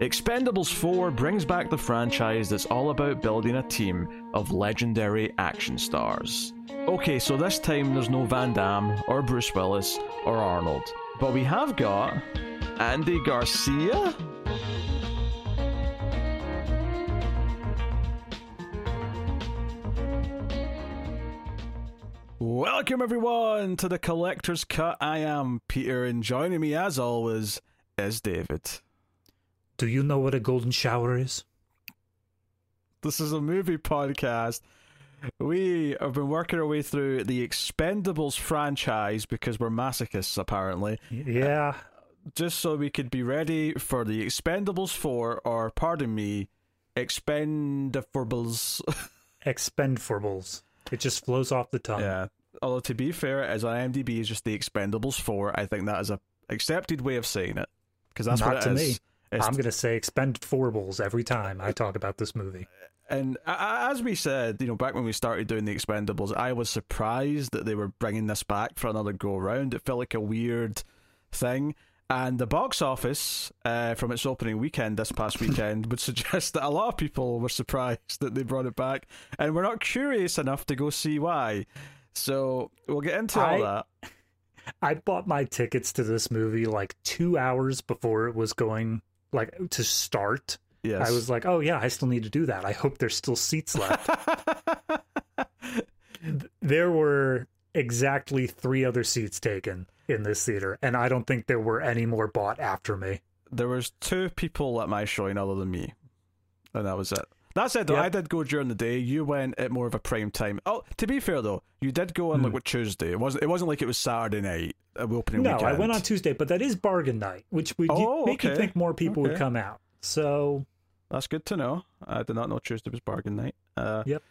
Expendables 4 brings back the franchise that's all about building a team of legendary action stars. Okay, so this time there's no Van Damme, or Bruce Willis, or Arnold. But we have got. Andy Garcia? Welcome everyone to the Collector's Cut. I am Peter, and joining me as always is David. Do you know what a golden shower is? This is a movie podcast. We have been working our way through the Expendables franchise because we're masochists, apparently. Yeah. Uh, just so we could be ready for the Expendables 4, or pardon me, Expendables. Expendables. It just flows off the tongue. yeah. Although, to be fair, as on IMDb is just the Expendables 4, I think that is a accepted way of saying it. Because that's Not what it to is. I'm going to say Expendables every time I talk about this movie. And as we said, you know, back when we started doing the Expendables, I was surprised that they were bringing this back for another go round. It felt like a weird thing. And the box office uh, from its opening weekend this past weekend would suggest that a lot of people were surprised that they brought it back, and we're not curious enough to go see why. So we'll get into all I- that. I bought my tickets to this movie like two hours before it was going like to start. Yes, I was like, oh yeah, I still need to do that. I hope there's still seats left. there were exactly three other seats taken in this theater, and I don't think there were any more bought after me. there was two people at my showing other than me, and that was it. That said, though, Yep. I did go during the day. You went at more of a prime time. Oh, to be fair though, you did go on like Hmm. what Tuesday. It wasn't. It wasn't like it was Saturday night. A opening No, weekend. I went on Tuesday, but that is bargain night, which would Oh, make you think more people would come out. So That's good to know. I did not know Tuesday was bargain night. Uh, Yep.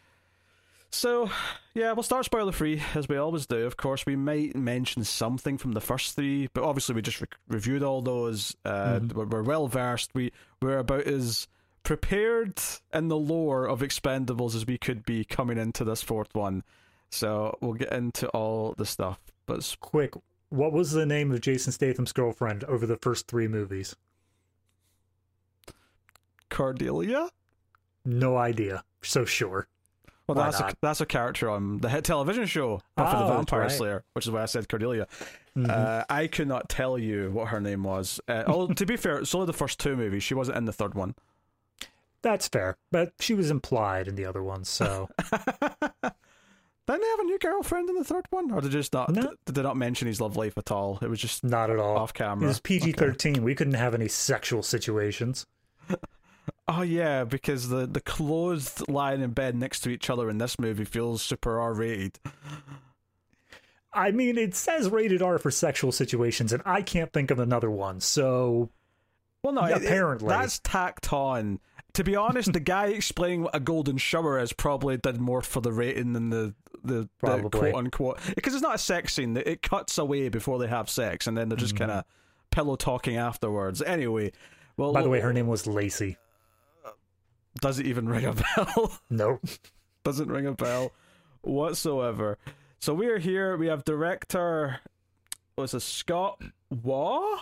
So, yeah, we'll start spoiler free as we always do. Of course, we might mention something from the first three, but obviously we just re- reviewed all those. Uh, Mhm. we're, we're well versed. We we're about as prepared in the lore of Expendables as we could be coming into this fourth one. So we'll get into all the stuff. But quick, what was the name of Jason Statham's girlfriend over the first three movies? Cordelia. No idea. So sure. Well, Why that's a, that's a character on the hit television show Buffy Oh, the Vampire right. Slayer, which is why I said Cordelia. Mhm. Uh, I could not tell you what her name was. Uh, oh, to be fair, it's only the first two movies. She wasn't in the third one. That's fair, but she was implied in the other one, so Didn't they have a new girlfriend in the third one, or did they just not? No. Did they not mention his love life at all? It was just not at all. off camera. It was PG thirteen. We couldn't have any sexual situations. Oh yeah, because the the clothed lying in bed next to each other in this movie feels super R rated. I mean, it says rated R for sexual situations, and I can't think of another one. So Well, no, Yeah, it- it- apparently. that's tacked on. To be honest, the guy explaining what a golden shower is probably did more for the rating than the the, the quote unquote because it's not a sex scene. It cuts away before they have sex, and then they're just Mm-hmm. kind of pillow talking afterwards. Anyway, well, by the way, her name was Lacey. does it even ring a bell? Nope. Doesn't ring a bell whatsoever. So we are here. We have director. Was it Scott Waugh?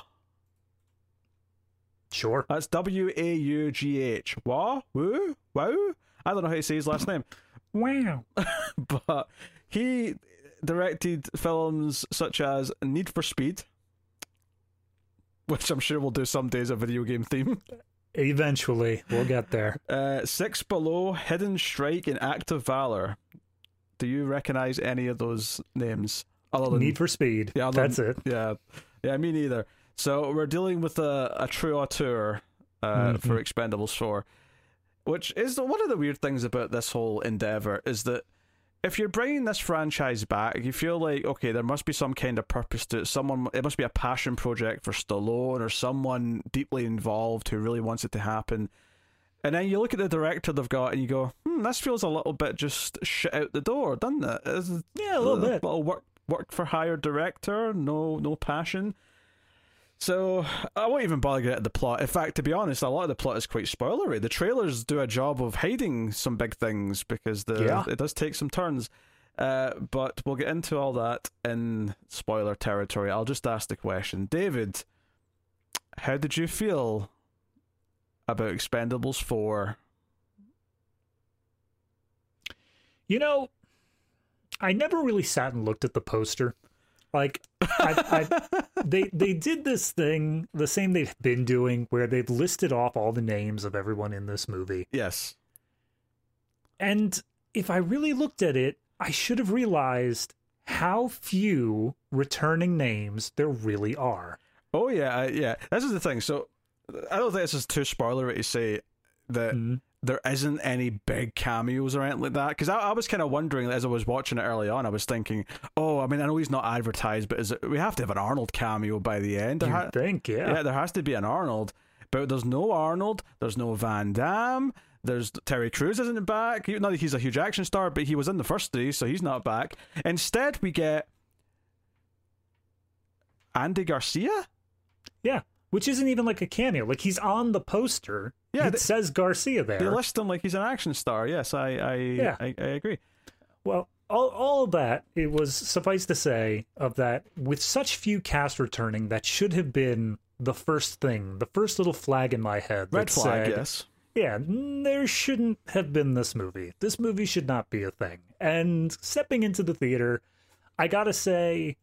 Sure. That's W A U G H. Wah? Woo? Wow? I don't know how to say his last name. Wow. But he directed films such as Need for Speed, which I'm sure we'll do someday as a video game theme. Eventually, we'll get there. Uh, Six Below, Hidden Strike, and Act of Valor. Do you recognize any of those names? Other than Need for Speed. Yeah, other That's than- it. Yeah, yeah, me neither. So we're dealing with a, a true auteur uh, Mhm. for Expendables 4, which is the, one of the weird things about this whole endeavor is that if you're bringing this franchise back, you feel like okay, there must be some kind of purpose to it. Someone, it must be a passion project for Stallone or someone deeply involved who really wants it to happen. And then you look at the director they've got, and you go, "Hmm, this feels a little bit just shit out the door, doesn't it? Is- Yeah, a little bit. little work work for hire director, no no passion. So I won't even bother getting at the plot. In fact, to be honest, a lot of the plot is quite spoilery. The trailers do a job of hiding some big things because the Yeah. it does take some turns. Uh, but we'll get into all that in spoiler territory. I'll just ask the question, David. How did you feel about Expendables four? You know, I never really sat and looked at the poster. Like, I, I, they they did this thing, the same they've been doing, where they've listed off all the names of everyone in this movie. Yes. And if I really looked at it, I should have realized how few returning names there really are. Oh yeah, I, yeah. This is the thing. So I don't think this is too spoilery to say that Mhm. There isn't any big cameos or anything like that. Because I, I was kind of wondering as I was watching it early on. I was thinking, oh, I mean, I know he's not advertised, but is it, we have to have an Arnold cameo by the end? There You ha- think, yeah. yeah, there has to be an Arnold, but there's no Arnold. There's no Van Damme. There's Terry Crews isn't back. Not that he's a huge action star, but he was in the first three, so he's not back. Instead, we get Andy Garcia. Yeah, which isn't even like a cameo. Like he's on the poster. Yeah, it they- says Garcia there. They list him like he's an action star. Yes, I, I, Yeah. I, I agree. Well, all all of that it was suffice to say of that with such few cast returning, that should have been the first thing, the first little flag in my head. Red flag, said, yes. Yeah, mm, there shouldn't have been this movie. This movie should not be a thing. And stepping into the theater, I gotta say,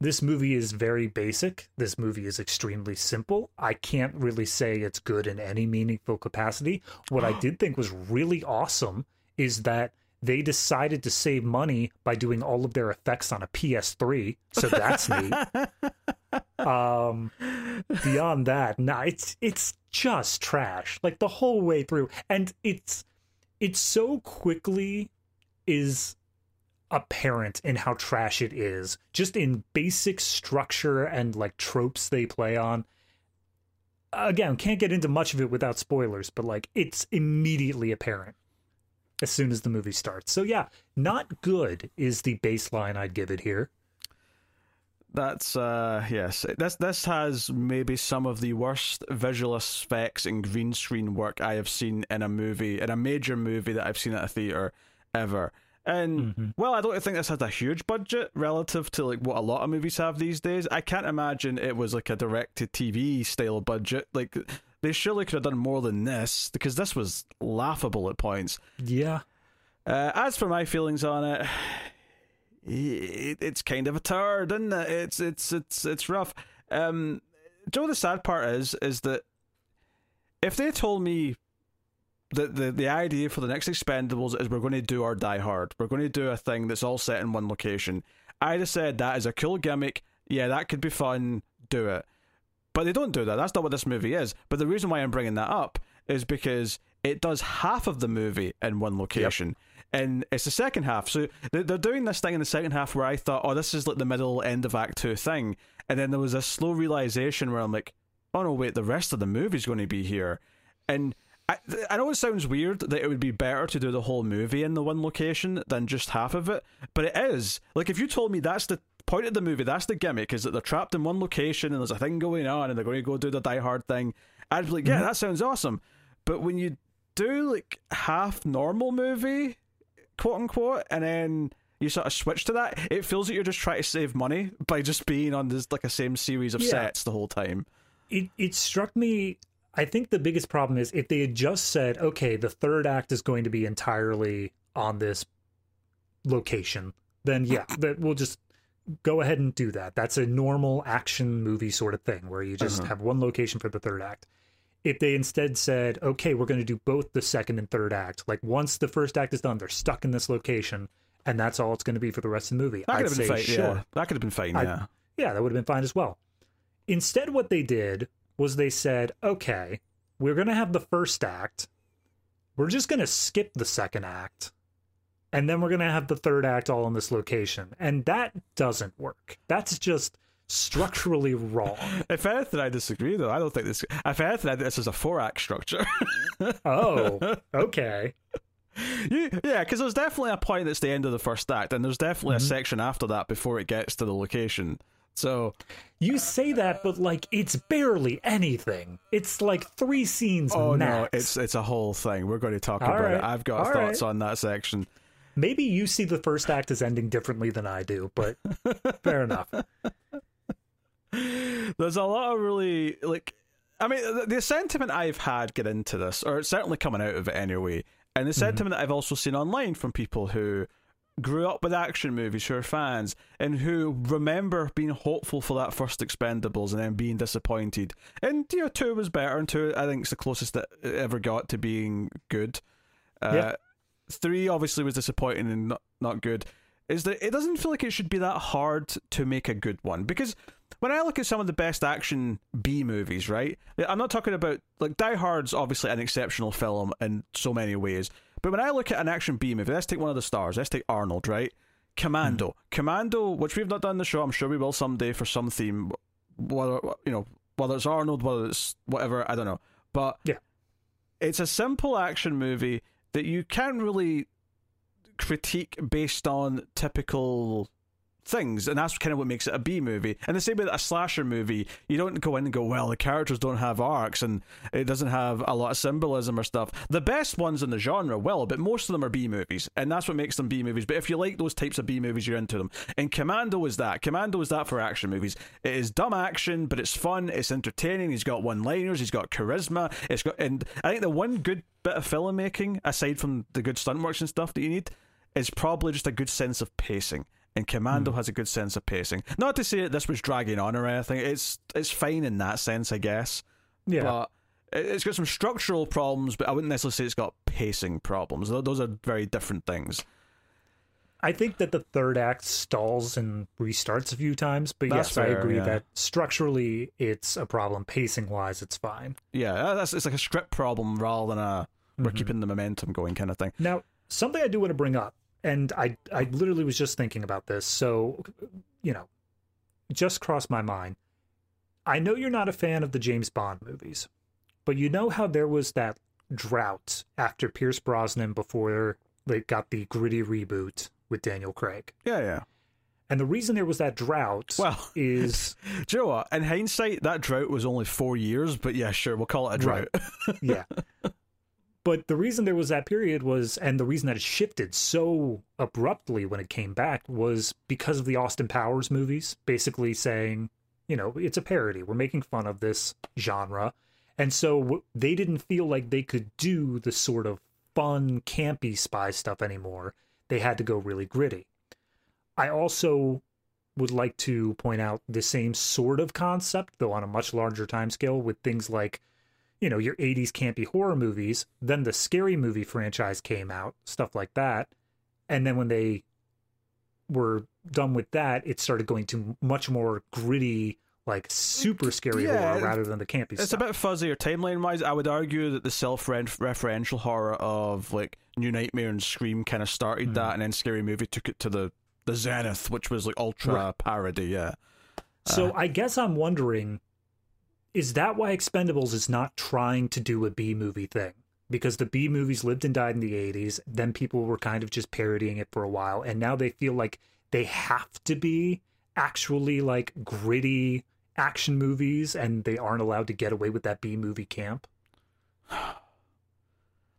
this movie is very basic. This movie is extremely simple. I can't really say it's good in any meaningful capacity. What I did think was really awesome is that they decided to save money by doing all of their effects on a PS3. So that's neat. Um, beyond that, nah, it's it's just trash. Like the whole way through, and it's it's so quickly is apparent in how trash it is, just in basic structure and like tropes they play on. Again, can't get into much of it without spoilers, but like it's immediately apparent as soon as the movie starts. So yeah, not good is the baseline I'd give it here. That's uh yes. This this has maybe some of the worst visual effects and green screen work I have seen in a movie, in a major movie that I've seen at a theater ever. And Mhm. well, I don't think this had a huge budget relative to like what a lot of movies have these days. I can't imagine it was like a direct to TV style budget. Like they surely could have done more than this because this was laughable at points. Yeah. Uh, as for my feelings on it, it, it's kind of a turd, isn't it? It's it's it's it's rough. Um, Joe, the sad part is is that if they told me that the the idea for the next Expendables is we're going to do our Die Hard, we're going to do a thing that's all set in one location, I'd have said that is a cool gimmick. Yeah, that could be fun. Do it. But they don't do that. That's not what this movie is. But the reason why I'm bringing that up is because it does half of the movie in one location. And it's the second half. So they- they're doing this thing in the second half where I thought, oh, this is like the middle end of Act 2 thing. And then there was a slow realization where I'm like, oh no, wait, the rest of the movie's going to be here. And I, I know it sounds weird that it would be better to do the whole movie in the one location than just half of it, but it is. Like, if you told me that's the point of the movie, that's the gimmick, is that they're trapped in one location and there's a thing going on and they're going to go do the Die Hard thing, I'd be like, yeah, mm-hmm. that sounds awesome. But when you do like half normal movie, quote unquote, and then you sort of switch to that, it feels like you're just trying to save money by just being on this like a same series of Yeah. sets the whole time. it it struck me I think the biggest problem is if they had just said, okay, the third act is going to be entirely on this location, then yeah, that we'll just go ahead and do that. That's a normal action movie sort of thing where you just Uh-huh. have one location for the third act. If they instead said, okay, we're going to do both the second and third act, like once the first act is done, they're stuck in this location, and that's all it's going to be for the rest of the movie. That I'd could have been say fine. sure Yeah, that could have been fine. I- yeah. yeah, that would have been fine as well. Instead, what they did was they said, okay, we're going to have the first act. We're just going to skip the second act. And then we're going to have the third act all in this location. And that doesn't work. That's just structurally wrong. If anything, I disagree though. I don't think this. If anything, this is a four act structure. Oh, okay. you, yeah, because there's definitely a point that's the end of the first act, and there's definitely Mhm. a section after that before it gets to the location. So You say that, but like it's barely anything. It's like three scenes Oh max. no, it's it's a whole thing. We're going to talk All about it. I've got All thoughts right. on that section. Maybe you see the first act as ending differently than I do, but fair enough. There's a lot of really like I mean the, the sentiment I've had get into this, or it's certainly coming out of it anyway, and the mm-hmm. sentiment that I've also seen online from people who grew up with action movies, who are fans, and who remember being hopeful for that first Expendables and then being disappointed. And you know, two was better, and two I think is the closest that it ever got to being good. Uh, Yeah. Three obviously was disappointing and not not good. Is that it doesn't feel like it should be that hard to make a good one because when I look at some of the best action B movies, right? I'm not talking about like Die Hard's obviously an exceptional film in so many ways, but when I look at an action B movie, let's take one of the stars. Let's take Arnold, right? Commando, mm. Commando, which we've not done in the show. I'm sure we will someday for some theme, whether you know whether it's Arnold, whether it's whatever, I don't know. But Yeah. it's a simple action movie that you can't really critique based on typical things, and that's kind of what makes it a B movie. And the same that a slasher movie, you don't go in and go, well, the characters don't have arcs and it doesn't have a lot of symbolism or stuff. The best ones in the genre will, but most of them are B movies, and that's what makes them B movies. But if you like those types of B movies, you're into them. And Commando is that. Commando is that for action movies. It is dumb action, but it's fun, it's entertaining. He's got one-liners, he's got charisma. It's got, and I think the one good bit of filmmaking, aside from the good stunt works and stuff that you need, is probably just a good sense of pacing. And Commando has a good sense of pacing. Not to say that this was dragging on or anything. It's it's fine in that sense, I guess. Yeah. But it- it's got some structural problems, but I wouldn't necessarily say it's got pacing problems. Those are very different things. I think that the third act stalls and restarts a few times, but That's yes, I agree yeah. that structurally it's a problem. Pacing wise, it's fine. Yeah, uh, that's it's like a script problem rather than a we're Mm-hmm. keeping the momentum going kind of thing. Now, something I do want to bring up, and I I literally was just thinking about this, so you know, just crossed my mind. I know you're not a fan of the James Bond movies, but you know how there was that drought after Pierce Brosnan before they got the gritty reboot with Daniel Craig. Yeah, yeah. And the reason there was that drought Well- is Do you know what? In hindsight, that drought was only four years, but yeah, sure, we'll call it a drought. Right. yeah. But the reason there was that period was, and the reason that it shifted so abruptly when it came back was because of the Austin Powers movies, basically saying, you know, it's a parody. We're making fun of this genre. And so they didn't feel like they could do the sort of fun, campy spy stuff anymore. They had to go really gritty. I also would like to point out the same sort of concept, though on a much larger time scale, with things like you know, your 80s campy horror movies. Then the scary movie franchise came out, stuff like that. And then when they were done with that, it started going to much more gritty, like super scary Yeah, horror rather than the campy It's stuff. a bit fuzzier timeline wise. I would argue that the self referential horror of like New Nightmare and Scream kind of started hmm. that, and then Scary Movie took it to the the zenith, which was like ultra Right. parody. Yeah, So uh, I guess I'm wondering is that why Expendables is not trying to do a B movie thing? Because the B movies lived and died in the 80s, then people were kind of just parodying it for a while, and now they feel like they have to be actually like gritty action movies and they aren't allowed to get away with that B movie camp.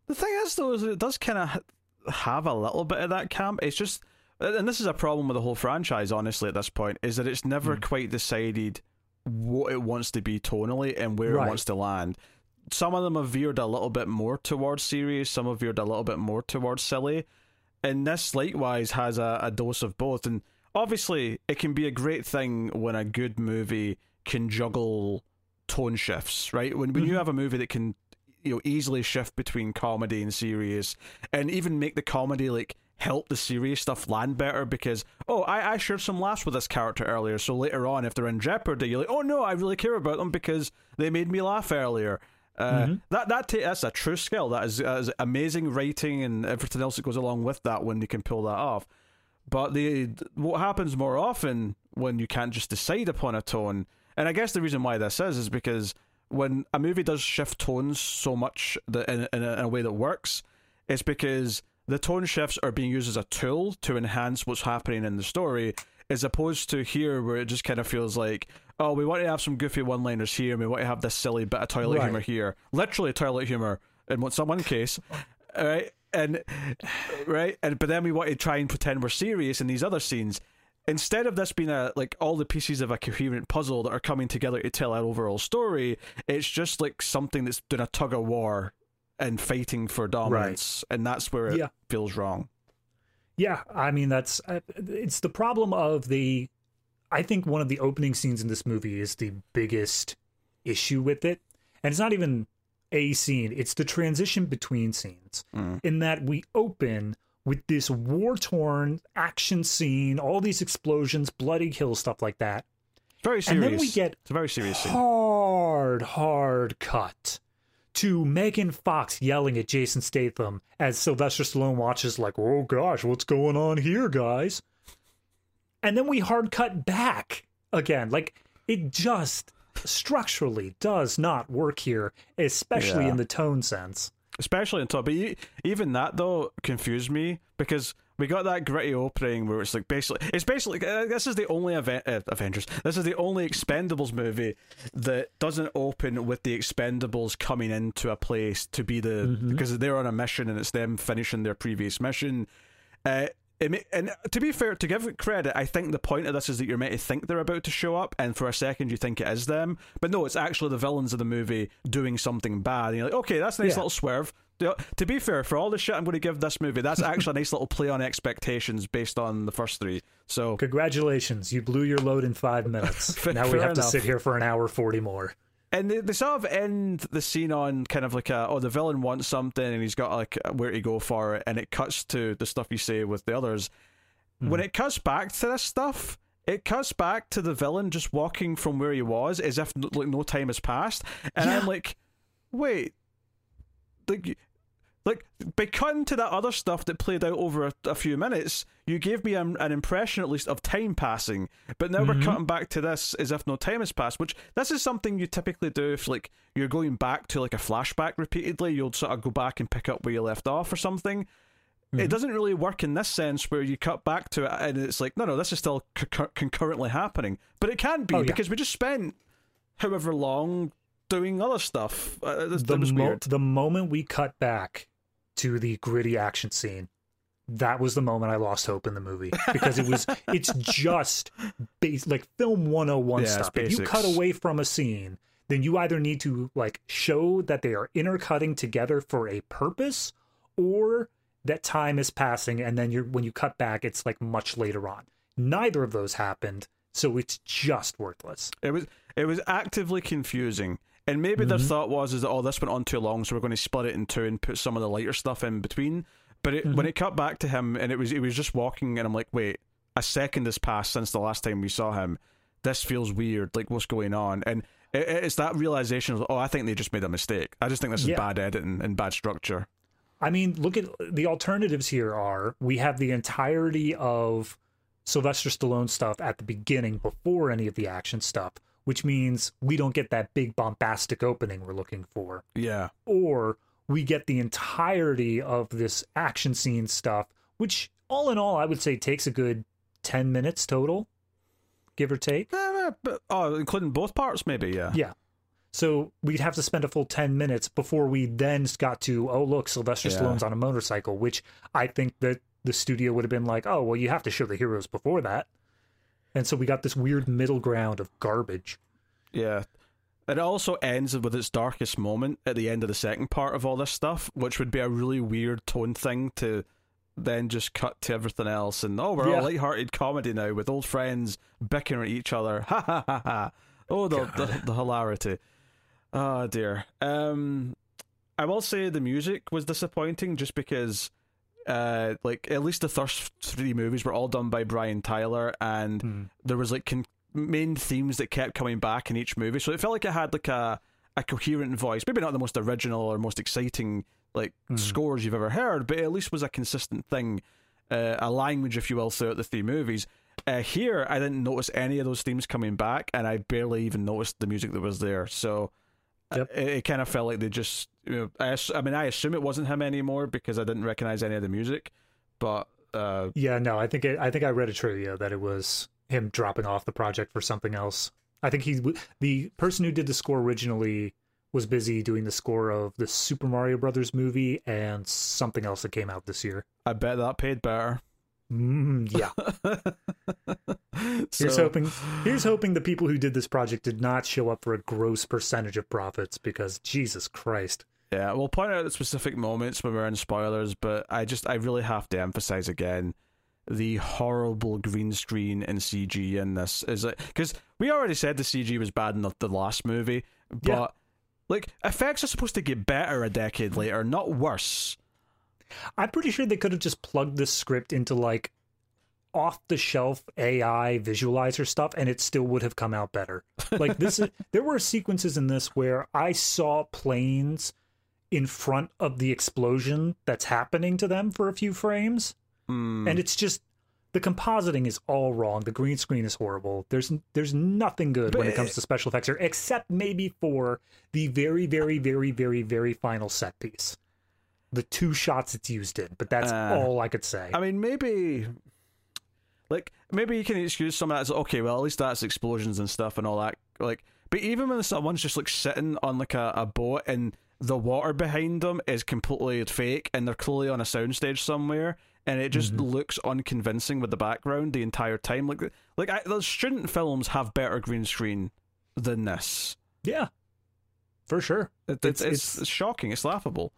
The thing is, though, is it does kind of have a little bit of that camp. It's just, and this is a problem with the whole franchise, honestly, at this point, is that it's never Hmm. quite decided what it wants to be tonally and where Right. it wants to land. Some of them have veered a little bit more towards serious, some have veered a little bit more towards silly. And this, likewise, has a, a dose of both. And obviously, it can be a great thing when a good movie can juggle tone shifts, right? When when you mm-hmm. have a movie that can you know easily shift between comedy and serious and even make the comedy like help the serious stuff land better because oh I, I shared some laughs with this character earlier so later on if they're in jeopardy you're like oh no I really care about them because they made me laugh earlier. Uh, that that ta- that's a true skill. That is, that is amazing writing and everything else that goes along with that when you can pull that off. But the what happens more often when you can't just decide upon a tone, and I guess the reason why this is is because when a movie does shift tones so much that in, in, a, in a way that works, it's because the tone shifts are being used as a tool to enhance what's happening in the story, as opposed to here where it just kind of feels like, oh, we want to have some goofy one-liners here, and we want to have this silly bit of toilet Right. humor here, literally toilet humor in one, some one case, right? and right, and but then we want to try and pretend we're serious in these other scenes. Instead of this being a like all the pieces of a coherent puzzle that are coming together to tell an overall story, it's just like something that's doing a tug of war and fighting for dominance, and that's where it Yeah. feels wrong. Yeah, I mean that's uh, it's the problem of the I think one of the opening scenes in this movie is the biggest issue with it. And it's not even a scene, it's the transition between scenes. In that we open with this war-torn action scene, all these explosions, bloody kills, stuff like that. Very And serious. then we get it's a very serious scene. hard, hard cut to Megan Fox yelling at Jason Statham as Sylvester Stallone watches, like, oh gosh, what's going on here, guys? And then we hard cut back again. Like, it just structurally does not work here, especially Yeah. in the tone sense. especially on top. But even that though confused me because we got that gritty opening where it's like basically it's basically uh, this is the only event uh, Avengers. This is the only Expendables movie that doesn't open with the Expendables coming into a place to be the because they're on a mission and it's them finishing their previous mission. Uh, it and to be fair, to give it credit, I think the point of this is that you're meant to think they're about to show up, and for a second you think it is them, but no, it's actually the villains of the movie doing something bad. And you're like, okay, that's a nice Yeah. little swerve. To be fair, for all the shit I'm going to give this movie, that's actually a nice little play on expectations based on the first three. So Congratulations, you blew your load in five minutes. Fair- now we have to sit here for an hour 40 more. And they, they sort of end the scene on kind of like a oh the villain wants something and he's got like where to go for it and it cuts to the stuff you say with the others. Hmm. When it cuts back to this stuff, it cuts back to the villain just walking from where he was as if like no time has passed, and I'm like, wait, like. Like by cutting to that other stuff that played out over a, a few minutes, you gave me an, an impression at least of time passing. But now we're cutting back to this as if no time has passed. Which this is something you typically do if like you're going back to like a flashback repeatedly. You'll sort of go back and pick up where you left off or something. It doesn't really work in this sense where you cut back to it and it's like no, no, this is still concur- concurrently happening. But it can be Oh, yeah. because we just spent however long doing other stuff. Uh, the mo- the moment we cut back to the gritty action scene. That was the moment i lost hope in the movie because it was it's just base like film 101 Yeah, stuff. If you cut away from a scene then you either need to like show that they are intercutting together for a purpose or that time is passing and then you're when you cut back it's like much later on. Neither of those happened so it's just worthless. It was it was actively confusing. And maybe their mm-hmm. thought was is that oh this went on too long, so we're going to split it in two and put some of the lighter stuff in between. But it, when mm-hmm. it cut back to him and it was it was just walking and I'm like, wait, a second has passed since the last time we saw him. This feels weird. Like what's going on? And it, it's that realization of oh, I think they just made a mistake. I just think this is Yeah. bad editing and bad structure. I mean, look at the alternatives here are we have the entirety of Sylvester Stallone stuff at the beginning before any of the action stuff, which means we don't get that big bombastic opening we're looking for. Yeah, Or we get the entirety of this action scene stuff, which all in all, I would say takes a good 10 minutes total, give or take. But, oh, including both parts, maybe. Yeah, Yeah. So we'd have to spend a full 10 minutes before we then got to, oh, look, Sylvester Yeah. Stallone's on a motorcycle, which I think that the studio would have been like, oh, well, you have to show the heroes before that. And so we got this weird middle ground of garbage. Yeah. It also ends with its darkest moment at the end of the second part of all this stuff, which would be a really weird tone thing to then just cut to everything else and oh we're Yeah. all light-hearted comedy now with old friends bickering at each other. Ha ha ha ha. Oh the, the the hilarity. Oh dear. Um I will say the music was disappointing just because uh like at least the first three movies were all done by Brian Tyler and Hmm. there was like con- main themes that kept coming back in each movie. So it felt like it had like a a coherent voice. Maybe not the most original or most exciting like scores you've ever heard but it at least was a consistent thing uh, a language if you will throughout the three movies. Uh, here I didn't notice any of those themes coming back and I barely even noticed the music that was there. So Yep. it, it kind of felt like they just you know I, I mean I assume it wasn't him anymore because I didn't recognize any of the music but uh Yeah, no, I think it, I think I read a trivia that it was him dropping off the project for something else. I think he the person who did the score originally was busy doing the score of the Super Mario Brothers movie and something else that came out this year. I bet that paid better. Mm, yeah. here's So- hoping. Here's hoping the people who did this project did not show up for a gross percentage of profits because Jesus Christ. Yeah, we'll point out the specific moments when we're in spoilers, but I just I really have to emphasize again the horrible green screen and CG in this is it because we already said the CG was bad in the, the last movie, but Yeah. like effects are supposed to get better a decade later, not worse. I'm pretty sure they could have just plugged this script into like off the shelf AI visualizer stuff and it still would have come out better. Like this is, there were sequences in this where I saw planes in front of the explosion that's happening to them for a few frames Mm, and it's just the compositing is all wrong. The green screen is horrible. There's there's nothing good when it comes to special effects here except maybe for the very very very very very final set piece. The two shots it's used in, but that's Uh, all I could say. I mean, maybe. Like maybe you can excuse some of that as okay, well at least that's explosions and stuff and all that. Like, but even when someone's just like sitting on like a, a boat and the water behind them is completely fake and they're clearly on a soundstage somewhere and it just looks unconvincing with the background the entire time. Like, like I, those student films have better green screen than this. yeah. For sure. It, It's- it's, it's shocking. It's laughable.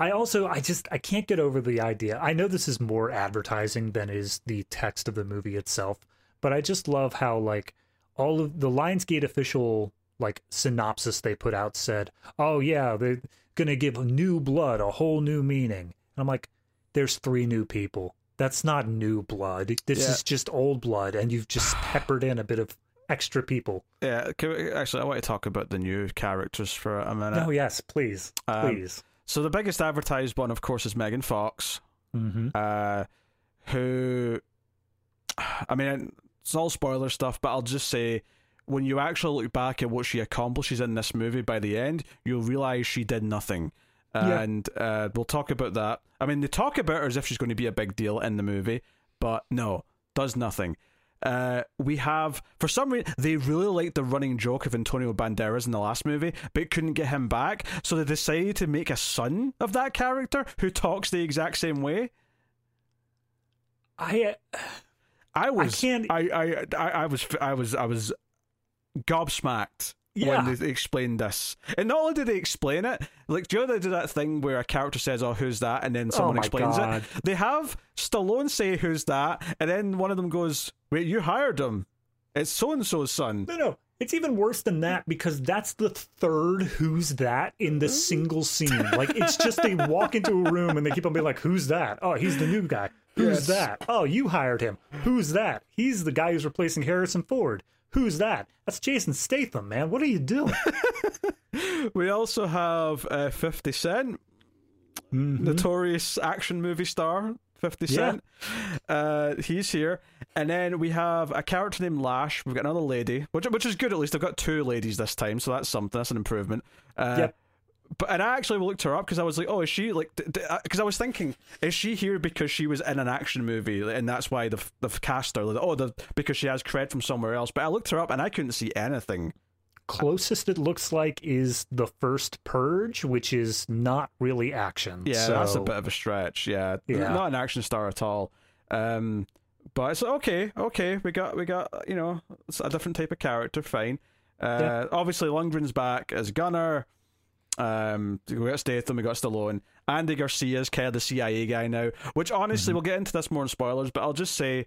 I also I just I can't get over the idea. I know this is more advertising than is the text of the movie itself, but I just love how like all of the Lionsgate official like synopsis they put out said, "Oh yeah, they're going to give new blood a whole new meaning." And I'm like, there's three new people. That's not new blood. This Yeah. is just old blood and you've just peppered in a bit of extra people. Yeah, can we, actually, I want to talk about the new characters for a minute. Oh yes, please. Um, Please. So the biggest advertised one, of course, is Megan Fox, Mhm. uh, who, I mean, it's all spoiler stuff, but I'll just say, when you actually look back at what she accomplishes in this movie by the end, you'll realize she did nothing. Yeah. And uh, we'll talk about that. I mean, they talk about her as if she's going to be a big deal in the movie, but no, does nothing. Uh, we have, for some reason, they really liked the running joke of Antonio Banderas in the last movie, but couldn't get him back, so they decided to make a son of that character who talks the exact same way. I I was, can't- I, I, I, I was, I was, I was gobsmacked Yeah. when they explained this. And not only did they explain it, like, do you know they do that thing where a character says, "Oh, who's that?" and then someone oh my explains God. it. They have Stallone say, "Who's that?" and then one of them goes, "Wait, you hired him? It's so and so's son." No, no. It's even worse than that because that's the third who's that in the single scene. Like it's just they walk into a room and they keep on being like, Who's that? Oh, he's the new guy. Who's Yes. that? Oh, you hired him. Who's that? He's the guy who's replacing Harrison Ford. Who's that? That's Jason Statham, man. What are you doing? We also have uh, Fifty Cent, notorious action movie star. Fifty Yeah. Uh, he's here, and then we have a character named Lash. We've got another lady, which which is good. At least I've got two ladies this time, so that's something. That's an improvement. Uh, Yep. But and I actually looked her up because I was like, oh, is she like? Because I was thinking, is she here because she was in an action movie and that's why they've they've cast her? Like, oh, the, because she has cred from somewhere else. But I looked her up and I couldn't see anything. Closest it looks like is the first Purge, which is not really action. Yeah, so, that's a bit of a stretch. Yeah, Yeah. not an action star at all. Um, but it's okay. Okay, we got we got you know a different type of character. Fine. Uh, Yeah. Obviously, Lundgren's back as Gunnar. Um, we got Statham, we got Stallone. Andy Garcia's kind of the CIA guy now. Which honestly, Mm-hmm. we'll get into this more in spoilers. But I'll just say.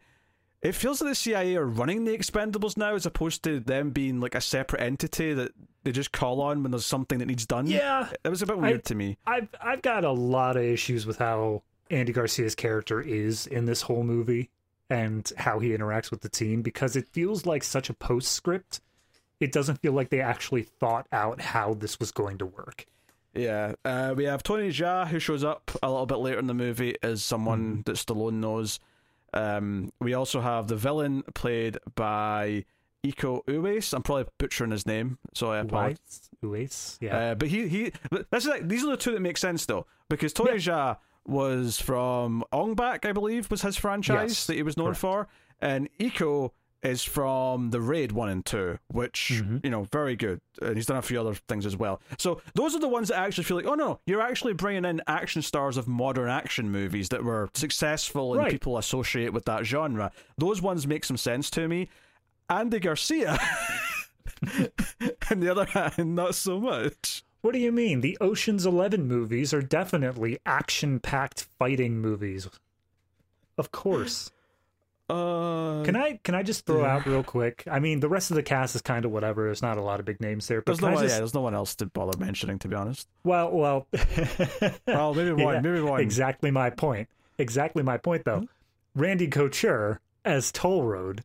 It feels like the CIA are running the Expendables now, as opposed to them being like a separate entity that they just call on when there's something that needs done. Yeah. it was a bit I- weird to me. I've I've got a lot of issues with how Andy Garcia's character is in this whole movie and how he interacts with the team because it feels like such a postscript. It doesn't feel like they actually thought out how this was going to work. Yeah, uh, we have Tony Jaa who shows up a little bit later in the movie as someone that Stallone knows. Um, we also have the villain played by Iko Uwais. I'm probably butchering his name, so I apologize. Uwais, yeah. Uh, but he he. This is like, these are the two that make sense though, because Tony Jaa was from Ong Bak, I believe, was his franchise Yes, that he was known correct. for, and Iko is from the Raid one and two, which Mhm. you know very good, and he's done a few other things as well. So those are the ones that I actually feel like, oh no, you're actually bringing in action stars of modern action movies that were successful and Right. people associate with that genre. Those ones make some sense to me. Andy Garcia, on the other hand, not so much. What do you mean? The Ocean's Eleven movies are definitely action packed fighting movies. Of course. Uh, Can I can I just throw out real quick? I mean, the rest of the cast is kind of whatever. There's not a lot of big names there. But there's no one, just, yeah, there's no one else to bother mentioning, to be honest. well, well, Well, maybe one, Yeah, maybe one. Exactly my point. Exactly my point, though. Randy Couture as Toll Road.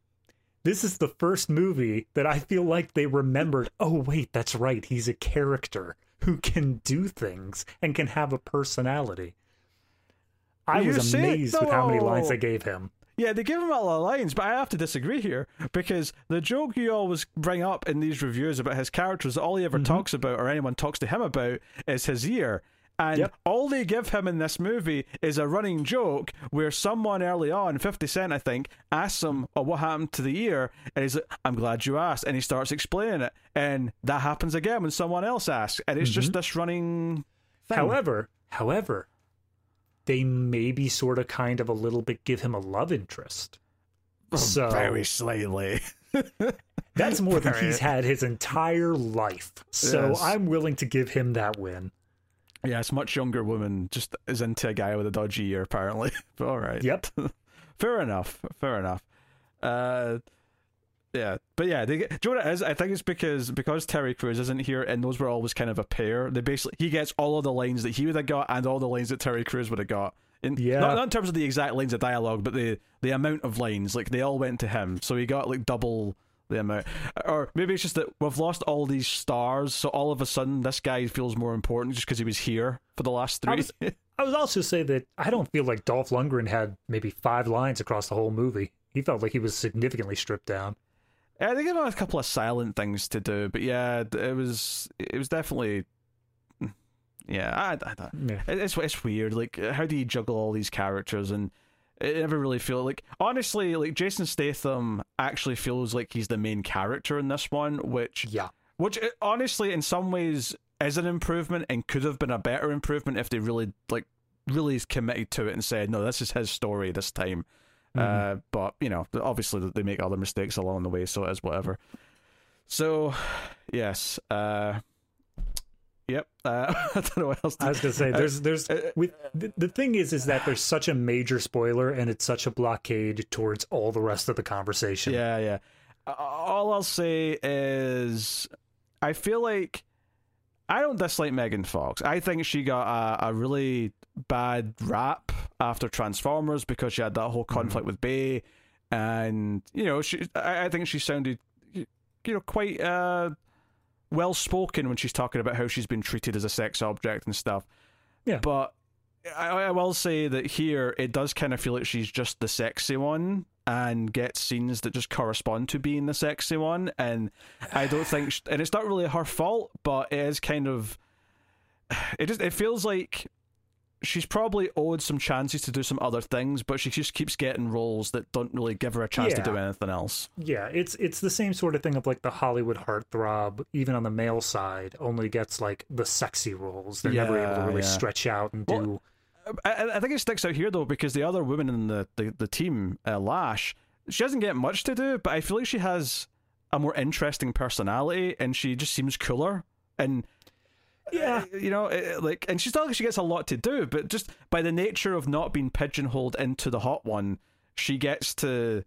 This is the first movie that I feel like they remembered. Oh, wait, that's right. He's a character who can do things and can have a personality. I was amazed with how many lines they gave him. Yeah, they give him a lot of lines, but I have to disagree here because the joke you always bring up in these reviews about his characters, all he ever Mm-hmm. talks about or anyone talks to him about is his ear. And Yep. all they give him in this movie is a running joke where someone early on, 50 Cent, I think, asks him, Oh, what happened to the ear? And he's like, I'm glad you asked. And he starts explaining it. And that happens again when someone else asks. And it's just this running thing. Mm-hmm. However, however, they maybe sort of kind of a little bit give him a love interest. So very slightly. that's more than he's had his entire life. So Yes. I'm willing to give him that win. Yeah, it's much younger woman just is into a guy with a dodgy ear, apparently. but all right. Yep. Fair enough. Fair enough. Uh, yeah, but yeah, they, get- do you know what it is? I think it's because because Terry Crews isn't here, and those were always kind of a pair. They basically he gets all of the lines that he would have got, and all the lines that Terry Crews would have got. In, Yeah. not, not in terms of the exact lines of dialogue, but the the amount of lines. Like they all went to him, so he got like double the amount. Or maybe it's just that we've lost all these stars, so all of a sudden this guy feels more important just because he was here for the last I three. was- I would also say that I don't feel like Dolph Lundgren had maybe five lines across the whole movie. He felt like he was significantly stripped down. Yeah, they gave him a couple of silent things to do, but yeah, it was it was definitely yeah. I, I, I- Yeah. it's it's weird. Like, how do you juggle all these characters and it never really feel like honestly like Jason Statham actually feels like he's the main character in this one, which Yeah. which uh, honestly in some ways is an improvement and could have been a better improvement if they really like really committed to it and said no this is his story this time uh but you know obviously they make other mistakes along the way so it is whatever so yes uh yep uh i don't know what else to I was gonna say there's there's uh, with the, the thing is is that there's such a major spoiler and it's such a blockade towards all the rest of the conversation. Yeah, yeah. Uh, All I'll say is, I feel like I don't dislike Megan Fox. I think she got a, a really bad rap after Transformers because she had that whole conflict with Bay, and you know, she. I, I think she sounded, you know, quite uh, well spoken when she's talking about how she's been treated as a sex object and stuff. Yeah. but. I, I will say that here it does kind of feel like she's just the sexy one and gets scenes that just correspond to being the sexy one and I don't think sh and it's not really her fault but it is kind of it just it feels like she's probably owed some chances to do some other things but she just keeps getting roles that don't really give her a chance to do anything else Yeah, it's it's the same sort of thing of like the Hollywood heartthrob, even on the male side, only gets like the sexy roles. They're never able to really yeah. stretch out and Well, do. I, I think it sticks out here though because the other woman in the, the, the team, uh, Lash, she doesn't get much to do, but I feel like she has a more interesting personality and she just seems cooler. And Yeah. uh, you know, uh, like, and she's not like she gets a lot to do, but just by the nature of not being pigeonholed into the hot one, she gets to.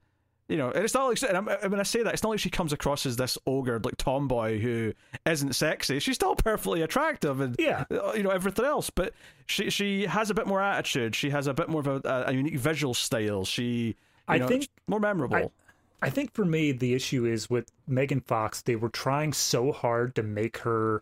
You know, and it's not like, and I'm, when I say that, it's not like she comes across as this ogre, like tomboy who isn't sexy. She's still perfectly attractive, and Yeah. uh, you know everything else but she she has a bit more attitude she has a bit more of a, a unique visual style she you I know, think- more memorable I think for me the issue is with Megan Fox. They were trying so hard to make her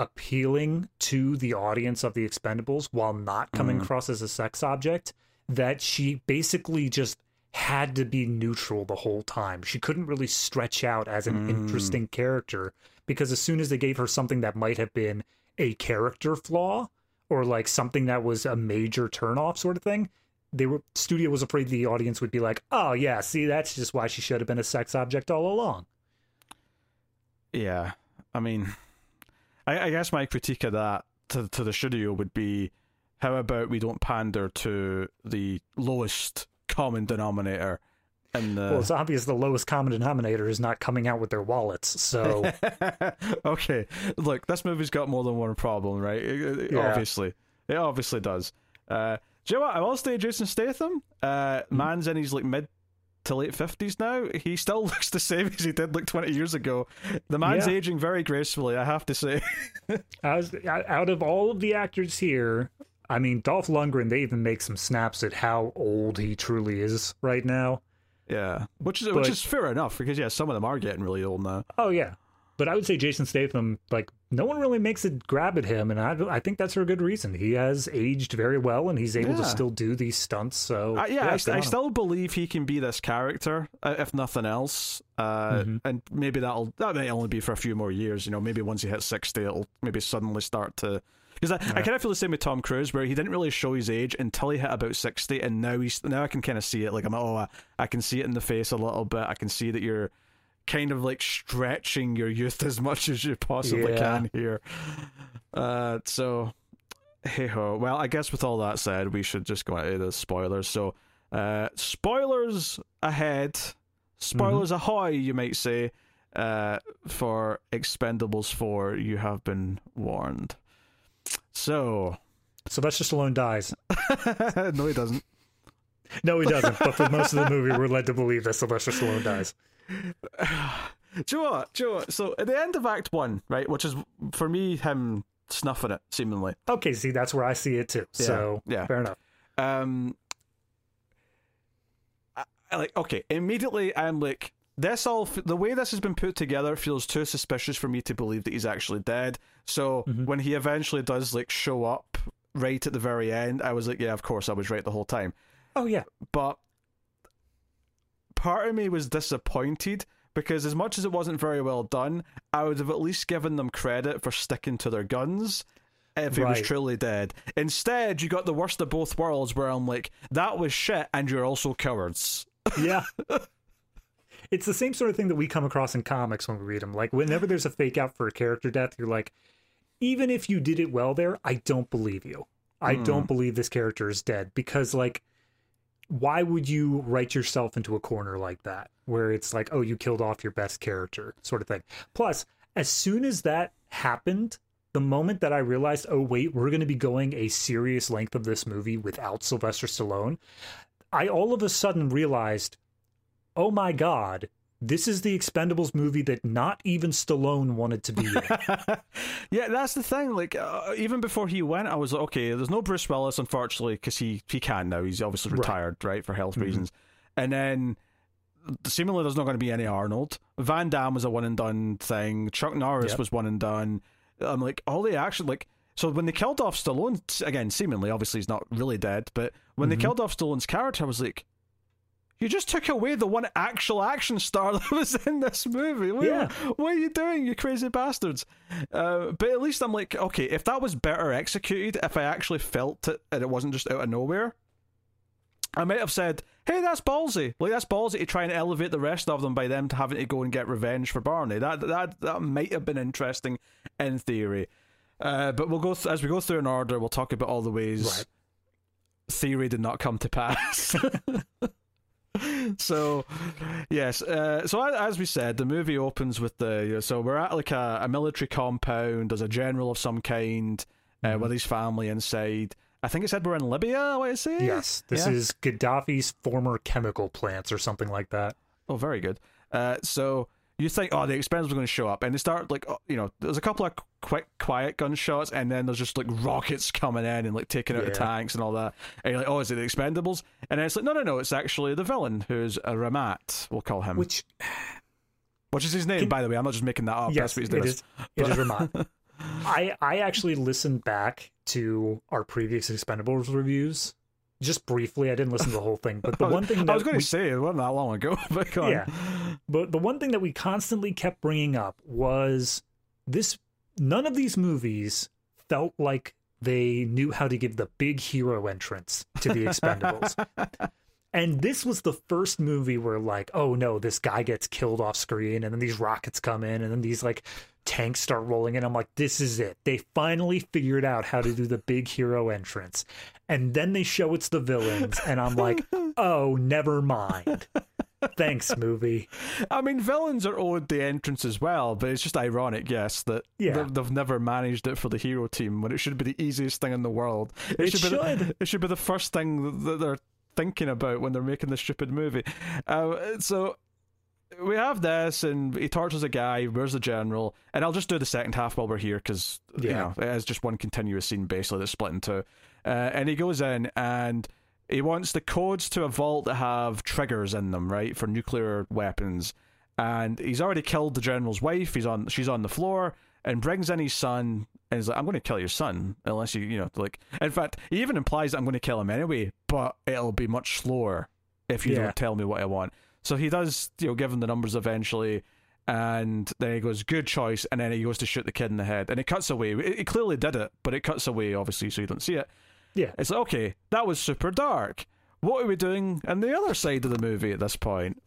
appealing to the audience of the Expendables while not coming Mm. across as a sex object that she basically just had to be neutral the whole time. She couldn't really stretch out as an Mm. interesting character because as soon as they gave her something that might have been a character flaw or like something that was a major turnoff sort of thing, they were studio was afraid the audience would be like, "Oh yeah, see that's just why she should have been a sex object all along." Yeah, I mean, I, I guess my critique of that to to the studio would be, how about we don't pander to the lowest common denominator and the... well, it's obvious the lowest common denominator is not coming out with their wallets. So okay, look, this movie's got more than one problem, right? It, it, Yeah. Obviously, it obviously does. Uh, do you know what? I will say Jason Statham. Uh, man's in his like mid to late fifties now. He still looks the same as he did like twenty years ago. The man's Yeah. aging very gracefully, I have to say. As, out of all of the actors here, I mean, Dolph Lundgren, they even make some snaps at how old he truly is right now. yeah, which is which is fair enough because yeah, some of them are getting really old now. Oh yeah, but I would say Jason Statham, like no one really makes a grab at him, and I, I think that's for a good reason. He has aged very well, and he's able to still do these stunts. So Uh, yeah, I, st- I still believe he can be this character, uh, if nothing else. Uh, Mhm. And maybe that'll that may only be for a few more years. You know, maybe once he hits sixty, it'll maybe suddenly start to. Because I, I kind of feel the same with Tom Cruise, where he didn't really show his age until he hit about sixty, and now he's now I can kind of see it. Like I'm, oh, I, I can see it in the face a little bit. I can see that you're kind of like stretching your youth as much as you possibly Yeah. can here. Uh, so hey ho. Well, I guess with all that said, we should just go into the spoilers. So, uh, spoilers ahead, spoilers ahoy, you might say, uh, for Expendables 4. You have been warned. So, Sylvester Stallone dies. no, he doesn't. No, he doesn't. but for most of the movie, we're led to believe that Sylvester Stallone dies. Do you know what? Do you know what? So, at the end of Act 1, right, which is for me, him snuffing it, seemingly. Okay, see, that's where I see it too. So yeah. fair enough. um I, I like okay immediately i'm like this all the way this has been put together feels too suspicious for me to believe that he's actually dead so Mhm. when he eventually does like show up right at the very end i was like yeah of course i was right the whole time Oh yeah, but part of me was disappointed because as much as it wasn't very well done i would have at least given them credit for sticking to their guns if he was truly dead instead you got the worst of both worlds where i'm like that was shit and you're also cowards yeah. it's the same sort of thing that we come across in comics when we read them. Like whenever there's a fake out for a character death, you're like, even if you did it well there, I don't believe you. I Hmm. don't believe this character is dead because like why would you write yourself into a corner like that where it's like oh you killed off your best character sort of thing? Plus as soon as that happened the moment that i realized oh wait we're going to be going a serious length of this movie without sylvester stallone i all of a sudden realized oh my god this is the expendables movie that not even stallone wanted to be in. Yeah that's the thing like uh, even before he went i was like okay there's no bruce willis unfortunately because he he can now. He's obviously retired right, for health Mhm. reasons. And then seemingly there's not going to be any arnold. Van damme was a one and done thing. Chuck norris Yep. was one and done. I'm like all the action like so when they killed off stallone again seemingly obviously he's not really dead but when Mhm. they killed off stallone's character i was like you just took away the one actual action star that was in this movie. What, Yeah. what are you doing, you crazy bastards? Uh, but at least I'm like, okay, if that was better executed, if I actually felt it and it wasn't just out of nowhere, I might have said, hey, that's ballsy. Like, that's ballsy to try and elevate the rest of them by them to having to go and get revenge for Barney. That that that might have been interesting in theory. Uh, but we'll go th- as we go through in order. We'll talk about all the ways Right. theory did not come to pass. so yes uh, so as we said the movie opens with the you know, so we're at like a, a military compound. There's a general of some kind uh, Mhm. with his family inside. I think it said we're in libya what is I say yes this Yeah? is gaddafi's former chemical plants or something like that. Oh very good. Uh, so you think oh the expendables are going to show up and they start like oh, you know there's a couple of quick quiet gunshots and then there's just like rockets coming in and like taking out the tanks and all that and you're like oh is it the expendables and then it's like no no no it's actually the villain who's a ramat we'll call him which Which is his name, Can- by the way. I'm not just making that up. yes That's what it is it is Rahmat. I I actually listened back to our previous Expendables reviews just briefly. I didn't listen to the whole thing, but the one thing that I was going we, to say it wasn't that long ago, but. Yeah. but the one thing that we constantly kept bringing up was this. None of these movies felt like they knew how to give the big hero entrance to the Expendables. And this was the first movie where like, oh no, this guy gets killed off screen and then these rockets come in and then these like tanks start rolling in. I'm like, this is it. They finally figured out how to do the big hero entrance. And then they show it's the villains and I'm like, oh, never mind. Thanks, movie. I mean, villains are owed the entrance as well, but it's just ironic, yes, that Yeah. they've never managed it for the hero team when it should be the easiest thing in the world. It should, Be the, should. it should be the first thing that they're thinking about when they're making this stupid movie. Uh, so we have this, and he tortures a guy. Where's the general? And I'll just do the second half while we're here because you Yeah. know it is just one continuous scene basically that's split in two. Uh, and he goes in and he wants the codes to a vault to have triggers in them, right, for nuclear weapons. And he's already killed the general's wife. He's on, she's on the floor, and brings in his son. And he's like, "I'm going to kill your son unless you, you know, like." In fact, he even implies I'm going to kill him anyway, but it'll be much slower if you Yeah. don't tell me what I want. So he does, you know, give him the numbers eventually, and then he goes, "Good choice," and then he goes to shoot the kid in the head, and it cuts away. It, it clearly did it, but it cuts away, obviously, so you don't see it. Yeah. It's like, okay, that was super dark. What are we doing on the other side of the movie at this point?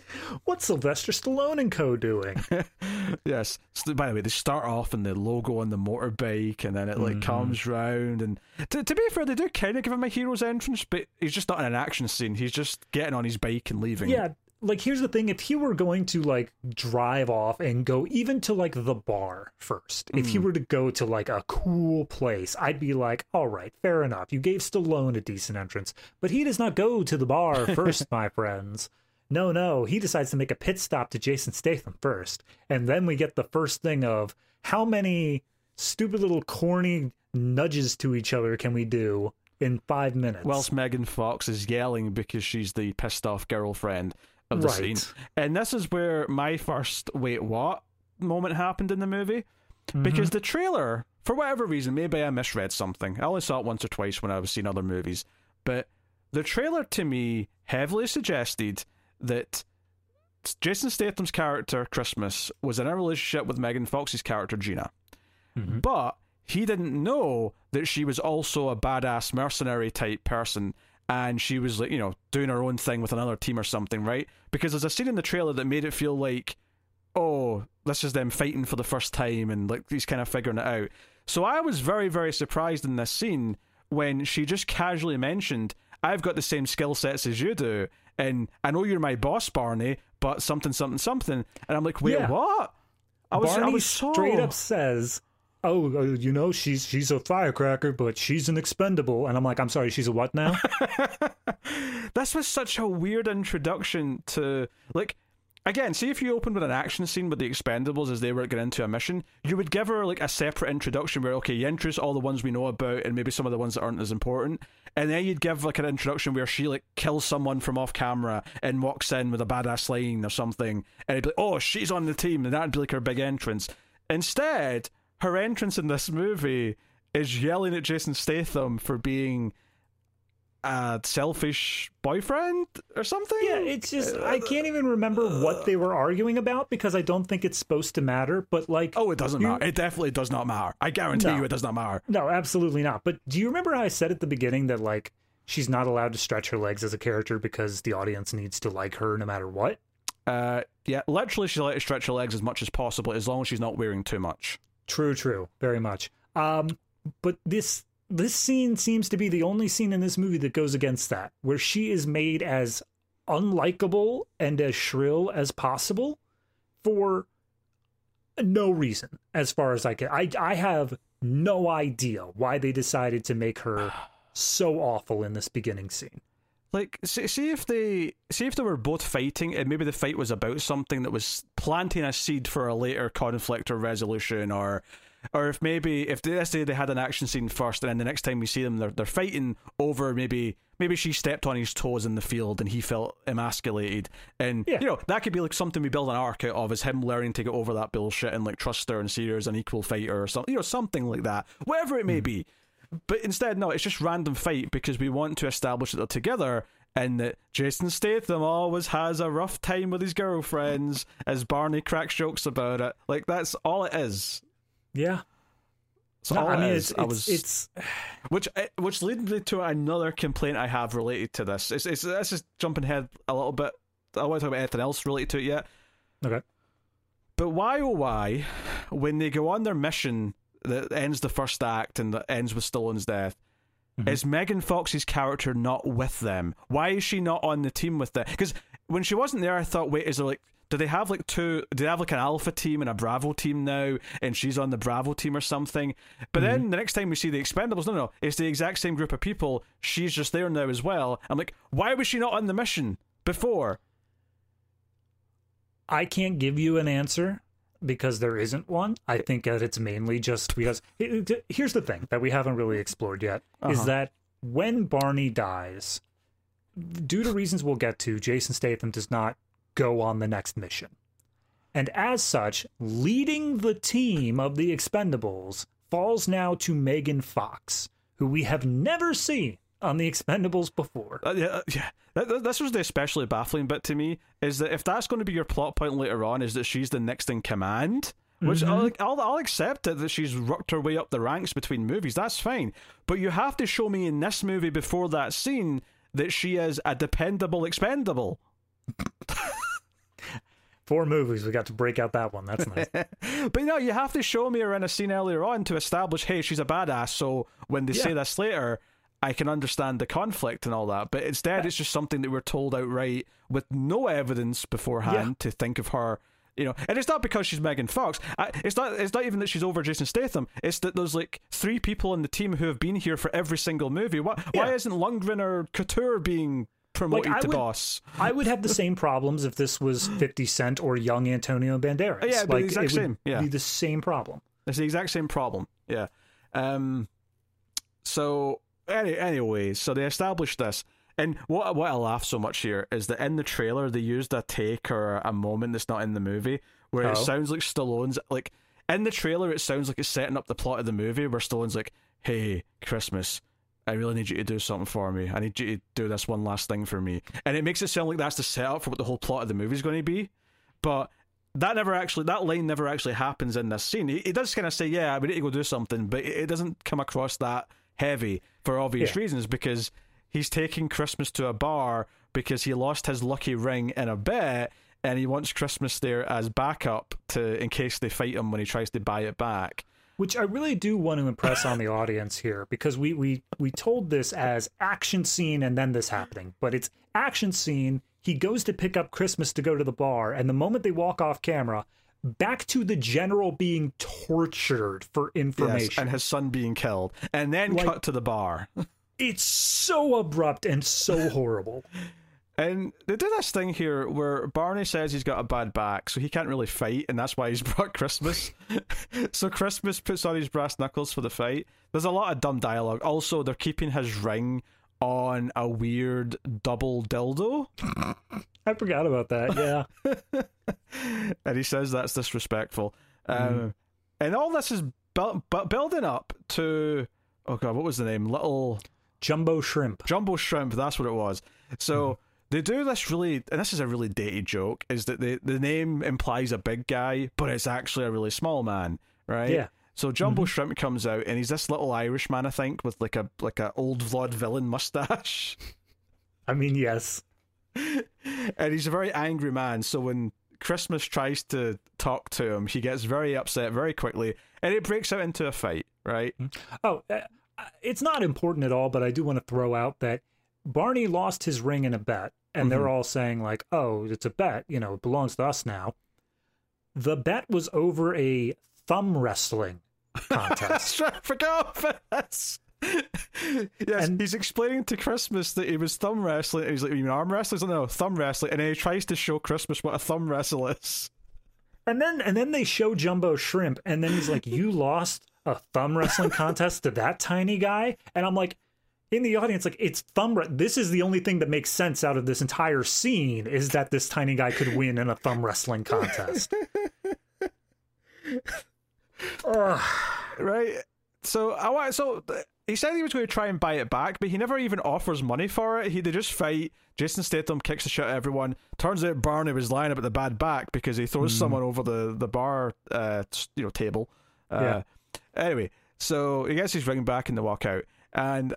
What's Sylvester Stallone and co doing? yes. So, by the way, they start off in the logo on the motorbike, and then it like mm-hmm. comes round. And to, to be fair, they do kind of give him a hero's entrance, but he's just not in an action scene. He's just getting on his bike and leaving. yeah, like here's the thing: if he were going to like drive off and go even to like the bar first, if he hmm. were to go to like a cool place, I'd be like, all right, fair enough. You gave Stallone a decent entrance, but he does not go to the bar first, my friends. No, no, he decides to make a pit stop to Jason Statham first, and then we get the first thing of how many stupid little corny nudges to each other can we do in five minutes? Whilst Megan Fox is yelling because she's the pissed off girlfriend of the Right. scene. And this is where my first wait what moment happened in the movie. Mm-hmm. Because the trailer, for whatever reason, maybe I misread something. I only saw it once or twice when I was seeing other movies. But the trailer to me heavily suggested that Jason Statham's character, Christmas, was in a relationship with Megan Fox's character, Gina. Mm-hmm. But he didn't know that she was also a badass mercenary type person and she was like, you know, doing her own thing with another team or something, right? Because there's a scene in the trailer that made it feel like, oh, this is them fighting for the first time and like he's kind of figuring it out. So I was very, very surprised in this scene when she just casually mentioned, I've got the same skill sets as you do, and I know you're my boss, Barney, but something, something, something. And I'm like, wait, Yeah. what? I was, Barney I was so... straight up says, "Oh, uh, you know, she's she's a firecracker, but she's an expendable." And I'm like, "I'm sorry, she's a what now?" this was such a weird introduction to like again see if you opened with an action scene with the expendables as they were getting into a mission you would give her like a separate introduction where okay you introduce all the ones we know about and maybe some of the ones that aren't as important and then you'd give like an introduction where she like kills someone from off camera and walks in with a badass line or something and it'd be like oh she's on the team and that'd be like her big entrance instead her entrance in this movie is yelling at jason statham for being a selfish boyfriend or something. yeah, it's just I can't even remember what they were arguing about because I don't think it's supposed to matter. But like, Oh, it doesn't You- matter. It definitely does not matter. I guarantee No. you, it does not matter. no, absolutely not. But do you remember how I said at the beginning that like she's not allowed to stretch her legs as a character because the audience needs to like her no matter what? Uh, yeah, literally, she's allowed to stretch her legs as much as possible, as long as she's not wearing too much. True, true, very much. Um, but this this scene seems to be the only scene in this movie that goes against that, where she is made as unlikable and as shrill as possible for no reason, as far as I can. I I have no idea why they decided to make her so awful in this beginning scene. Like, see, see if they see if they were both fighting, and maybe the fight was about something that was planting a seed for a later conflict or resolution, or or if maybe if they, let's say they had an action scene first, and then the next time we see them, they're they're fighting over maybe maybe she stepped on his toes in the field and he felt emasculated, and Yeah. you know that could be like something we build an arc out of, is him learning to get over that bullshit and like trust her and see her as an equal fighter or something, you know, something like that, whatever it may hmm. be. But instead, no, it's just random fight because we want to establish that they're together and that Jason Statham always has a rough time with his girlfriends as Barney cracks jokes about it. Like, that's all it is. Yeah, So No, all I mean, is, it's, I it's, was it's which eh, which leads me to another complaint I have related to this. It's, it's this is jumping ahead a little bit. I don't want to talk about anything else related to it yet. okay. But why oh why, when they go on their mission that ends the first act and that ends with Stallone's death, Mhm. is Megan Fox's character not with them? Why is she not on the team with them? Because when she wasn't there, I thought, wait, is there like do they have like two? Do they have like an Alpha team and a Bravo team now, and she's on the Bravo team or something? But then the next time we see the Expendables, no, no, it's the exact same group of people. She's just there now as well. I'm like, why was she not on the mission before? I can't give you an answer because there isn't one. I think that it's mainly just because it- here's the thing that we haven't really explored yet is Uh-huh. that when Barney dies, due to reasons we'll get to, Jason Statham does not go on the next mission. And as such, leading the team of the Expendables falls now to Megan Fox, who we have never seen on the Expendables before. Uh, yeah, uh, yeah. That, this was the especially baffling bit to me is that if that's going to be your plot point later on, is that she's the next in command. Which I'll, I'll I'll accept it that she's worked her way up the ranks between movies. That's fine, but you have to show me in this movie before that scene that she is a dependable expendable. Four movies, we got to break out that one. That's nice. but you know, you have to show me her in a scene earlier on to establish, hey, she's a badass. So when they say Yeah. this later, I can understand the conflict and all that. But instead, it's just something that we're told outright with no evidence beforehand to think of her. You know, and it's not because she's Megan Fox. I, it's not. It's not even that she's over Jason Statham. It's that there's like three people on the team who have been here for every single movie. Why, why isn't Lundgren or Couture being promoted I to would- boss? I would have the same problems if this was 50 Cent or young Antonio Banderas. Yeah, it'd be the exact it would same, yeah. be the same problem. It's the exact same problem. Yeah. Um. So any anyway, so they established this, and what what I laugh so much here is that in the trailer they used a take or a moment that's not in the movie where it Oh. sounds like Stallone's like in the trailer it sounds like it's setting up the plot of the movie where Stallone's like, "Hey, Christmas." I really need you to do something for me. I need you to do this one last thing for me. And it makes it sound like that's the setup for what the whole plot of the movie is going to be. But that never actually that line never actually happens in this scene. He, he does kind of say, "Yeah, we need to go do something," but it, it doesn't come across that heavy for obvious Yeah. reasons because he's taking Christmas to a bar because he lost his lucky ring in a bet, and he wants Christmas there as backup to in case they fight him when he tries to buy it back. Which I really do want to impress on the audience here because we, we, we told this as action scene and then this happening, but it's action scene. He goes to pick up Christmas to go to the bar, and the moment they walk off camera, back to the general being tortured for Yes, information. and his son being killed, and then Like- cut to the bar. it's so abrupt and so horrible. And they do this thing here where Barney says he's got a bad back, so he can't really fight, and that's why he's brought Christmas. so Christmas puts on his brass knuckles for the fight. There's a lot of dumb dialogue. Also, they're keeping his ring on a weird double dildo, I forgot about that. Yeah. and he says that's disrespectful. Um, mm-hmm. and all this is bu- bu- building up to oh god, what was the name? Little Jumbo shrimp. Jumbo Shrimp, that's what it was. So mm-hmm. they do this really, and this is a really dated joke, is that the, the name implies a big guy, but it's actually a really small man, right? Yeah. So Jumbo mm-hmm. Shrimp comes out, and he's this little Irish man, I think, with like a like a old vaudevillain mustache, I mean, yes. And he's a very angry man. So when Christmas tries to talk to him, he gets very upset very quickly, and it breaks out into a fight, right? Hmm. Oh, uh, uh, it's not important at all, but I do want to throw out that Barney lost his ring in a bet, and they're mm-hmm. all saying like, "Oh, it's a bet, you know, it belongs to us now." The bet was over a thumb wrestling contest. I forgot about this. yes, And- he's explaining to Christmas that he was thumb wrestling. He's like, "You mean arm wrestling?" He's like, no, thumb wrestling. And then he tries to show Christmas what a thumb wrestle is. and then and then they show Jumbo Shrimp, and then he's like, "You lost a thumb wrestling contest to that tiny guy," and I'm like. In the audience, like it's thumb. This is the only thing that makes sense out of this entire scene is that this tiny guy could win in a thumb wrestling contest. Right. So I want. So th- he said he was going to try and buy it back, but he never even offers money for it. He they just fight. Jason Statham kicks the shit out of everyone. Turns out Barney was lying about the bad back because he throws someone over the the bar, uh, you know, table. Uh, Yeah. Anyway, So he gets his ring back and they walk out. And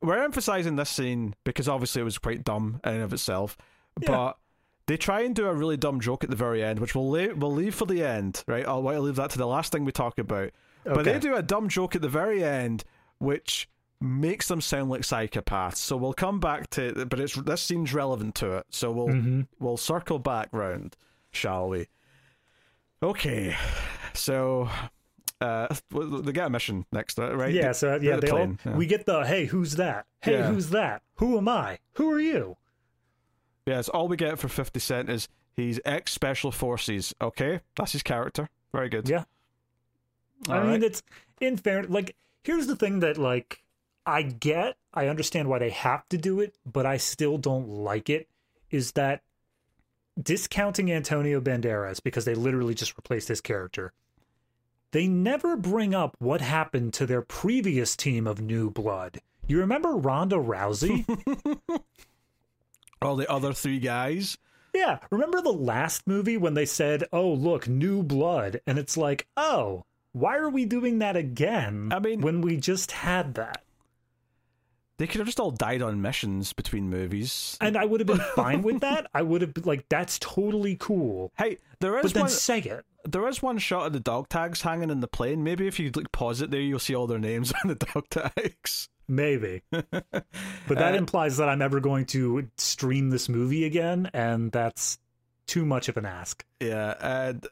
we're emphasizing this scene because obviously it was quite dumb in and of itself. Yeah. But they try and do a really dumb joke at the very end, which we'll, la- we'll leave for the end, right? I'll, I'll leave that to the last thing we talk about. But they do a dumb joke at the very end, which makes them sound like psychopaths. So we'll come back to, but it's this seems relevant to it. So we'll Mhm. we'll circle back round, shall we? Okay, so uh, they get a mission next, right? Yeah, so yeah, they all, yeah. we get the hey, who's that? Hey, Yeah. who's that? Who am I? Who are you? Yes, all we get for 50 Cent is he's ex Special Forces. Okay, that's his character. Very good. Yeah. I All mean, it's in fair. Like, here's the thing that like I get, I understand why they have to do it, but I still don't like it. Is that discounting Antonio Banderas because they literally just replaced his character? They never bring up what happened to their previous team of New Blood. You remember Ronda Rousey? all the other three guys. yeah, remember the last movie when they said, "Oh, look, New Blood," and it's like, "Oh, why are we doing that again?" I mean- when we just had that. They could have just all died on missions between movies. and I would have been fine with that. I would have been like, that's totally cool. Hey, there is But then one. say it. There is one shot of the dog tags hanging in the plane. Maybe if you like pause it there, you'll see all their names on the dog tags. Maybe. But that Uh, implies that I'm ever going to stream this movie again, and that's too much of an ask. Yeah, and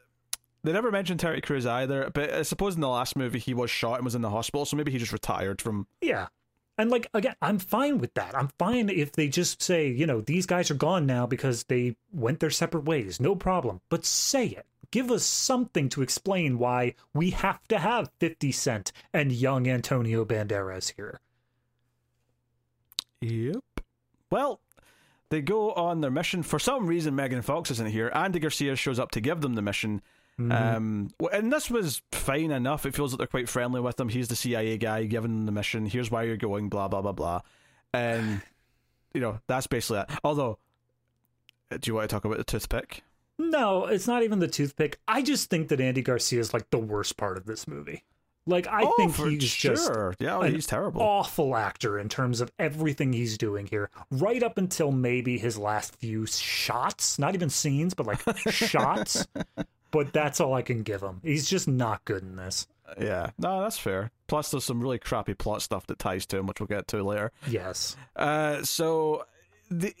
they never mentioned Terry Crews either. But I suppose in the last movie he was shot and was in the hospital, so maybe he just retired from. Yeah. And like again, I'm fine with that. I'm fine if they just say, you know, these guys are gone now because they went their separate ways. No problem. But say it. Give us something to explain why we have to have 50 Cent and young Antonio Banderas here. Yep. Well, they go on their mission. For some reason, Megan Fox isn't here. Andy Garcia shows up to give them the mission. Mm-hmm. Um, and this was fine enough. It feels like they're quite friendly with him. He's the CIA guy giving them the mission. Here's why you're going. Blah blah blah blah. And you know that's basically it. Although, uh, do you want to talk about the toothpick? No, it's not even the toothpick. I just think that Andy Garcia is like the worst part of this movie. Like I oh, think he's sure. just yeah, an he's terrible. awful actor in terms of everything he's doing here. Right up until maybe his last few shots, not even scenes, but like shots. But that's all I can give him. He's just not good in this. Yeah, no, that's fair. Plus, there's some really crappy plot stuff that ties to him, which we'll get to later. Yes. Uh, so the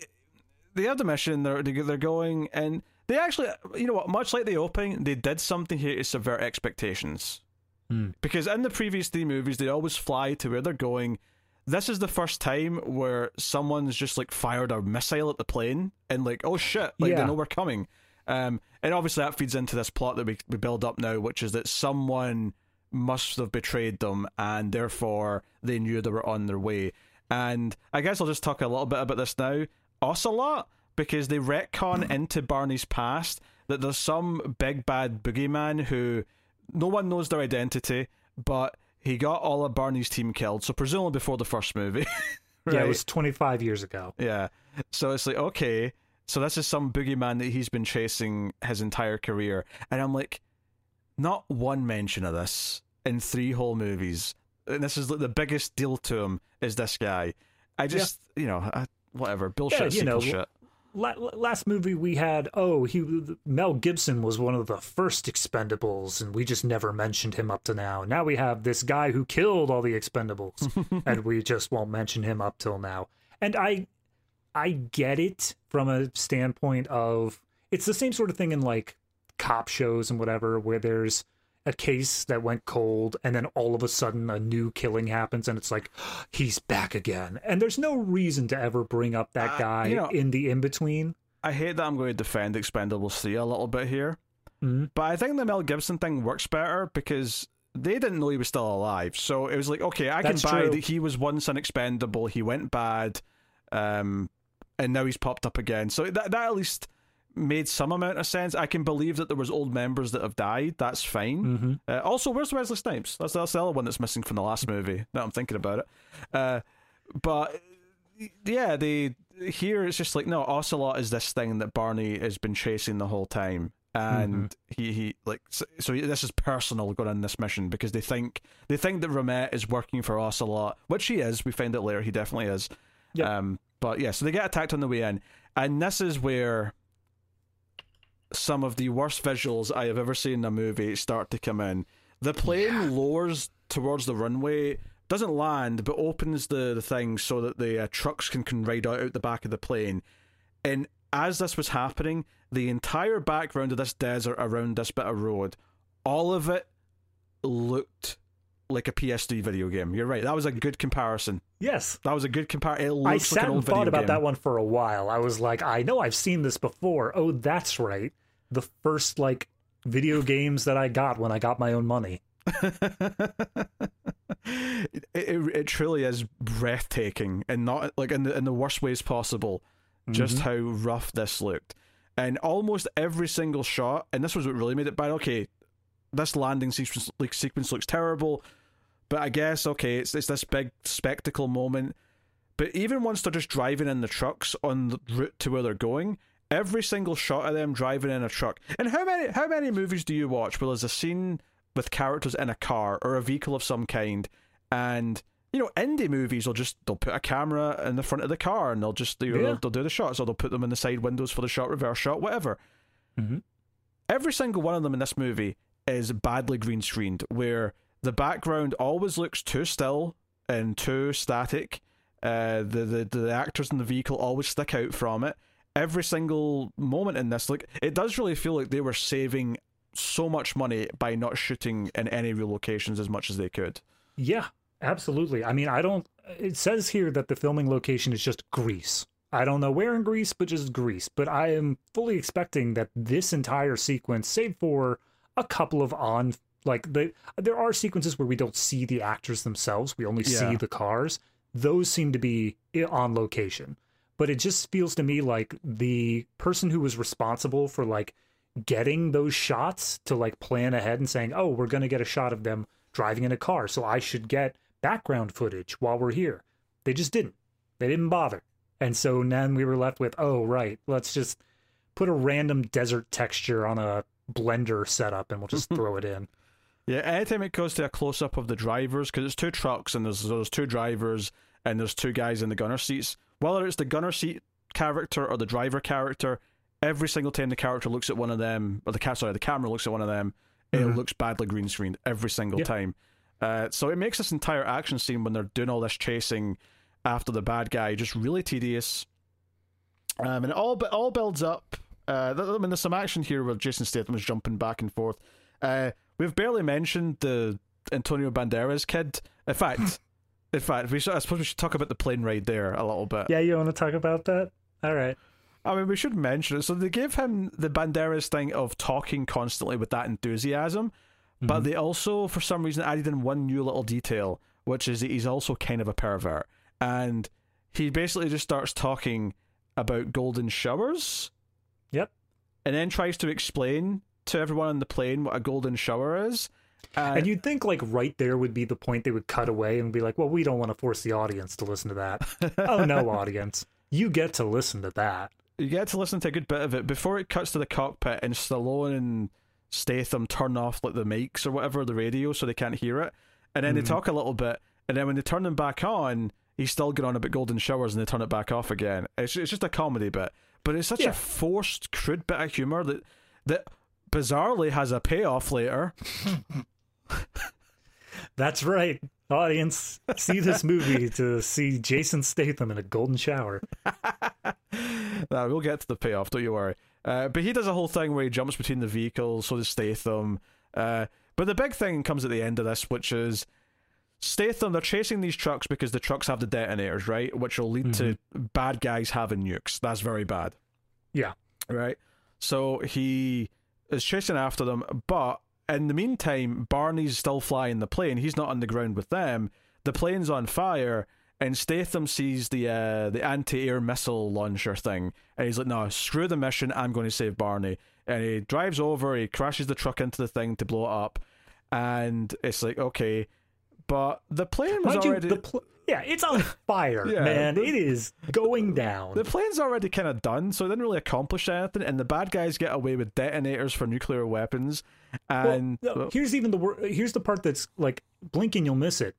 they have the mission. They're they're going, and they actually, you know what? Much like the opening, they did something here to subvert expectations. Hmm. Because in the previous three movies, they always fly to where they're going. This is the first time where someone's just like fired a missile at the plane, and like, oh shit, like they know we're coming. Um, and obviously that feeds into this plot that we we build up now, which is that someone must have betrayed them, and therefore they knew they were on their way. And I guess I'll just talk a little bit about this now. Ocelot, because they retcon into Barney's past that there's some big bad boogeyman who no one knows their identity, but he got all of Barney's team killed, so presumably before the first movie. Yeah, it was 25 years ago. Yeah. So it's like, okay, so this is some boogeyman that he's been chasing his entire career. And I'm like, not one mention of this in three whole movies. And this is like the biggest deal to him is this guy. I just, you know, I, whatever, bullshit, Yeah, you know, shit. La- last movie we had, oh, he Mel Gibson was one of the first Expendables, and we just never mentioned him up to now. Now we have this guy who killed all the Expendables, and we just won't mention him up till now. And I, I get it from a standpoint of it's the same sort of thing in like cop shows and whatever, where there's a case that went cold and then all of a sudden a new killing happens and it's like he's back again and there's no reason to ever bring up that Uh, guy you know- in the in between I hate that I'm going to defend Expendables 3 a little bit here. Mhm. But I think the Mel Gibson thing works better because they didn't know he was still alive. So it was like, okay, I That's can buy true. that he was once an expendable, he went bad, um, and now he's popped up again. So that that at least made some amount of sense. I can believe that there was old members that have died. That's fine. Mhm. Uh, also, where's Wesley Snipes? That's that's the other one that's missing from the last movie. Now I'm thinking about it. Uh, but yeah, they here it's just like no, Ocelot is this thing that Barney has been chasing the whole time, and he he like so, so this is personal going on this mission because they think they think that Rahmat is working for Ocelot, which he is. We find out later he definitely is. Yep. Um, but yeah, so they get attacked on the way in, and this is where some of the worst visuals I have ever seen in a movie start to come in. The plane lowers towards the runway, doesn't land, but opens the, the thing so that the uh, trucks can, can ride out, out the back of the plane. And as this was happening, the entire background of this desert around this bit of road, all of it looked like a PS3 video game. You're right. That was a good comparison. Yes. That was a good comparison. I like sat an old and thought about game. that one for a while. I was like, I know I've seen this before. Oh, that's right. The first like video games that I got when I got my own money. it, it, it truly is breathtaking and not like in the in the worst ways possible just mm-hmm. how rough this looked and almost every single shot and this was what really made it bad okay this landing sequence like sequence looks terrible but i guess okay it's, it's this big spectacle moment but even once they're just driving in the trucks on the route to where they're going every single shot of them driving in a truck and how many how many movies do you watch where there's a scene with characters in a car or a vehicle of some kind and you know indie movies will just they'll put a camera in the front of the car and they'll just you know, Yeah. they'll, they'll do the shots or they'll put them in the side windows for the shot reverse shot whatever Mhm. every single one of them in this movie is badly green screened where the background always looks too still and too static uh, the, the the actors in the vehicle always stick out from it every single moment in this like it does really feel like they were saving so much money by not shooting in any real locations as much as they could Yeah, absolutely. I mean, I don't. It says here that the filming location is just Greece. I don't know where in Greece, but just Greece. But I am fully expecting that this entire sequence, save for a couple of on, like the there are sequences where we don't see the actors themselves. We only Yeah. see the cars. Those seem to be eh, on location. But it just feels to me like the person who was responsible for like getting those shots to like plan ahead and saying, "Oh, we're going to get a shot of them driving in a car, so I should get background footage while we're here." They just didn't. They didn't bother. And so then we were left with, "Oh, right, let's just put a random desert texture on a blender setup and we'll just throw it in." Yeah, anytime it goes to a close up of the drivers, because it's two trucks and there's there's two drivers and there's two guys in the gunner seats. Whether it's the gunner seat character or the driver character, every single time the character looks at one of them, or the sorry, the camera looks at one of them, it Mhm. looks badly green screened every single Yeah. time. Uh, so it makes this entire action scene when they're doing all this chasing after the bad guy just really tedious. Um, and it all it all builds up. Uh, I mean, there's some action here where Jason Statham is jumping back and forth. Uh, we've barely mentioned the Antonio Banderas kid. In fact, in fact, we should, I suppose we should talk about the plane ride there a little bit. Yeah, you want to talk about that? All right. I mean, we should mention it. So they gave him the Banderas thing of talking constantly with that enthusiasm, but they also, for some reason, added in one new little detail, which is that he's also kind of a pervert, and he basically just starts talking about golden showers. And then tries to explain to everyone on the plane what a golden shower is. Uh, And you'd think like right there would be the point they would cut away and be like, "Well, we don't want to force the audience to listen to that." oh no, audience, you get to listen to that. you get to listen to a good bit of it before it cuts to the cockpit and Stallone and Statham turn off like the mics or whatever the radio so they can't hear it, and then they talk a little bit, and then when they turn them back on, he's still going on about golden showers and they turn it back off again. It's it's just a comedy bit, but it's such Yeah. a forced, crude bit of humor that that bizarrely has a payoff later. That's right, audience. See this movie to see Jason Statham in a golden shower. Nah, we'll get to the payoff, don't you worry. Uh, but he does a whole thing where he jumps between the vehicles, so does Statham. Uh, but the big thing comes at the end of this, which is Statham, they're chasing these trucks because the trucks have the detonators, right? Which will lead to bad guys having nukes. That's very bad, Yeah, right? So he is chasing after them, but in the meantime, Barney's still flying the plane. He's not on the ground with them. The plane's on fire, and Statham sees the uh, the anti-air missile launcher thing, and he's like, "No, screw the mission. I'm going to save Barney." And he drives over. He crashes the truck into the thing to blow it up, and it's like, okay, but the plane was mind you, already. the pl- Yeah, it's on fire, Yeah. man. It is going down. The plane's already kind of done, so it didn't really accomplish anything. And the bad guys get away with detonators for nuclear weapons. And Well, no, here's even the wor- here's the part that's like blink and you'll miss it.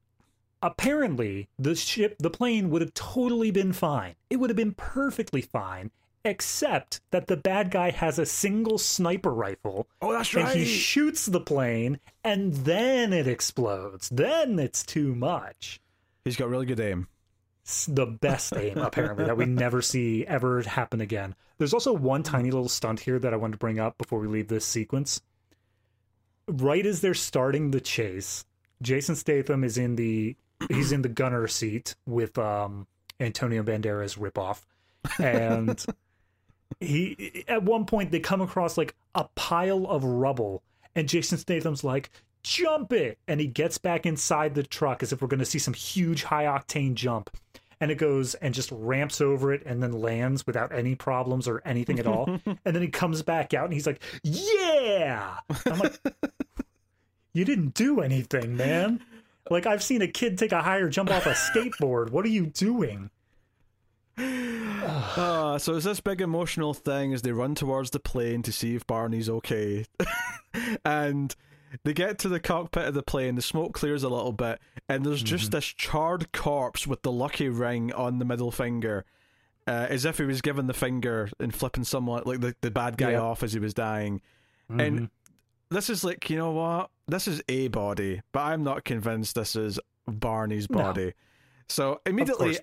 Apparently, the ship, the plane would have totally been fine. It would have been perfectly fine, except that the bad guy has a single sniper rifle, oh, that's and right. he shoots the plane, and then it explodes. Then it's too much. He's got really good aim. It's the best aim apparently that we never see ever happen again. There's also one tiny little stunt here that I wanted to bring up before we leave this sequence. Right as they're starting the chase, Jason Statham is in the he's in the gunner seat with um Antonio Banderas ripoff and he at one point they come across like a pile of rubble and Jason Statham's like jump it! And he gets back inside the truck as if we're going to see some huge high octane jump. And it goes and just ramps over it and then lands without any problems or anything at all. And then he comes back out and he's like yeah! I'm like you didn't do anything man. Like i've seen a kid take a higher jump off a skateboard. What are you doing Uh, so it's this big emotional thing as they run towards the plane to see if Barney's okay. and they get to the cockpit of the plane, the smoke clears a little bit, and there's just this charred corpse with the lucky ring on the middle finger. Uh, as if he was giving the finger and flipping someone like the, the bad guy Yeah. off as he was dying. And this is like, you know what? This is a body, but I'm not convinced this is Barney's No. body. So of immediately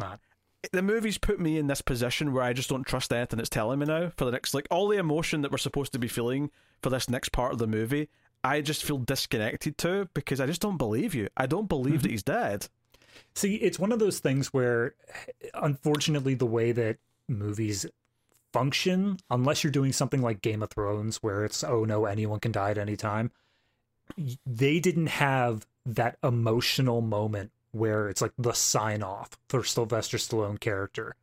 the movie's put me in this position where I just don't trust anything it's telling me now for the next like all the emotion that we're supposed to be feeling for this next part of the movie. I just feel disconnected to because I just don't believe you. I don't believe mm-hmm. that he's dead. See, it's one of those things where, unfortunately, the way that movies function, unless you're doing something like Game of Thrones, where it's, oh no, anyone can die at any time, they didn't have that emotional moment where it's like the sign off for Sylvester Stallone character.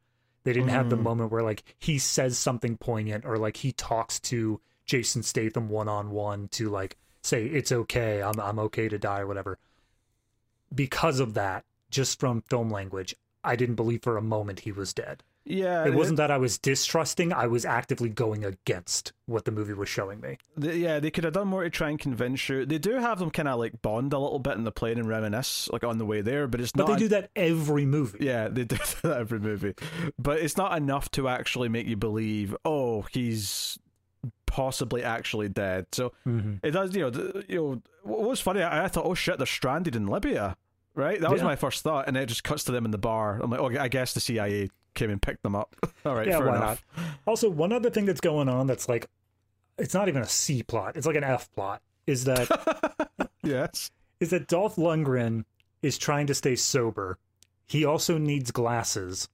They didn't have the Mm. moment where like he says something poignant or like he talks to Jason Statham one on one to like say it's okay, I'm I'm okay to die or whatever. Because of that, just from film language, I didn't believe for a moment he was dead. Yeah, It wasn't that I was distrusting, I was actively going against what the movie was showing me. They, yeah, they could have done more to try and convince you. They do have them kind of like bond a little bit in the plane and reminisce like on the way there, but it's But not. they do that every movie. Yeah, they do that every movie, but it's not enough to actually make you believe. Oh, he's possibly actually dead. So Mhm. it does. You know, the, you know. What was funny? I, I thought, oh shit, they're stranded in Libya. Right, that was Yeah. my first thought, and it just cuts to them in the bar. I'm like, okay, I guess the CIA came and picked them up. All right, Yeah, why enough. Also, one other thing that's going on that's like, it's not even a C plot, it's like an F plot, is that Yes. is that Dolph Lundgren is trying to stay sober. He also needs glasses.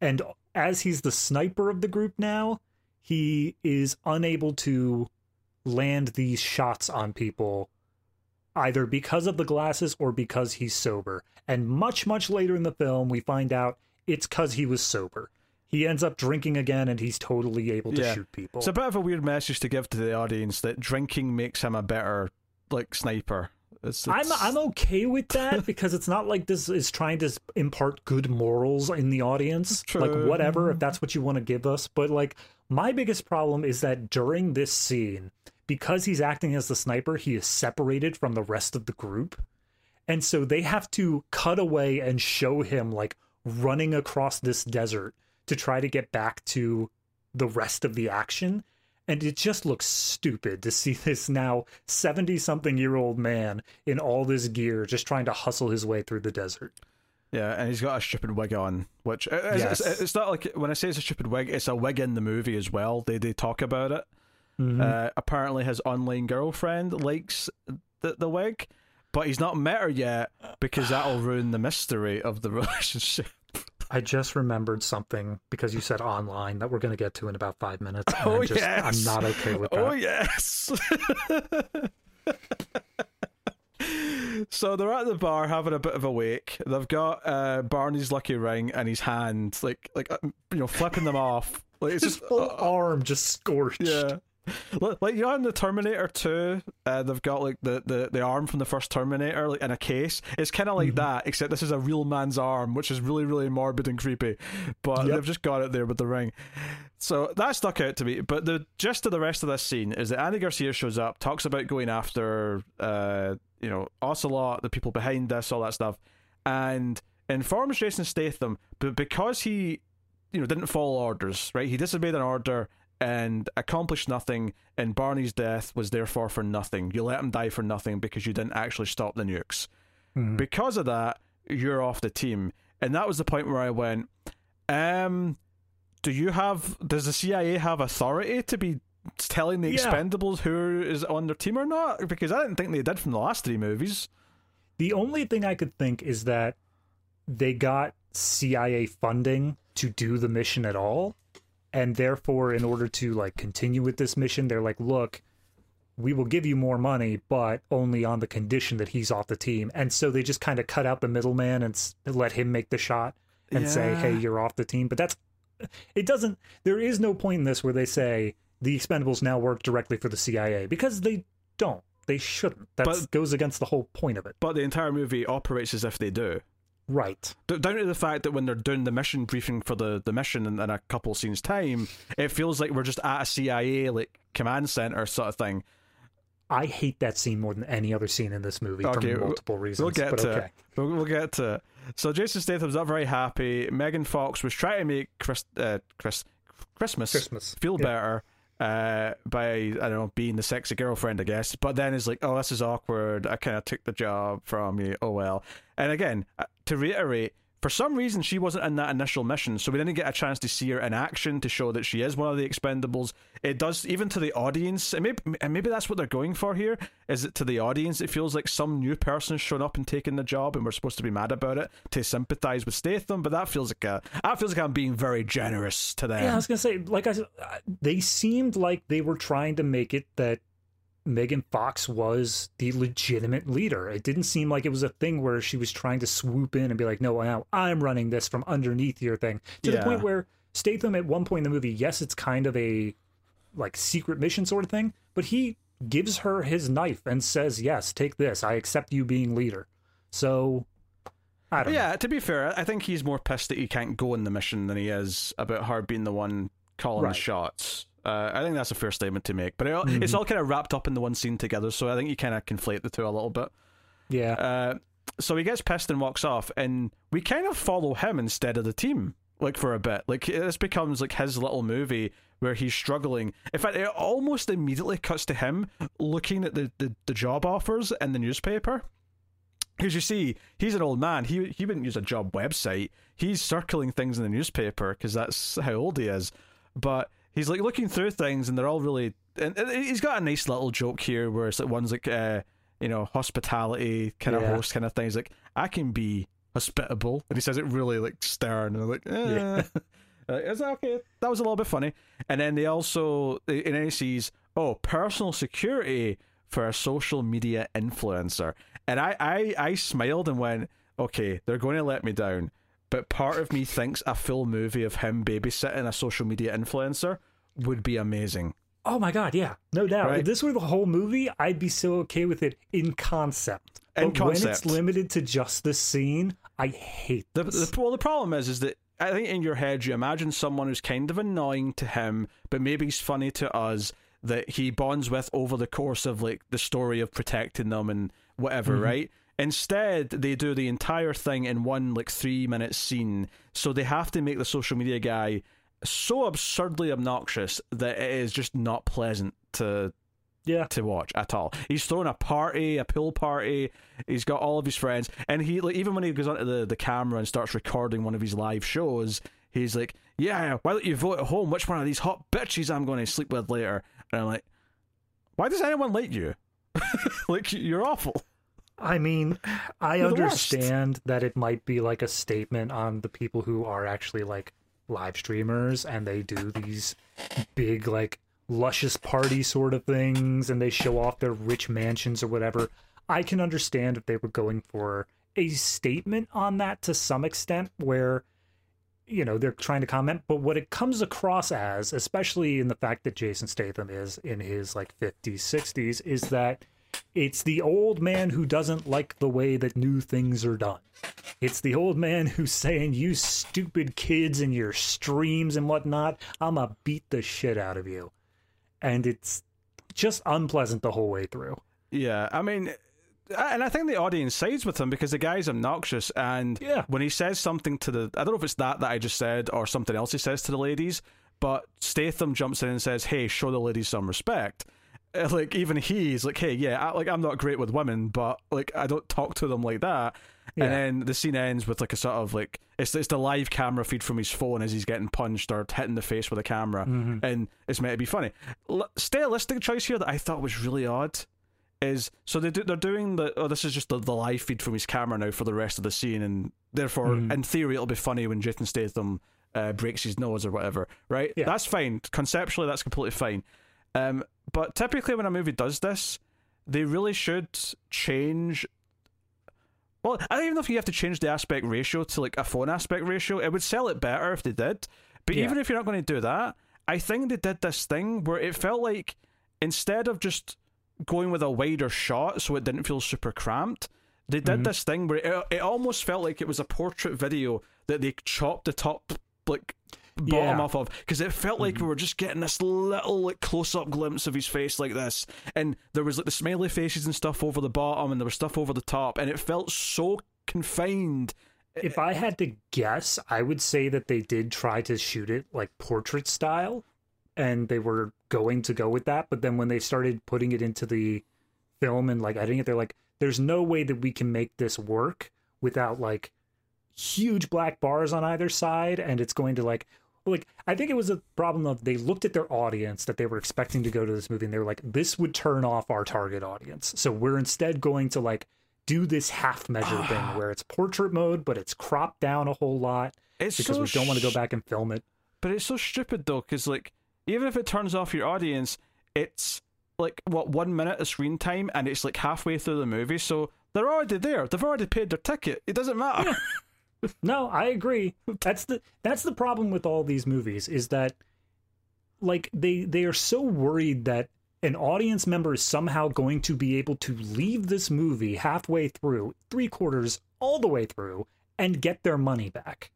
And as he's the sniper of the group now, he is unable to land these shots on people either because of the glasses or because he's sober. And much, much later in the film, we find out it's because he was sober. He ends up drinking again and he's totally able to Yeah. shoot people. It's a bit of a weird message to give to the audience that drinking makes him a better like sniper. It's, I'm I'm okay with that because it's not like this is trying to impart good morals in the audience. Like whatever, if that's what you want to give us. But like my biggest problem is that during this scene, because he's acting as the sniper, he is separated from the rest of the group. And so they have to cut away and show him like running across this desert to try to get back to the rest of the action. And it just looks stupid to see this now 70 something year old man in all this gear just trying to hustle his way through the desert. Yeah, and he's got a stupid wig on, which uh, it's, Yes. it's, it's not like when I say it's a stupid wig, it's a wig in the movie as well. They they talk about it. Uh, apparently, his online girlfriend likes the the wig, but he's not met her yet because that'll ruin the mystery of the relationship. I just remembered something because you said online that we're going to get to in about five minutes. and Oh, I'm just, yes. I'm not okay with that. Oh yes. so they're at the bar having a bit of a wake. They've got uh, Barney's lucky ring in his hand, like like uh, you know, flipping them off. Like it's His just full uh, arm just scorched. yeah. Like you know in the Terminator 2, uh, they've got like the, the, the arm from the first Terminator like in a case. It's kind of like mm-hmm. that, except this is a real man's arm, which is really really morbid and creepy. But yep. they've just got it there with the ring. So that stuck out to me. But the gist of the rest of this scene is that Andy Garcia shows up, talks about going after uh, you know Ocelot, the people behind this, all that stuff, and informs Jason Statham, but because he you know didn't follow orders, right? He disobeyed an order and accomplished nothing, and Barney's death was therefore for nothing. You let him die for nothing because you didn't actually stop the nukes. Mm-hmm. Because of that, you're off the team. And that was the point where I went, um, do you have, does the CIA have authority to be telling the yeah. expendables who is on their team or not? Because I didn't think they did from the last three movies. The only thing I could think is that they got CIA funding to do the mission at all and therefore in order to like continue with this mission they're like look we will give you more money but only on the condition that he's off the team. And so they just kind of cut out the middleman and let him make the shot and yeah. say hey you're off the team. But that's it doesn't there is no point in this where they say the expendables now work directly for the cia because they don't they shouldn't. That goes against the whole point of it. But the entire movie operates as if they do Right. Down to the fact that when they're doing the mission briefing for the, the mission in, in a couple scenes time, it feels like we're just at a CIA like command center sort of thing. I hate that scene more than any other scene in this movie okay, for multiple reasons. We'll get to okay. it. We'll, we'll, get to it. So Jason Statham's not very happy. Megan Fox was trying to make Chris, uh, Chris, Christmas, Christmas feel yeah. better uh, by I don't know being the sexy girlfriend, I guess. But then it's like, oh, this is awkward. I kind of took the job from you. Oh well. And again, uh, to reiterate, for some reason she wasn't in that initial mission, so we didn't get a chance to see her in action to show that she is one of the Expendables. It does even to the audience, and maybe, and maybe that's what they're going for here. Is it to the audience? It feels like some new person shown up and taken the job, and we're supposed to be mad about it to sympathize with Statham. But that feels like a that feels like I'm being very generous to them. Yeah, I was gonna say, like I said, uh, they seemed like they were trying to make it that Megan Fox was the legitimate leader. It didn't seem like it was a thing where she was trying to swoop in and be like, no, now I'm running this from underneath your thing. To yeah. the point where Statham at one point in the movie, yes, it's kind of a like secret mission sort of thing, but he gives her his knife and says, yes, take this. I accept you being leader. So I don't yeah, know. to be fair, I think he's more pissed that he can't go in the mission than he is about her being the one calling right. the shots. Uh, I think that's a fair statement to make, but it, mm-hmm. it's all kind of wrapped up in the one scene together, so I think you kind of conflate the two a little bit. Yeah. Uh, so he gets pissed and walks off, and we kind of follow him instead of the team, like for a bit. Like this becomes like his little movie where he's struggling. In fact, it almost immediately cuts to him looking at the, the, the job offers in the newspaper. Because you see, he's an old man. He he wouldn't use a job website. He's circling things in the newspaper because that's how old he is. But he's like looking through things and they're all really and, he's got a nice little joke here where it's like one's like uh you know hospitality kind of yeah. host kind of thing he's like i can be hospitable and he says it really like stern and I'm like eh. yeah. uh, is that okay that was a little bit funny and then they also in any sees oh personal security for a social media influencer and I, I i smiled and went okay they're going to let me down but part of me thinks a full movie of him babysitting a social media influencer would be amazing. Oh my god, yeah, no doubt. Right? If this were the whole movie, I'd be so okay with it in concept. In but concept. when it's limited to just this scene, I hate the, the, well, the problem is, is that I think in your head you imagine someone who's kind of annoying to him, but maybe he's funny to us that he bonds with over the course of like the story of protecting them and whatever, mm-hmm. right? Instead, they do the entire thing in one like three minute scene, so they have to make the social media guy so absurdly obnoxious that it is just not pleasant to yeah to watch at all. He's throwing a party, a pool party. He's got all of his friends, and he like even when he goes onto the the camera and starts recording one of his live shows, he's like, "Yeah, why don't you vote at home? Which one of these hot bitches I'm going to sleep with later?" And I'm like, "Why does anyone like you? like you're awful." I mean, I understand that it might be like a statement on the people who are actually like live streamers and they do these big like luscious party sort of things and they show off their rich mansions or whatever. I can understand if they were going for a statement on that to some extent where you know they're trying to comment but what it comes across as especially in the fact that jason statham is in his like 50s 60s is that it's the old man who doesn't like the way that new things are done it's the old man who's saying you stupid kids and your streams and whatnot i'ma beat the shit out of you and it's just unpleasant the whole way through Yeah, I mean, uh, and I think the audience sides with him because the guy's obnoxious, and Yeah. when he says something to the, I don't know if it's that that I just said or something else he says to the ladies, but Statham jumps in and says, "Hey, show the ladies some respect." Uh, Like even he's like, "Hey, yeah, I, like I'm not great with women, but like I don't talk to them like that." Yeah. And then the scene ends with like a sort of like it's it's the live camera feed from his phone as he's getting punched or hit in the face with a camera, and it's meant to be funny. L- stylistic choice here that I thought was really odd is so they do, they're doing the oh this is just the, the live feed from his camera now for the rest of the scene and therefore in theory it'll be funny when Jason Statham uh, breaks his nose or whatever right Yeah. that's fine conceptually that's completely fine um, but typically when a movie does this they really should change well I don't even know if you have to change the aspect ratio to like a phone aspect ratio it would sell it better if they did but Yeah. even if you're not going to do that I think they did this thing where it felt like instead of just going with a wider shot so it didn't feel super cramped. They did mm-hmm. this thing where it, it almost felt like it was a portrait video that they chopped the top like bottom Yeah. off of because it felt like we mm-hmm. were just getting this little like close up glimpse of his face like this, and there was like the smiley faces and stuff over the bottom, and there was stuff over the top, and it felt so confined. if I had to guess, I would say that they did try to shoot it like portrait style and they were going to go with that, but then when they started putting it into the film and like editing it, they're like, there's no way that we can make this work without like huge black bars on either side and it's going to like like I think it was a problem of they looked at their audience that they were expecting to go to this movie and they were like this would turn off our target audience. So we're instead going to like do this half measure ah. thing where it's portrait mode but it's cropped down a whole lot It's because so we don't want to go back and film it. But it's so stupid though, because like even if it turns off your audience, it's like what one minute of screen time, and it's like halfway through the movie, so they're already there. They've already paid their ticket. It doesn't matter. No, I agree. That's the that's the problem with all these movies is that like they they are so worried that an audience member is somehow going to be able to leave this movie halfway through, three quarters all the way through and get their money back.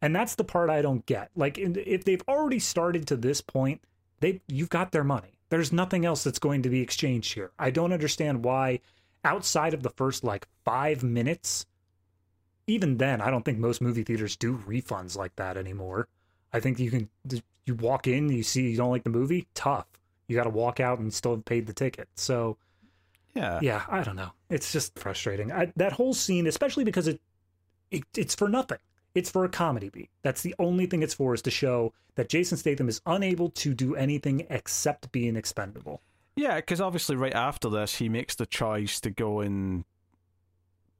And that's the part I don't get. Like if they've already started to this point, they you've got their money. There's nothing else that's going to be exchanged here. I don't understand why outside of the first like 5 minutes even then, I don't think most movie theaters do refunds like that anymore. I think you can you walk in, you see you don't like the movie, tough. You got to walk out and still have paid the ticket. So yeah. yeah, I don't know. It's just frustrating. I, that whole scene, especially because it, it it's for nothing. It's for a comedy beat. That's the only thing it's for is to show that Jason Statham is unable to do anything except being expendable. Yeah, because obviously, right after this, he makes the choice to go and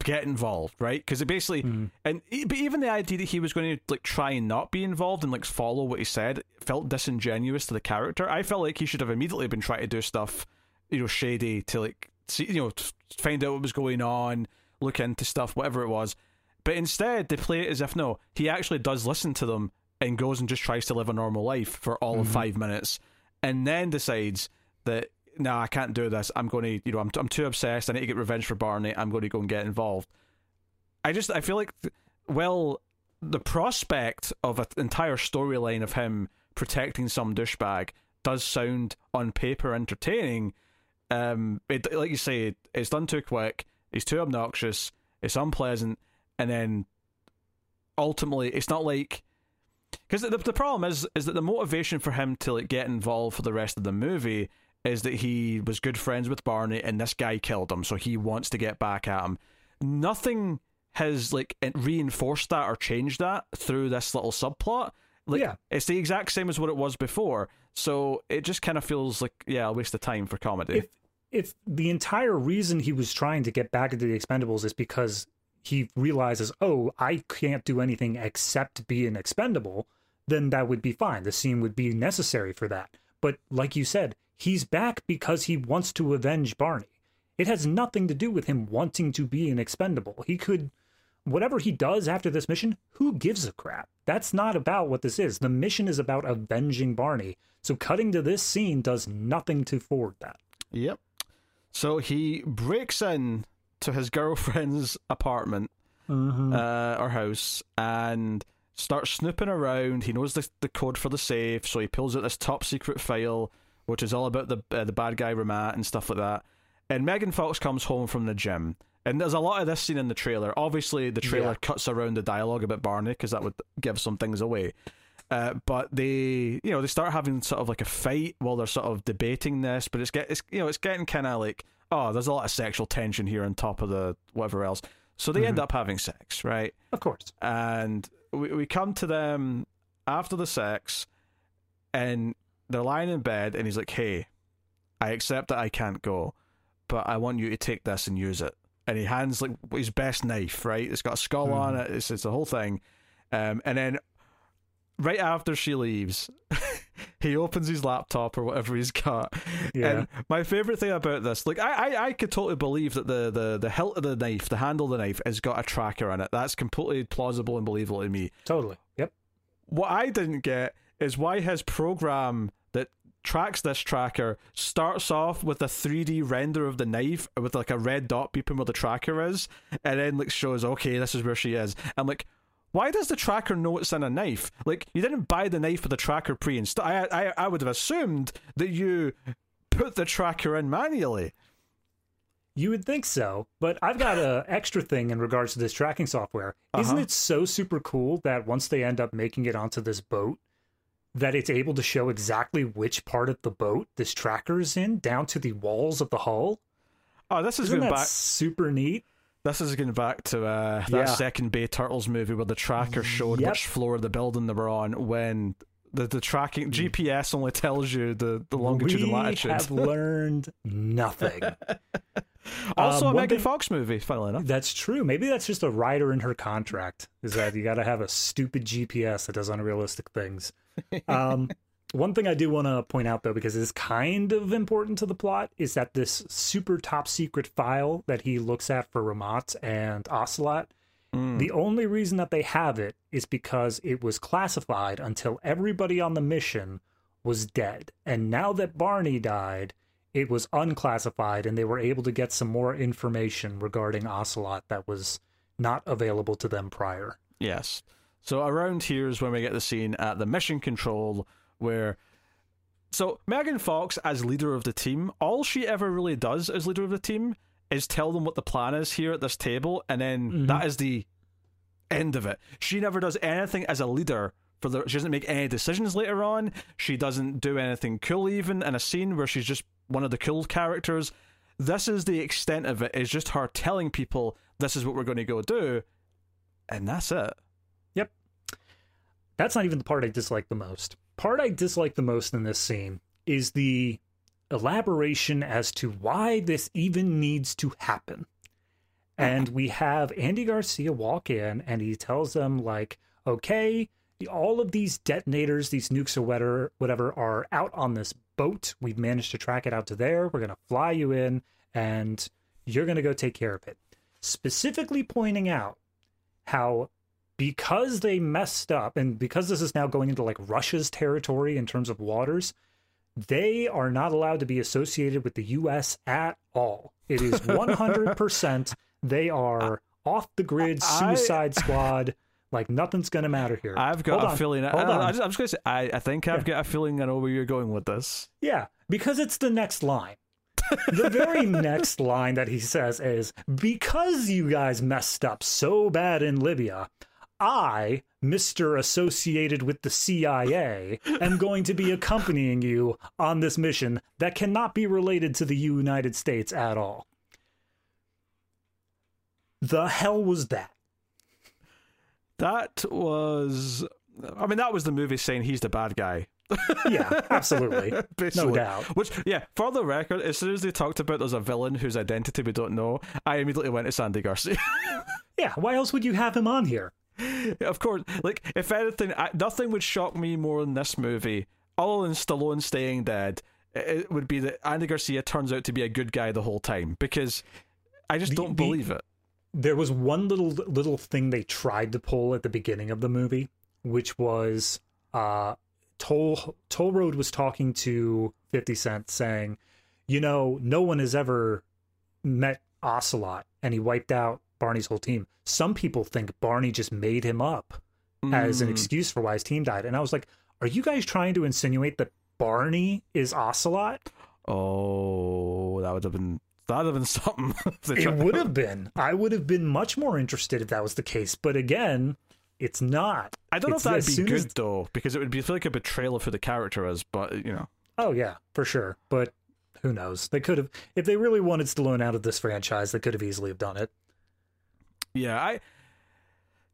get involved, right? Because it basically, Mhm. and but even the idea that he was going to like try and not be involved and like follow what he said felt disingenuous to the character. I felt like he should have immediately been trying to do stuff, you know, shady to like see, you know, find out what was going on, look into stuff, whatever it was. But instead, they play it as if no, he actually does listen to them and goes and just tries to live a normal life for all of five minutes, and then decides that no, I can't do this. I'm going to, you know, I'm I'm too obsessed. I need to get revenge for Barney. I'm going to go and get involved. I just I feel like, well, the prospect of an entire storyline of him protecting some douchebag does sound on paper entertaining. Um, it like you say, it's done too quick. It's too obnoxious. It's unpleasant, and then ultimately, it's not like because the, the problem is is that the motivation for him to like get involved for the rest of the movie is that he was good friends with Barney and this guy killed him, so he wants to get back at him. Nothing has like reinforced that or changed that through this little subplot. Like Yeah. it's the exact same as what it was before. So it just kind of feels like yeah, a waste of time for comedy. if if the entire reason he was trying to get back into the expendables is because he realizes oh i can't do anything except be an expendable then that would be fine the scene would be necessary for that but like you said he's back because he wants to avenge barney it has nothing to do with him wanting to be an expendable he could whatever he does after this mission, who gives a crap? That's not about what this is. The mission is about avenging Barney. So cutting to this scene does nothing to forward that. Yep. So he breaks in to his girlfriend's apartment Mm-hmm. uh, or house and starts snooping around. He knows the, the code for the safe, so he pulls out this top secret file, which is all about the uh, the bad guy Rahmat and stuff like that. And Megan Fox comes home from the gym. And there's a lot of this scene in the trailer. Obviously, the trailer Yeah. cuts around the dialogue about Barney because that would give some things away. Uh, but they, you know, they start having sort of like a fight while they're sort of debating this. But it's get, it's you know, it's getting kind of like, oh, there's a lot of sexual tension here on top of the whatever else. So they end up having sex, right? Of course. and we, we come to them after the sex and they're lying in bed and he's like hey i accept that i can't go but i want you to take this and use it and he hands like his best knife right it's got a skull on it it's, it's the whole thing um, and then right after she leaves he opens his laptop or whatever he's got Yeah. and my favorite thing about this, like I, I, I could totally believe that the, the, the hilt of the knife, the handle of the knife, has got a tracker on it. That's completely plausible and believable to me. Totally. Yep. What I didn't get is why his program tracks this tracker starts off with a 3D render of the knife with like a red dot beeping where the tracker is, and then like shows okay, this is where she is. I'm like. Why does the tracker know it's in a knife? Like you didn't buy the knife with the tracker pre-installed. I, I I would have assumed that you put the tracker in manually. You would think so, but I've got a extra thing in regards to this tracking software. Isn't Uh-huh. it so super cool that once they end up making it onto this boat, that it's able to show exactly which part of the boat this tracker is in, down to the walls of the hull? Oh, this is Isn't going back. super neat? This is going back to uh, that Yeah. second Bay Turtles movie where the tracker showed Yep. which floor of the building they were on. When the the tracking GPS only tells you the the longitude we and latitude. have learned nothing. also, Um, a Megan thing- Fox movie. Funnily enough. That's true. Maybe that's just a writer in her contract. Is that you got to have a stupid GPS that does unrealistic things. Um, one thing I do want to point out though, because it's kind of important to the plot, is that this super top secret file that he looks at for Rahmat and Ocelot. The only reason that they have it is because it was classified until everybody on the mission was dead. And now that Barney died, it was unclassified and they were able to get some more information regarding Ocelot that was not available to them prior. Yes. So around here is when we get the scene at the mission control where. So Megan Fox, as leader of the team, all she ever really does as leader of the team is tell them what the plan is here at this table, and then mm-hmm. that is the end of it. She never does anything as a leader. For the, she doesn't make any decisions later on. She doesn't do anything cool, even in a scene where she's just one of the cool characters. This is the extent of it. Is just her telling people this is what we're going to go do, and that's it. That's not even the part I dislike the most. Part I dislike the most in this scene is the elaboration as to why this even needs to happen. And we have Andy Garcia walk in and he tells them, like, okay, all of these detonators, these nukes or whatever, whatever are out on this boat. We've managed to track it out to there. We're going to fly you in and you're going to go take care of it. Specifically pointing out how because they messed up and because this is now going into like Russia's territory in terms of waters, they are not allowed to be associated with the US at all. It is 100% they are off the grid I- suicide squad like nothing's going to matter here. I've got Hold a on, feeling. I, Hold I, on. I just, I'm just gonna say. I, I think I've got a feeling I know where you're going with this. Yeah, because it's the next line. the very next line that he says is Because you guys messed up so bad in Libya, I, Mr. Associated with the CIA, am going to be accompanying you on this mission that cannot be related to the United States at all. The hell was that? That was. I mean, that was the movie saying he's the bad guy. Yeah, absolutely. No doubt. Which, yeah, for the record, as soon as they talked about there's a villain whose identity we don't know, I immediately went to Sandy Garcia. Yeah, why else would you have him on here? of course, like, if anything, I, nothing would shock me more in this movie, other than Stallone staying dead, it, it would be that Andy Garcia turns out to be a good guy the whole time, because I just The- don't the- believe it. there was one little little thing they tried to pull at the beginning of the movie, which was uh Toll Toll Road was talking to 50 Cent saying, "You know, no one has ever met Ocelot and he wiped out Barney's whole team. Some people think Barney just made him up as an Mm. excuse for why his team died." And I was like, "Are you guys trying to insinuate that Barney is Ocelot?" Oh, that would have been that would have been something. It would have been. I would have been much more interested if that was the case. But again, it's not. I don't know if that'd be good as- though, because it would be feel like a betrayal of who the character is. But you know, Oh yeah, for sure. But who knows? They could have, if they really wanted Stallone out of this franchise, they could have easily have done it. Yeah, I.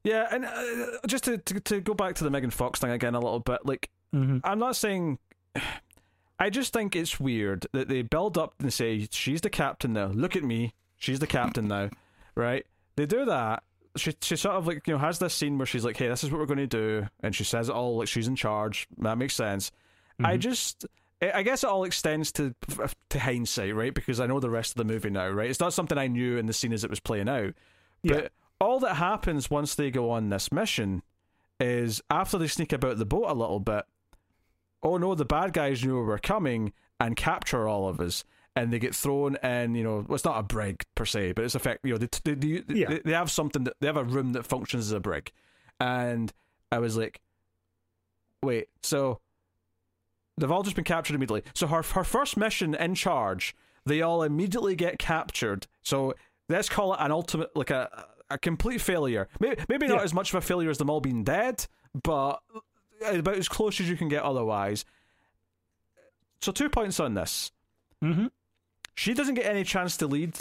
Yeah, and uh, just to, to to go back to the Megan Fox thing again a little bit, like Mm-hmm. I'm not saying. I just think it's weird that they build up and say she's the captain now. Look at me, she's the captain now, right? They do that. She she sort of like you know has this scene where she's like, "Hey, this is what we're going to do," and she says it all like she's in charge. That makes sense. I just. I I guess it all extends to to hindsight, right? Because I know the rest of the movie now, right? It's not something I knew in the scene as it was playing out. Yeah. But all that happens once they go on this mission is after they sneak about the boat a little bit, oh no, the bad guys knew we were coming and capture all of us. And they get thrown in, you know, well, it's not a brig per se, but it's a fact, you know, they, they, they, Yeah. they, they have something that they have a room that functions as a brig. And I was like, wait, so they've all just been captured immediately. So her her first mission in charge, they all immediately get captured. So let's call it an ultimate, like a a complete failure. Maybe maybe not Yeah. as much of a failure as them all being dead, but about as close as you can get otherwise. So two points on this. Mm-hmm. She doesn't get any chance to lead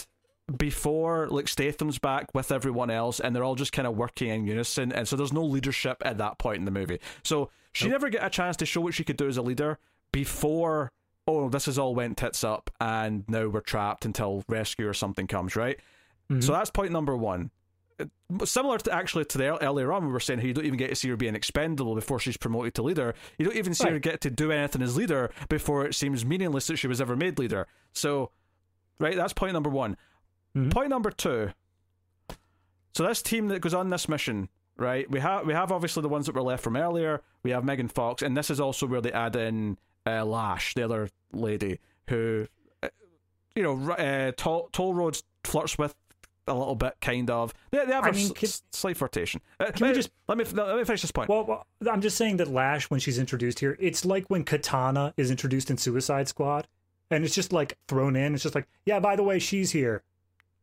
before like Statham's back with everyone else, and they're all just kind of working in unison, and so there's no leadership at that point in the movie. So she Nope. never get a chance to show what she could do as a leader before. Oh, this has all went tits up, and now we're trapped until rescue or something comes. Right. So that's point number one. Similar to actually to the earlier on, we were saying how you don't even get to see her being expendable before she's promoted to leader. You don't even see her get to do anything as leader before it seems meaningless that she was ever made leader. So, right, that's point number one. Mhm. Point number two. So this team that goes on this mission, right? We have we have obviously the ones that were left from earlier. We have Megan Fox, and this is also where they add in uh, Lash, the other lady who, uh, you know, uh, Toll, Toll Roads flirts with a little bit, kind of. They, they have I a mean, can- s- slight flirtation. Uh, can we just- let me let me finish this point? Well, well, I'm just saying that Lash, when she's introduced here, it's like when Katana is introduced in Suicide Squad, and it's just like thrown in. It's just like, yeah, by the way, she's here.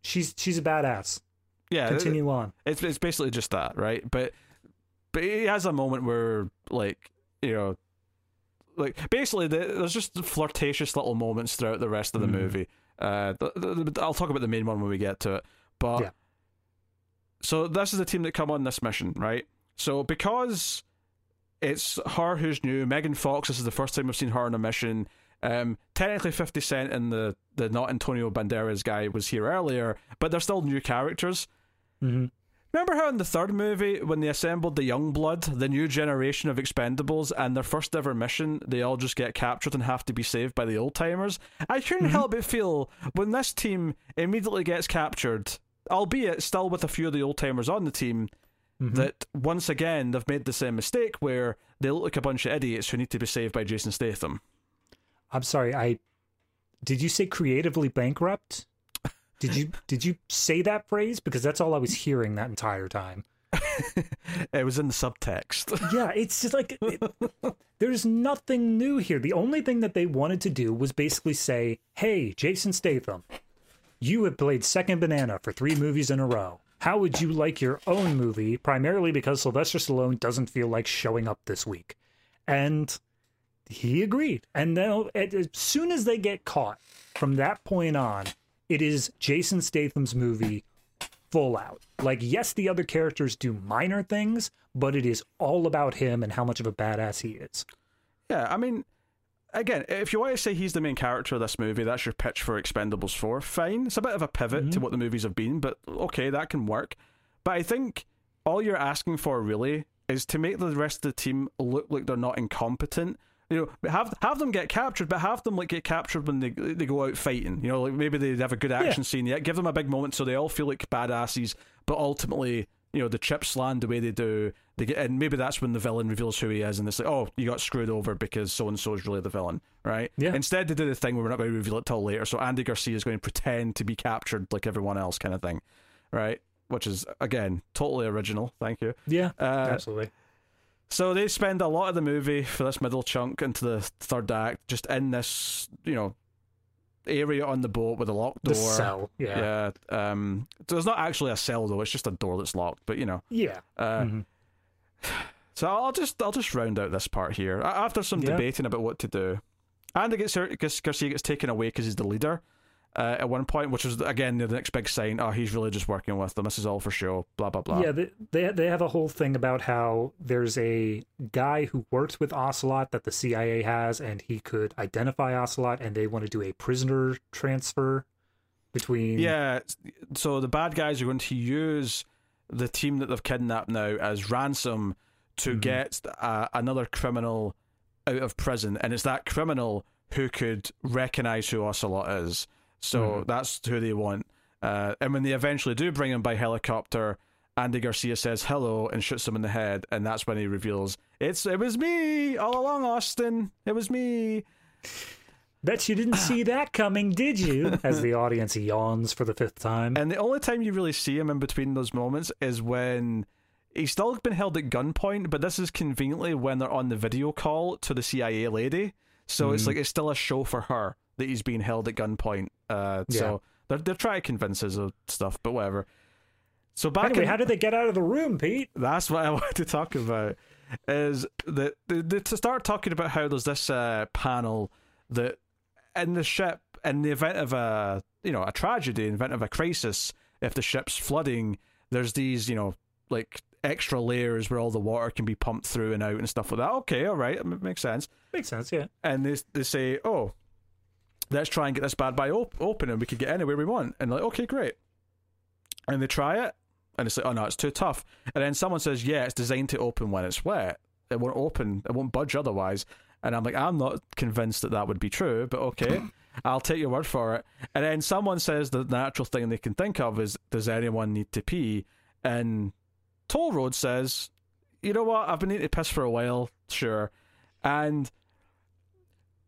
She's she's a badass. yeah, Continue on. It's it's basically just that, right? But but he has a moment where like you know, like basically the, there's just flirtatious little moments throughout the rest of the Mhm. movie. Uh, the, the- I'll talk about the main one when we get to it. But Yeah. so this is the team that come on this mission, right? So because it's her who's new, Megan Fox. This is the first time we've seen her on a mission. Um, technically, Fifty Cent and the the not Antonio Banderas guy was here earlier, but they're still new characters. hmm Remember how in the third movie, when they assembled the young blood, the new generation of Expendables, and their first ever mission, they all just get captured and have to be saved by the old timers? I couldn't help but feel when this team immediately gets captured, albeit still with a few of the old timers on the team, mm-hmm. that once again they've made the same mistake where they look like a bunch of idiots who need to be saved by Jason Statham. I'm sorry. I did you say creatively bankrupt? Did you did you say that phrase? Because that's all I was hearing that entire time. It was in the subtext. Yeah, it's just like it, there's nothing new here. The only thing that they wanted to do was basically say, "Hey, Jason Statham, you have played second banana for 3 movies in a row. How would you like your own movie?" Primarily because Sylvester Stallone doesn't feel like showing up this week. And he agreed. And now as soon as they get caught, from that point on, it is Jason Statham's movie full out. Like, yes, the other characters do minor things, but it is all about him and how much of a badass he is. Yeah, I mean, again, if you want to say he's the main character of this movie, that's your pitch for Expendables 4, fine. It's a bit of a pivot to mm-hmm. what the movies have been, but okay, that can work. But I think all you're asking for really is to make the rest of the team look like they're not incompetent You know, have have them get captured, but have them like get captured when they they go out fighting. You know, like maybe they have a good action Yeah. scene. Yeah, give them a big moment so they all feel like badasses. But ultimately, you know, the chips land the way they do. They get, and maybe that's when the villain reveals who he is, and it's like, oh, you got screwed over because so and so is really the villain, right? Yeah. Instead, they do the thing where we're not going to reveal it till later. So Andy Garcia is going to pretend to be captured like everyone else, kind of thing, right? Which is again totally original. Thank you. Yeah, Uh, absolutely. so they spend a lot of the movie for this middle chunk into the third act, just in this, you know, area on the boat with a locked door. The door. cell. Yeah. Yeah. Um. So there's not actually a cell though; it's just a door that's locked. But you know. Yeah. Uh, Mhm. So I'll just I'll just round out this part here. After some Yeah. debating about what to do, Andy gets gets- Garcia gets taken away because he's the leader. Uh, at one point, which was again the next big sign. Oh, he's really just working with them. This is all for show. Blah blah blah. Yeah, they, they they have a whole thing about how there's a guy who works with Ocelot that the CIA has, and he could identify Ocelot, and they want to do a prisoner transfer between. Yeah, so the bad guys are going to use the team that they've kidnapped now as ransom to Mhm. get uh, another criminal out of prison, and it's that criminal who could recognize who Ocelot is. So Mhm. that's who they want. Uh, and when they eventually do bring him by helicopter, Andy Garcia says hello and shoots him in the head, and that's when he reveals it's it was me all along, Austin. It was me. Bet you didn't see that coming, did you? As the audience yawns for the fifth time. And the only time you really see him in between those moments is when he's still been held at gunpoint, but this is conveniently when they're on the video call to the CIA lady. So it's Mhm. like it's still a show for her that he's being held at gunpoint. Uh, Yeah. So they're they're trying to convince us of stuff, but whatever. So back Anyway, in, how did they get out of the room, Pete? that's what I wanted to talk about. Is that they, they, to start talking about how there's this uh, panel that in the ship, in the event of a you know a tragedy, in the event of a crisis, if the ship's flooding, there's these you know like extra layers where all the water can be pumped through and out and stuff like that. Okay, all right, it makes sense. Makes sense, yeah. And they they say, oh, let's try and get this bad guy op- open, and we can get anywhere we want. And like, okay, great. And they try it, and it's like, oh no, it's too tough. And then someone says, yeah, it's designed to open when it's wet. It won't open. It won't budge otherwise. And I'm like, I'm not convinced that that would be true, but okay, I'll take your word for it. And then someone says the natural thing they can think of is, does anyone need to pee? And Toll Road says, you know what? I've been needing to piss for a while, sure. And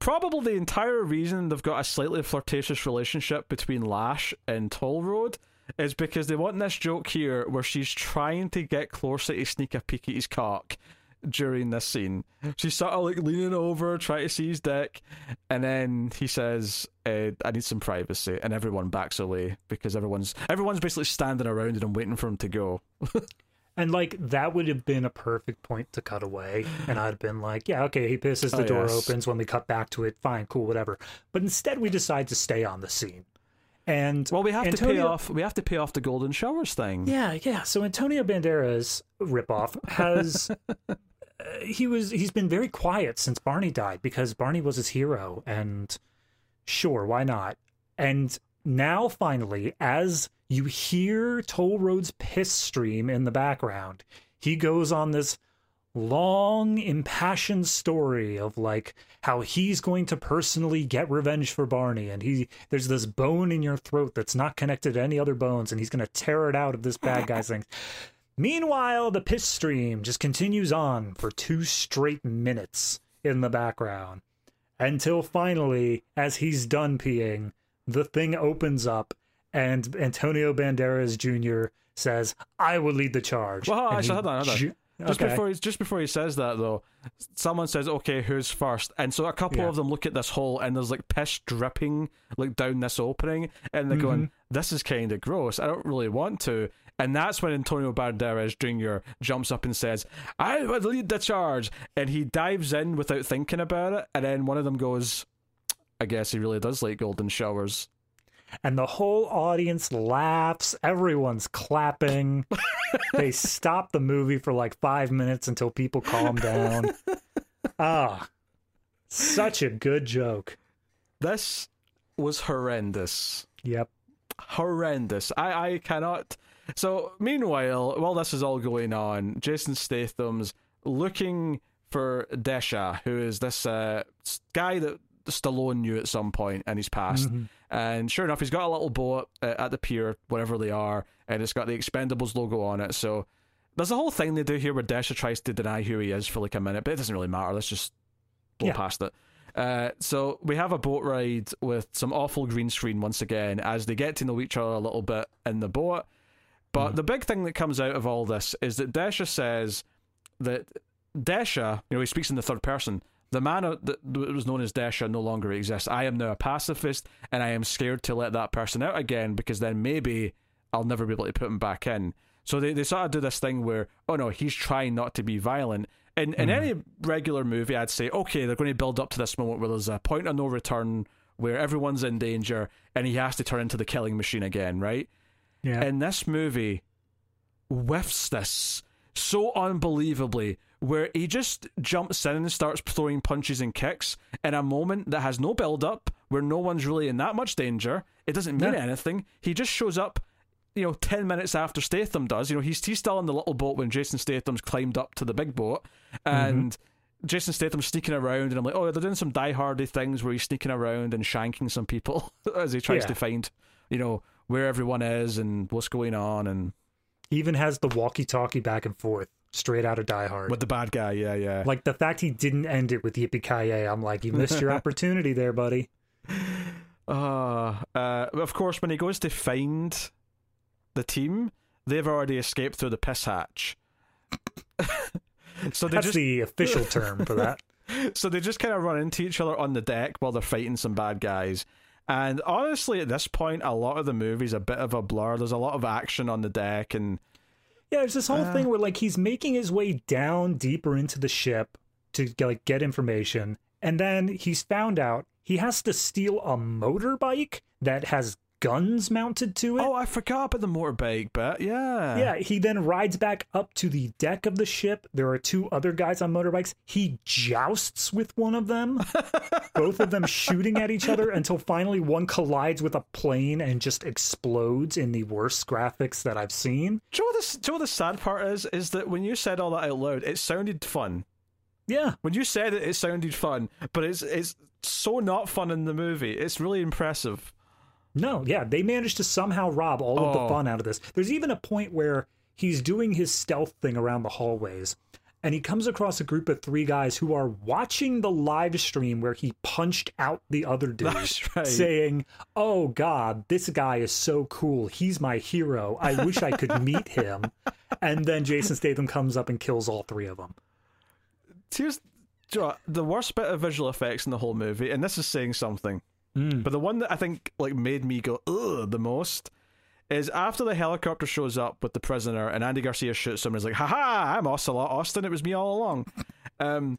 probably the entire reason they've got a slightly flirtatious relationship between Lash and Toll Road is because they want this joke here where she's trying to get closer to sneak a peek at his cock during this scene. She's sort of like leaning over, trying to see his dick, and then he says, uh, "I need some privacy," and everyone backs away because everyone's everyone's basically standing around and waiting for him to go. And like that would have been a perfect point to cut away, and I'd have been like, "Yeah, okay." He pisses, the Oh, door yes. opens. When we cut back to it, fine, cool, whatever. But instead, we decide to stay on the scene, and Well, we have to pay off. We have to pay off the golden showers thing. Yeah, yeah. So Antonio Banderas ripoff has uh, he was he's been very quiet since Barney died because Barney was his hero and sure, why not? And now finally as you hear Toll Road's piss stream in the background, he goes on this long impassioned story of like how he's going to personally get revenge for Barney and he there's this bone in your throat that's not connected to any other bones and he's going to tear it out of this bad guy's thing. Meanwhile, the piss stream just continues on for two straight minutes in the background until finally as he's done peeing, the thing opens up and Antonio Banderas Jr. says, "I will lead the charge." Well, actually, he hold on, hold on. ju- Just Okay. before he, just before he says that though, someone says, "Okay, who's first? And so a couple Yeah. of them look at this hole, and there's like piss dripping like down this opening, and they're Mm-hmm. going, "This is kind of gross. I don't really want to." And that's when Antonio Banderas Jr. jumps up and says, "I will lead the charge," and he dives in without thinking about it, and then one of them goes, "I guess he really does like golden showers." and the whole audience laughs. Everyone's clapping. they stop the movie for like five minutes until people calm down. ah, such a good joke. This was horrendous. Yep. horrendous. I, I cannot. So, meanwhile, while this is all going on, Jason Statham's looking for Decha, who is this uh, guy that Stallone knew at some point in his past. And sure enough, he's got a little boat uh, at the pier, wherever they are, and it's got the Expendables logo on it. So there's a whole thing they do here where Decha tries to deny who he is for like a minute, but it doesn't really matter. Let's just blow Yeah. past it. Uh, so we have a boat ride with some awful green screen once again as they get to know each other a little bit in the boat. But the big thing that comes out of all this is that Decha says that Decha, you know, he speaks in the third person. The man that was known as Decha no longer exists. I am now a pacifist, and I am scared to let that person out again because then maybe I'll never be able to put him back in. So they, they sort of do this thing where, oh no, he's trying not to be violent. In in mm-hmm. any regular movie, I'd say, okay, they're going to build up to this moment where there's a point of no return, where everyone's in danger, and he has to turn into the killing machine again, right? Yeah. in this movie whiffs this so unbelievably where he just jumps in and starts throwing punches and kicks in a moment that has no build up where no one's really in that much danger. It doesn't mean Yeah. anything. He just shows up you know 10 minutes after Statham does. You know he's he's still in the little boat when Jason Statham's climbed up to the big boat. Mm-hmm. And Jason Statham's sneaking around, and I'm like, oh, they're doing some die-hardy things where he's sneaking around and shanking some people as he tries Yeah. to find, you know, where everyone is and what's going on, and He even has the walkie-talkie back and forth, straight out of Die Hard. with the bad guy, yeah, yeah. like the fact he didn't end it with Yippee Ki I'm like, you missed your opportunity there, buddy. Uh, uh, of course, when he goes to find the team, they've already escaped through the piss hatch. so That's just the official term for that. so they just kind of run into each other on the deck while they're fighting some bad guys. And honestly, at this point, a lot of the movie's a bit of a blur. There's a lot of action on the deck, and Yeah, there's this whole Uh. thing where like he's making his way down deeper into the ship to like get information, and then he's found out he has to steal a motorbike that has guns mounted to it. oh, I forgot about the motorbike bit. Yeah, Yeah, he then rides back up to the deck of the ship. There are two other guys on motorbikes. He jousts with one of them, both of them shooting at each other until finally one collides with a plane and just explodes in the worst graphics that I've seen. Do you know? Do you know what the sad part is? Is that when you said all that out loud, it sounded fun. Yeah, When you said it, it sounded fun, but it's it's so not fun in the movie. It's really impressive. No, yeah, they managed to somehow rob all of Oh. the fun out of this. There's even a point where he's doing his stealth thing around the hallways, and he comes across a group of three guys who are watching the live stream where he punched out the other dude, right. saying, "Oh God, this guy is so cool. He's my hero. I wish I could meet him." And then Jason Statham comes up and kills all three of them. Here's do you know what? the worst bit of visual effects in the whole movie, and this is saying something. But the one that I think like made me go ugh the most is after the helicopter shows up with the prisoner and Andy Garcia shoots him and is like, haha, I'm Ocelot Austin, it was me all along. um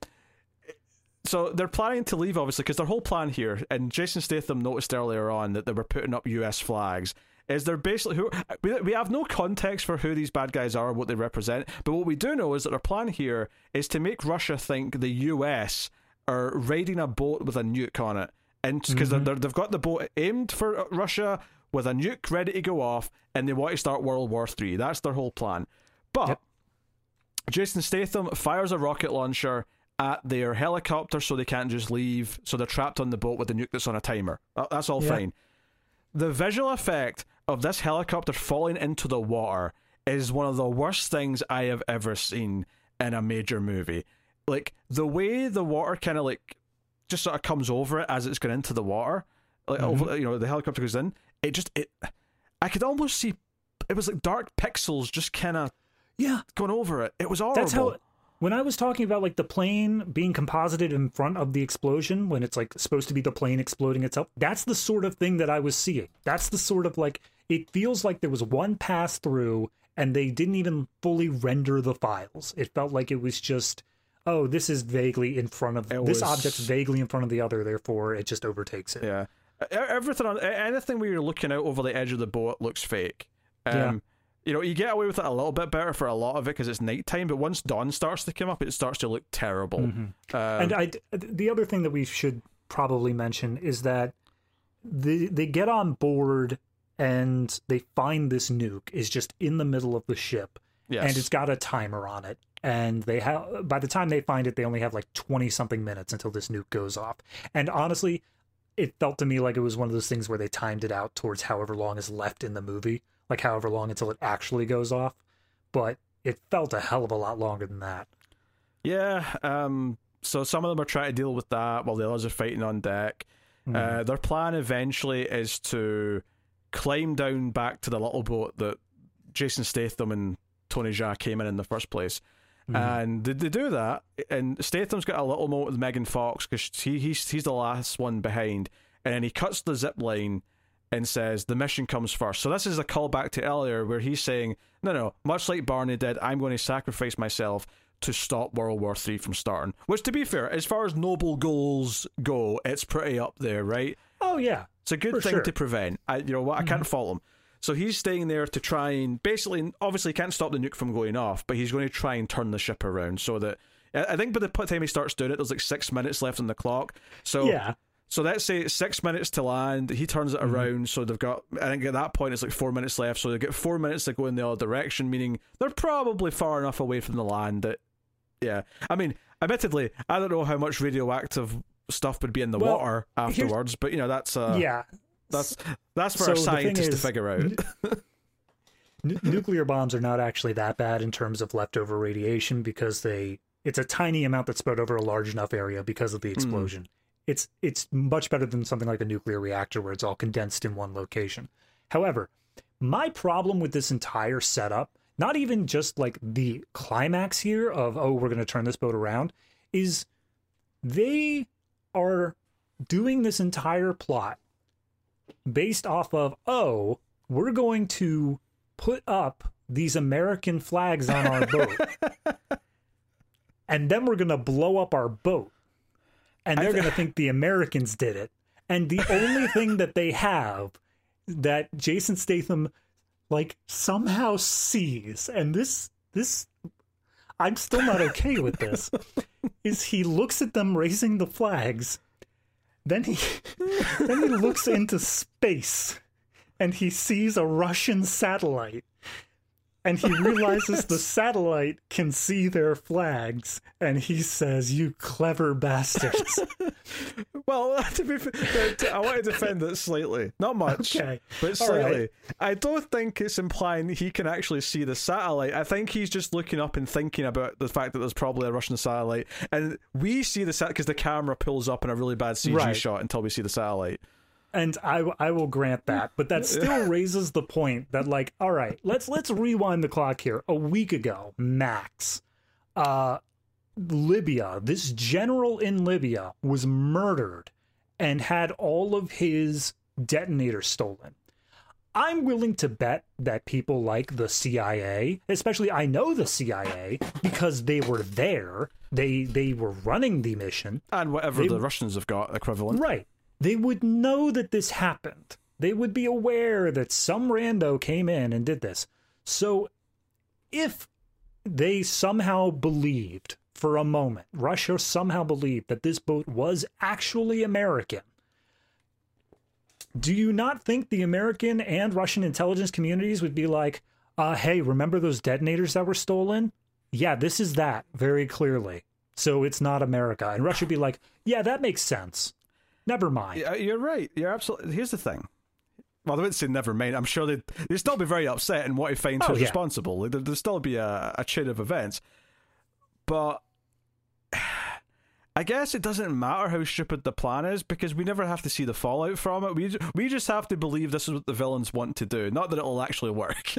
so they're planning to leave obviously because their whole plan here and Jason Statham noticed earlier on that they were putting up US flags is they're basically who we, we have no context for who these bad guys are what they represent but what we do know is that their plan here is to make Russia think the US are raiding a boat with a nuke on it and because they're, they've got the boat aimed for uh, Russia with a nuke ready to go off and they want to start World War Three that's their whole plan but Yep. Jason Statham fires a rocket launcher at their helicopter so they can't just leave, so they're trapped on the boat with the nuke that's on a timer. That's all Yeah. fine. The visual effect of this helicopter falling into the water is one of the worst things I have ever seen in a major movie. Like the way the water kind of like just sort of comes over it as it's going into the water, like mm-hmm. over, you know the helicopter goes in. It just it, I could almost see it was like dark pixels just kind of Yeah, going over it. It was horrible. That's how. When I was talking about like the plane being composited in front of the explosion, when it's like supposed to be the plane exploding itself, that's the sort of thing that I was seeing. That's the sort of like it feels like there was one pass through and they didn't even fully render the files. It felt like it was just, oh, this is vaguely in front of It this was- object's vaguely in front of the other, therefore it just overtakes it. Yeah. Everything on anything where you're looking out over the edge of the boat looks fake. Um, Yeah. You know, you get away with it a little bit better for a lot of it because it's nighttime, but once dawn starts to come up, it starts to look terrible. Um, and I, the other thing that we should probably mention is that they they get on board and they find this nuke is just in the middle of the ship yes. and it's got a timer on it and they have by the time they find it, they only have like twenty something minutes until this nuke goes off. And honestly, it felt to me like it was one of those things where they timed it out towards however long is left in the movie, like however long until it actually goes off. But it felt a hell of a lot longer than that. Yeah. Um. So some of them are trying to deal with that while the others are fighting on deck. Mm. Uh, their plan eventually is to climb down back to the little boat that Jason Statham and Tony Jaa came in in the first place. Mm. And they, they do that, and Statham's got a little moment with Megan Fox because he, he's he's the last one behind, and then he cuts the zip line and says the mission comes first. So this is a callback to earlier where he's saying, no, no, much like Barney did, I'm going to sacrifice myself to stop World War Three from starting. Which, to be fair, as far as noble goals go, it's pretty up there, right? Oh yeah, it's a good thing sure. to prevent. I, you know what? I can't mm-hmm. fault him. So he's staying there to try and basically, obviously, can't stop the nuke from going off, but he's going to try and turn the ship around so that I think by the time he starts doing it, there's like six minutes left on the clock. So yeah. So let's say it's six minutes to land. He turns it mm-hmm. around, so they've got. I think at that point it's like four minutes left, so they get four minutes to go in the other direction, meaning they're probably far enough away from the land that, yeah. I mean, admittedly, I don't know how much radioactive stuff would be in the well, water afterwards, but you know that's uh, yeah, that's that's for so a scientist is, to figure out. n- nuclear bombs are not actually that bad in terms of leftover radiation because they it's a tiny amount that's spread over a large enough area because of the hmm. explosion. Mm. It's it's much better than something like a nuclear reactor where it's all condensed in one location. However, my problem with this entire setup, not even just like the climax here of oh we're going to turn this boat around, is they are doing this entire plot based off of, oh, we're going to put up these American flags on our boat. and then we're going to blow up our boat. And they're th- going to think the Americans did it. And the only thing that they have that Jason Statham like somehow sees and this this I'm still not okay with this is he looks at them raising the flags then he then he looks into space and he sees a Russian satellite and he realizes the satellite can see their flags and he says you clever bastards. Well to be fair, i want to defend it slightly. Not much okay. but slightly right. i don't think it's implying he can actually see the satellite. I think he's just looking up and thinking about the fact that there's probably a russian satellite. And we see the satellite because the camera pulls up in a really bad cg right. shot until we see the satellite and I I will grant that, but that still raises the point that like, all right, let's let's rewind the clock here. A week ago, max, uh, Libya, this general in Libya was murdered and had all of his detonators stolen. I'm willing to bet that people like the CIA, especially I know the CIA because they were there. They they were running the mission and whatever they, the Russians have got equivalent. Right they would know that this happened. They would be aware that some rando came in and did this. So if they somehow believed for a moment, Russia somehow believed that this boat was actually American, do you not think the American and Russian intelligence communities would be like, uh, hey, remember those detonators that were stolen? Yeah, this is that very clearly. So it's not America. And Russia would be like, yeah, that makes sense. Never mind. Yeah, you're right. You're absolutely. Here's the thing. Well, they wouldn't say never mind. I'm sure they'd, they'd still be very upset and what he finds oh, yeah. responsible. There'd, there'd still be a, a chain of events. But I guess it doesn't matter how stupid the plan is because we never have to see the fallout from it. We we just have to believe this is what the villains want to do, not that it'll actually work.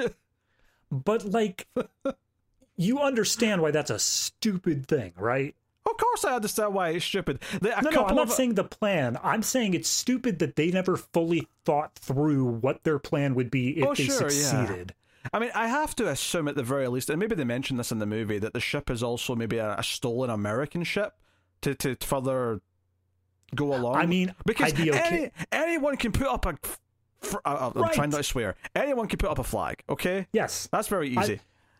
but like, you understand why that's a stupid thing, right? Of course, I understand why it's stupid. no, no, I'm not of... Uh, saying the plan. I'm saying it's stupid that they never fully thought through what their plan would be if oh, they sure, succeeded. Yeah. I mean, I have to assume at the very least, and maybe they mentioned this in the movie, that the ship is also maybe a, a stolen American ship to, to further go along. I mean, because be okay. any, anyone can put up a. Uh, uh, I'm right. trying not to swear. Anyone can put up a flag. Okay. Yes, that's very easy.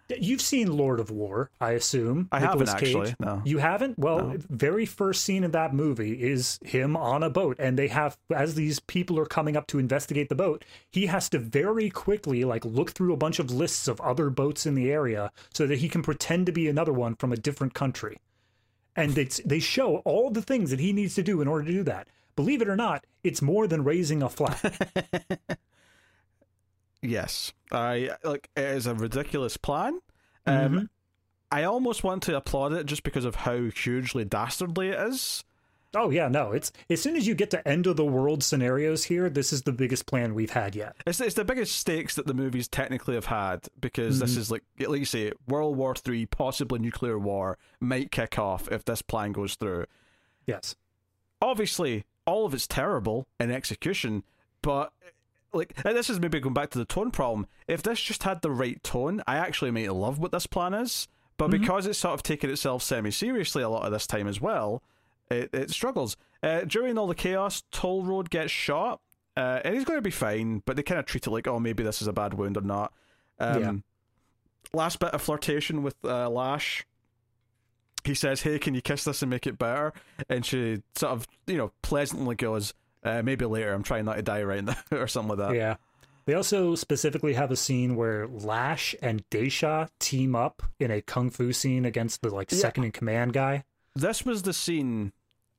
You've seen Lord of War, I assume. I Nicolas haven't Cage. actually. No. You haven't? Well, No. very first scene of that movie is him on a boat, and they have as these people are coming up to investigate the boat, he has to very quickly like look through a bunch of lists of other boats in the area so that he can pretend to be another one from a different country. And they they show all the things that he needs to do in order to do that. Believe it or not, it's more than raising a flag. Yes, I like it is a ridiculous plan. Um, Mhm. I almost want to applaud it just because of how hugely dastardly it is. Oh yeah, no. It's as soon as you get to end of the world scenarios here, this is the biggest plan we've had yet. It's it's the biggest stakes that the movies technically have had because this is like like you say, World War Three, possibly nuclear war, might kick off if this plan goes through. Yes. Obviously, all of it's terrible in execution, but like and this is maybe going back to the tone problem. If this just had the right tone, I actually might love what this plan is. But because it's sort of taking itself semi seriously a lot of this time as well, it, it struggles. Uh, during all the chaos, Toll Road gets shot, uh, and he's going to be fine, but they kind of treat it like, oh, maybe this is a bad wound or not. Um, Yeah. Last bit of flirtation with uh, Lash. He says, hey, can you kiss this and make it better? And she sort of, you know, pleasantly goes, uh, maybe later, I'm trying not to die right now, or something like that. Yeah. They also specifically have a scene where Lash and Decha team up in a kung fu scene against the like Yeah. second in command guy. This was the scene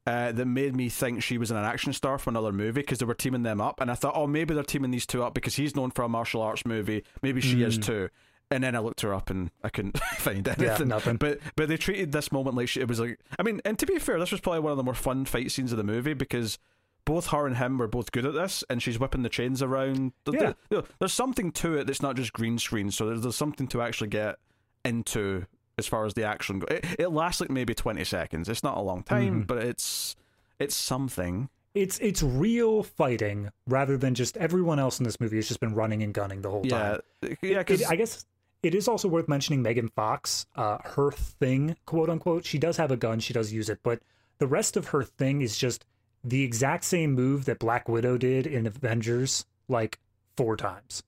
uh, that made me think she was an action star from another movie because they were teaming them up, and I thought, oh, maybe they're teaming these two up because he's known for a martial arts movie. Maybe she is too. And then I looked her up and I couldn't find anything. Yeah, nothing. But but they treated this moment like she, it was like. I mean, and to be fair, this was probably one of the more fun fight scenes of the movie because both her and him were both good at this, and she's whipping the chains around. There- Yeah. there- you know, there's something to it that's not just green screen. So there's, there's something to actually get into as far as the action goes. It, it lasts like maybe 20 seconds. It's not a long time, Mhm. but it's it's something. It's it's real fighting rather than just everyone else in this movie has just been running and gunning the whole time. Yeah, yeah. It- Because I guess it is also worth mentioning Megan Fox. Uh, her thing, quote unquote, she does have a gun. She does use it, but the rest of her thing is just the exact same move that Black Widow did in Avengers, like four times.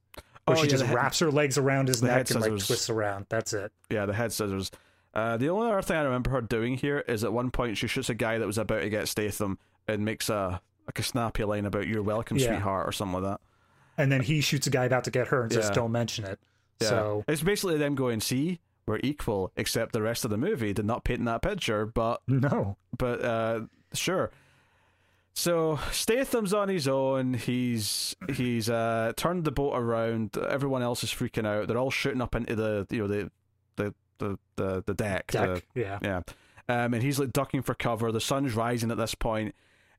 Where Oh, she yeah, just wraps her legs around his neck and like twists around. That's it. yeah, the head scissors. Uh, the only other thing I remember her doing here is at one point she shoots a guy that was about to get Statham and makes a like a snappy line about "You're welcome, Yeah. sweetheart" or something like that. And then he shoots a guy about to get her and says, "Don't mention it." Yeah. So it's basically them going, "See, we're equal," except the rest of the movie did not paint that picture. But no, but uh, sure. So Statham's on his own. He's he's uh, turned the boat around. Everyone else is freaking out. They're all shooting up into the you know the the the the, the deck. deck. the- yeah. yeah. Um, and he's like ducking for cover. The sun's rising at this point,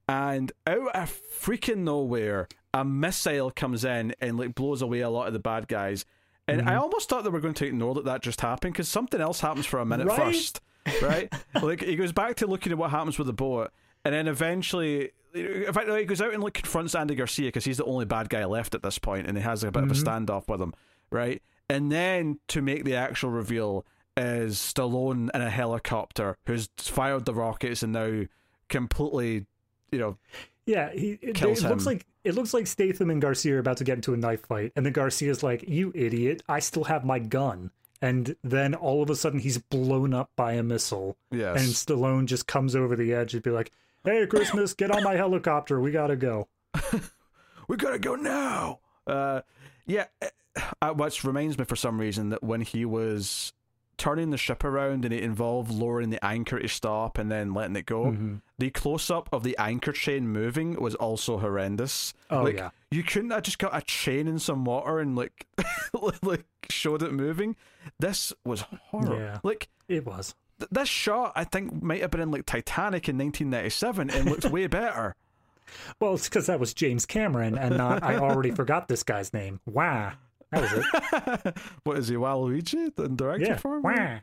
and out of freaking nowhere, a missile comes in and like blows away a lot of the bad guys. And I almost thought they were going to ignore that that just happened because something else happens for a minute Right? first, right? like he goes back to looking at what happens with the boat, and then eventually, in fact, he goes out and like confronts Andy Garcia because he's the only bad guy left at this point, and he has a bit of a mm-hmm. standoff with him, right? And then to make the actual reveal is Stallone in a helicopter who's fired the rockets and now completely, you know, Yeah, he it, it looks like it looks like Statham and Garcia are about to get into a knife fight, and then Garcia's like, "You idiot! I still have my gun." And then all of a sudden, he's blown up by a missile, yes. and Stallone just comes over the edge and be like, "Hey, Christmas, get on my helicopter. We gotta go." we gotta go now. Uh, yeah, uh, which reminds me for some reason that when he was turning the ship around and it involved lowering the anchor to stop and then letting it go, Mm-hmm. the close up of the anchor chain moving was also horrendous. Oh, like, yeah. you couldn't have just got a chain in some water and like like showed it moving. This was horrible. Yeah. Like It was. Th- this shot, I think might have been in like Titanic in 1997 and looked way better. Well, it's because that was James Cameron and not. I already forgot this guy's name. Wow. That was it. what is he, Waluigi, the director Yeah. for him? Wah.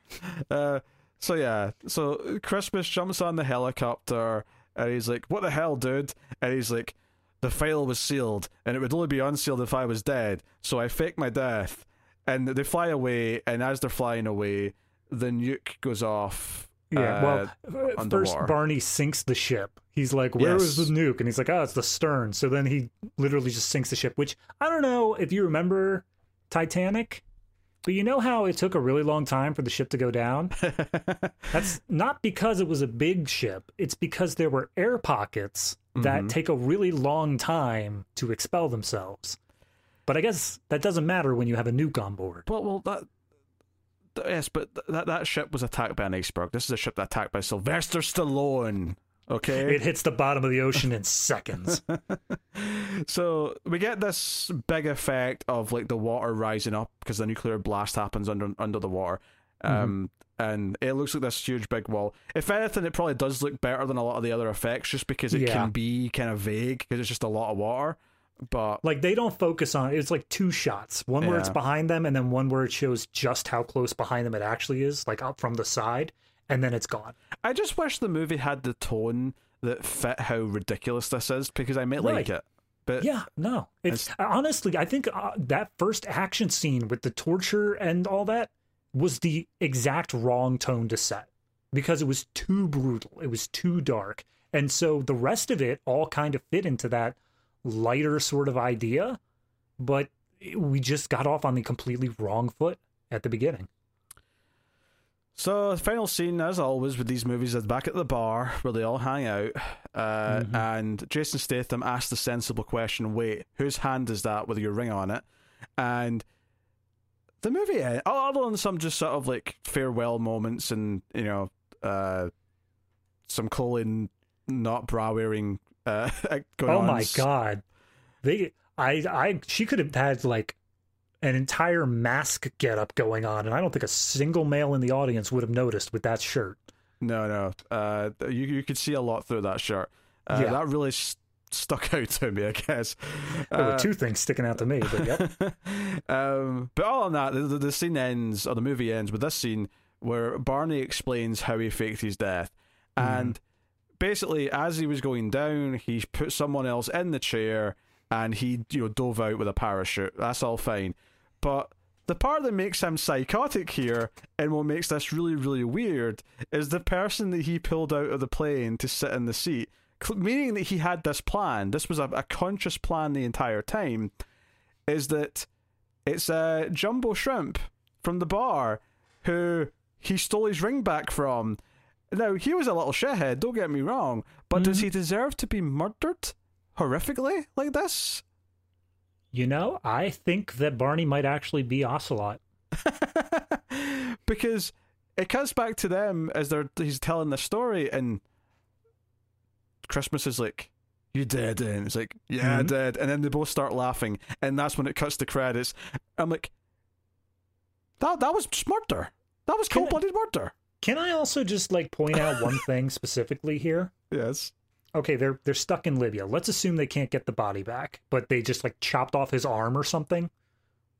Uh, so yeah, so Christmas jumps on the helicopter and he's like, "What the hell, dude?" And he's like, "The file was sealed, and it would only be unsealed if I was dead. So I faked my death." And they fly away, and as they're flying away, the nuke goes off. Yeah, uh, well, uh, first. Barney sinks the ship. He's like, "Where was Yes. the nuke?" And he's like, "Oh, it's the stern." So then he literally just sinks the ship. Which I don't know if you remember Titanic. But you know how it took a really long time for the ship to go down? That's not because it was a big ship. It's because there were air pockets that Mhm. take a really long time to expel themselves. But I guess that doesn't matter when you have a nuke on board. Well, well, that. Yes, but th- that that ship was attacked by an iceberg. This is a ship that attacked by Sylvester Stallone. Okay, It hits the bottom of the ocean in seconds. so we get this big effect of like the water rising up because the nuclear blast happens under under the water, um, and it looks like this huge big wall. If anything, it probably does look better than a lot of the other effects, just because it Yeah. can be kind of vague because it's just a lot of water. But like they don't focus on it's like two shots. One where it's behind them and then one where it shows just how close behind them it actually is like up from the side and then it's gone. I just wish the movie had the tone that fit how ridiculous this is because I might like it. But yeah no. It's honestly i think uh, that first action scene with the torture and all that was the exact wrong tone to set because it was too brutal. It was too dark. And so the rest of it all kind of fit into that lighter sort of idea but we just got off on the completely wrong foot at the beginning So the final scene, as always with these movies, is back at the bar where they all hang out, uh, Mhm. and Jason Statham asks the sensible question: "Wait, whose hand is that with your ring on it?" And the movie, end, other than some just sort of like farewell moments and you know, uh, some Colin not bra wearing uh, going Oh my god. They I I she could have had like an entire mask getup going on, and I don't think a single male in the audience would have noticed with that shirt. No, no. Uh, you you could see a lot through that shirt. Uh, Yeah. That really s stuck out to me, I guess. There were Uh, two things sticking out to me, but yep. um, but all on that, the, the, the scene ends, or the movie ends with this scene where Barney explains how he faked his death, and basically, as he was going down, he put someone else in the chair, and he you know dove out with a parachute. That's all fine, but the part that makes him psychotic here, and what makes this really really weird, is the person that he pulled out of the plane to sit in the seat. Meaning that he had this plan. This was a, a conscious plan the entire time. Is that it's a Jumbo Shrimp from the bar who he stole his ring back from. Now, he was a little shithead, don't get me wrong, but does he deserve to be murdered horrifically like this? You know, I think that Barney might actually be Ocelot. because it comes back to them as they're he's telling the story and Christmas is like you dead and it's like yeah I Mhm. did and then they both start laughing and that's when it cuts to credits I'm like that that was just murder that was Can I- cold-blooded murder Can I also just like point out one thing specifically here? yes Okay, they're they're stuck in Libya. Let's assume they can't get the body back, but they just like chopped off his arm or something.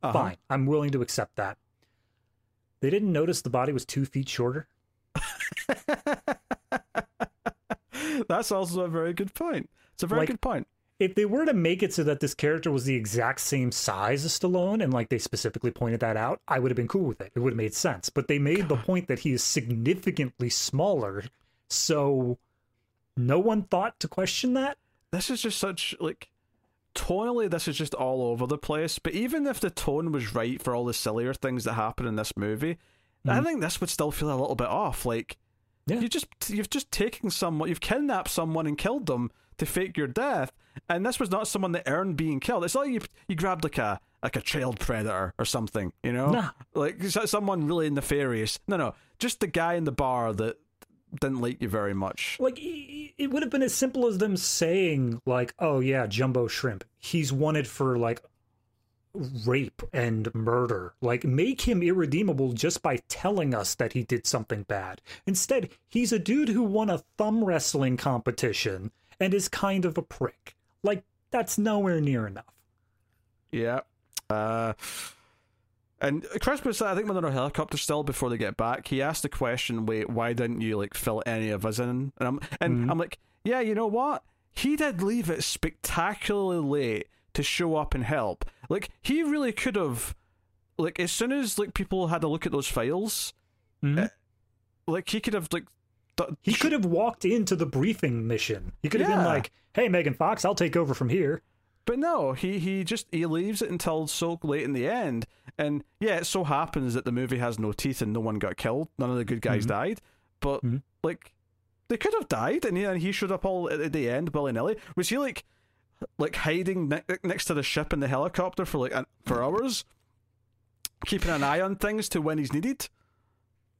Uh-huh. Fine, I'm willing to accept that. They didn't notice the body was two feet shorter. that's also a very good point it's a very Like- good point If they were to make it so that this character was the exact same size as Stallone, and like they specifically pointed that out, I would have been cool with it. It would have made sense. But they made the point that he is significantly smaller, so no one thought to question that. this is just such like tonally this is just all over the place but even if the tone was right for all the sillier things that happen in this movie i Mhm. think this would still feel a little bit off like Yeah. you just you've just taken someone you've kidnapped someone and killed them to fake your death and this was not someone that earned being killed it's not like you you grabbed like a like a child predator or something you know Nah. like someone really nefarious no no just the guy in the bar that didn't like you very much Like it would have been as simple as them saying like, "Oh yeah, Jumbo Shrimp. He's wanted for like rape and murder. Like make him irredeemable just by telling us that he did something bad." Instead, he's a dude who won a thumb wrestling competition and is kind of a prick. Like that's nowhere near enough. Yeah. Uh, and Christmas, I think, when they're on a helicopter still before they get back, he asked the question, "Wait, why didn't you like fill any of us in?" And I'm and Mhm. I'm like, "Yeah, you know what? He did leave it spectacularly late to show up and help. Like he really could have, like as soon as like people had a look at those files, Mhm. like he could have like." He could have walked into the briefing mission. He could have Yeah. been like, "Hey, Megan Fox, I'll take over from here." But no, he he just he leaves it until so late in the end, and yeah, it so happens that the movie has no teeth and no one got killed. None of the good guys Mhm. died, but Mhm. like they could have died, and he, and he showed up all at the end, willy nilly. Was he like like hiding ne- next to the ship in the helicopter for like an, for hours, keeping an eye on things to when he's needed?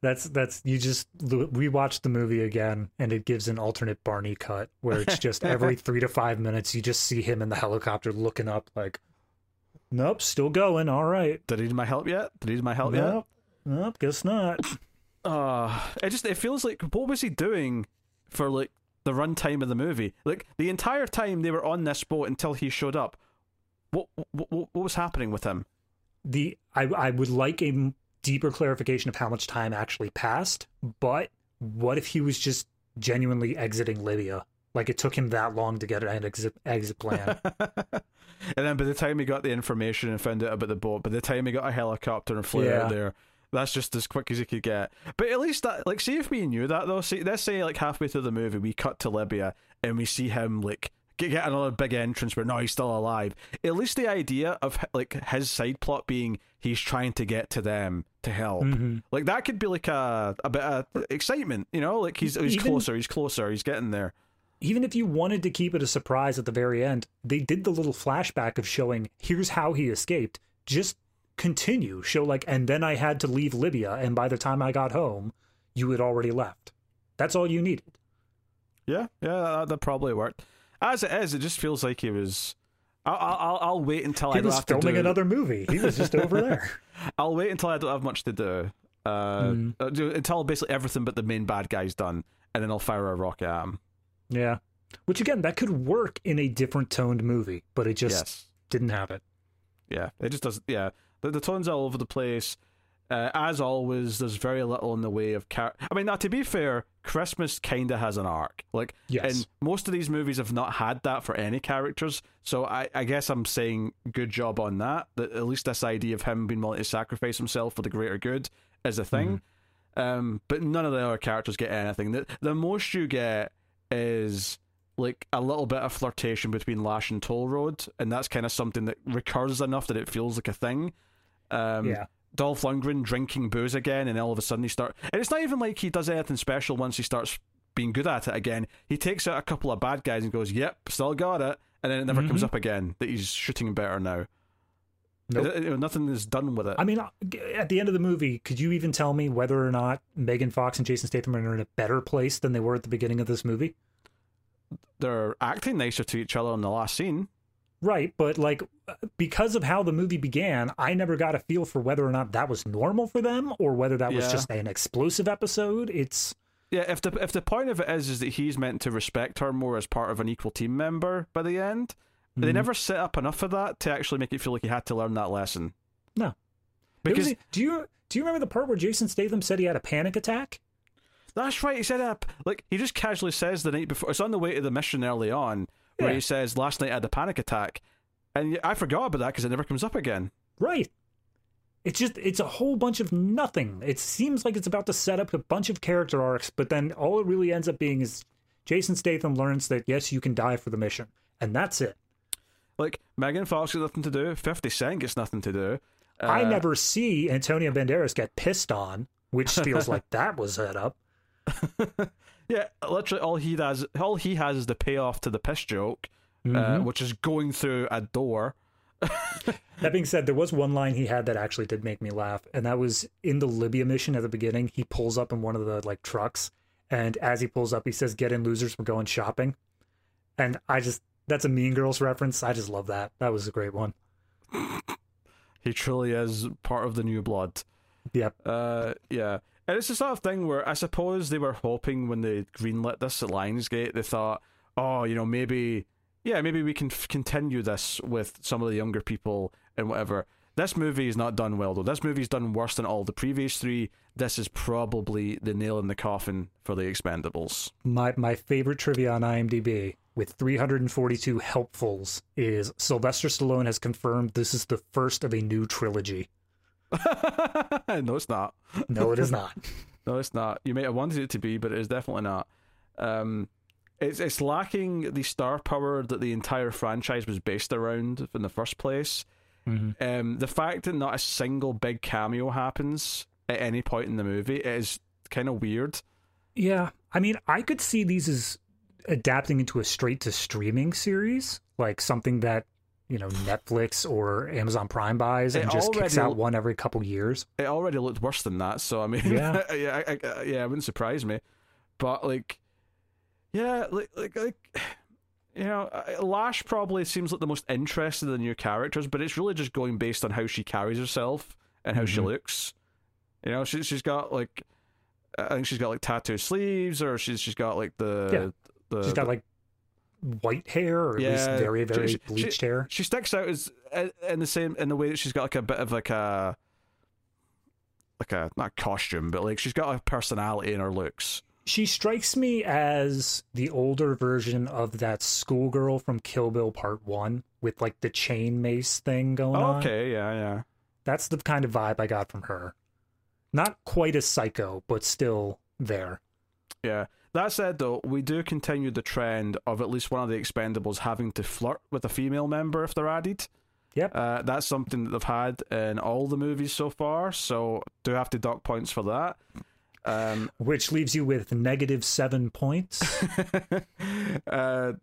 That's that's you just rewatch the movie again, and it gives an alternate Barney cut where it's just every three to five minutes you just see him in the helicopter looking up like, nope, still going, all right, Did he need my help yet? Did he need my help yet? nope, nope, guess not. uh it just it feels like what was he doing for like the runtime of the movie like the entire time they were on this boat until he showed up what what, what was happening with him the I I would like a m- deeper clarification of how much time actually passed, but what if he was just genuinely exiting Libya? Like it took him that long to get an exit exit plan. and then by the time he got the information and found out about the boat by the time he got a helicopter and flew Yeah. out there that's just as quick as he could get but at least that like see if we knew that though see let's say like halfway through the movie we cut to libya and we see him like get, another big entrance but no he's still alive at least the idea of like his side plot being he's trying to get to them to help Mhm. like that could be like a a bit of excitement you know like he's he's Even- closer he's closer he's getting there Even if you wanted to keep it a surprise at the very end, they did the little flashback of showing here's how he escaped. Just continue, show like, and then I had to leave Libya, and by the time I got home, you had already left. That's all you needed. Yeah, yeah, that, that probably worked. As it is, it just feels like he was. I'll, I'll, I'll wait until He I don't was have to filming do. another movie. He was just over there. I'll wait until I don't have much to do. Uh, Mm. uh, until basically everything but the main bad guy's done, and then I'll fire a rocket at him. Yeah. Which again, that could work in a different toned movie, but it just yes, didn't have it. yeah, it just doesn't. Yeah, the, the tone's all over the place. Uh, as always, there's very little in the way of car. I mean, now to be fair, Christmas kind of has an arc. Like, Yes. and most of these movies have not had that for any characters. So I, I guess I'm saying good job on that. That at least this idea of him being willing to sacrifice himself for the greater good is a thing. Um, but none of the other characters get anything. The the most you get is like a little bit of flirtation between Lash and Toll Road, and that's kind of something that recurs enough that it feels like a thing. Um, yeah. Dolph Lundgren drinking booze again, and all of a sudden he start. And it's not even like he does anything special once he starts being good at it again. He takes out a couple of bad guys and goes, "Yep, still got it," and then it never comes Mhm. up again that he's shooting better now. Nope. It- it- nothing is done with it. I mean, at the end of the movie, could you even tell me whether or not Megan Fox and Jason Statham are in a better place than they were at the beginning of this movie? They're acting nicer to each other in the last scene. Right, but like because of how the movie began, I never got a feel for whether or not that was normal for them or whether that was just an explosive episode. It's Yeah, if the if the point of it is is that he's meant to respect her more as part of an equal team member by the end, they Mhm. never set up enough of that to actually make it feel like he had to learn that lesson. No. because was- do you do you remember the part where Jason Statham said he had a panic attack? That's right. He said up like he just casually says the night before. It's on the way to the mission early on where Yeah. he says last night I had a panic attack, and I forgot about that because it never comes up again. Right. It's just it's a whole bunch of nothing. It seems like it's about to set up a bunch of character arcs, but then all it really ends up being is Jason Statham learns that yes, you can die for the mission, and that's it. Like Megan Fox has nothing to do. Fifty Cent gets nothing to do. I Uh, never see Antonio Banderas get pissed on, which feels like that was set up. Yeah, literally all he does, all he has is the payoff to the piss joke, uh, Mhm. which is going through a door. That being said, there was one line he had that actually did make me laugh, and that was in the Libya mission at the beginning. He pulls up in one of the like trucks, and as he pulls up, he says, "Get in, losers, we're going shopping." And I just that's a Mean Girls reference. I just love that. That was a great one. He truly is part of the new blood. Yep. Uh, yeah. And it's the sort of thing where I suppose they were hoping when they greenlit this at Lionsgate, they thought, oh, you know, maybe, yeah, maybe we can f- continue this with some of the younger people and whatever. This movie is not done well, though. This movie's done worse than all the previous three. This is probably the nail in the coffin for the Expendables. My my favorite trivia on IMDb with 342 helpfuls is Sylvester Stallone has confirmed this is the first of a new trilogy. no, it's not. No, it is not. No, it's not. You may have wanted it to be, but it is definitely not. Um, it's it's lacking the star power that the entire franchise was based around in the first place. Mhm. Um, the fact that not a single big cameo happens at any point in the movie is kind of weird. Yeah, I mean, I could see these as adapting into a straight to streaming series, like something that you know Netflix or Amazon Prime buys and It just kicks out one every couple years. It already looked worse than that, so I mean, Yeah. yeah, I, I, yeah, it wouldn't surprise me. But like, yeah, like, like, like, you know, uh, Lash probably seems like the most interested in the new characters, but it's really just going based on how she carries herself and how she Mhm. looks. You know, she she's got like, I think she's got like tattoo sleeves, or she's she's got like the Yeah. the She's got like white hair, or at least Yeah, very, she- very she- bleached hair. she sticks out as in the same in the way that she's got like a bit of like a like a not a costume, but like she's got a personality in her looks. She strikes me as the older version of that schoolgirl from Kill Bill Part One with like the chain mace thing going on. okay, yeah, yeah. That's the kind of vibe I got from her. Not quite as psycho, but still there. Yeah. That said, though, we do continue the trend of at least one of the Expendables having to flirt with a female member if they're added. Yep. Uh, that's something that they've had in all the movies so far, so do have to dock points for that. Um, Which leaves you with negative seven points. uh,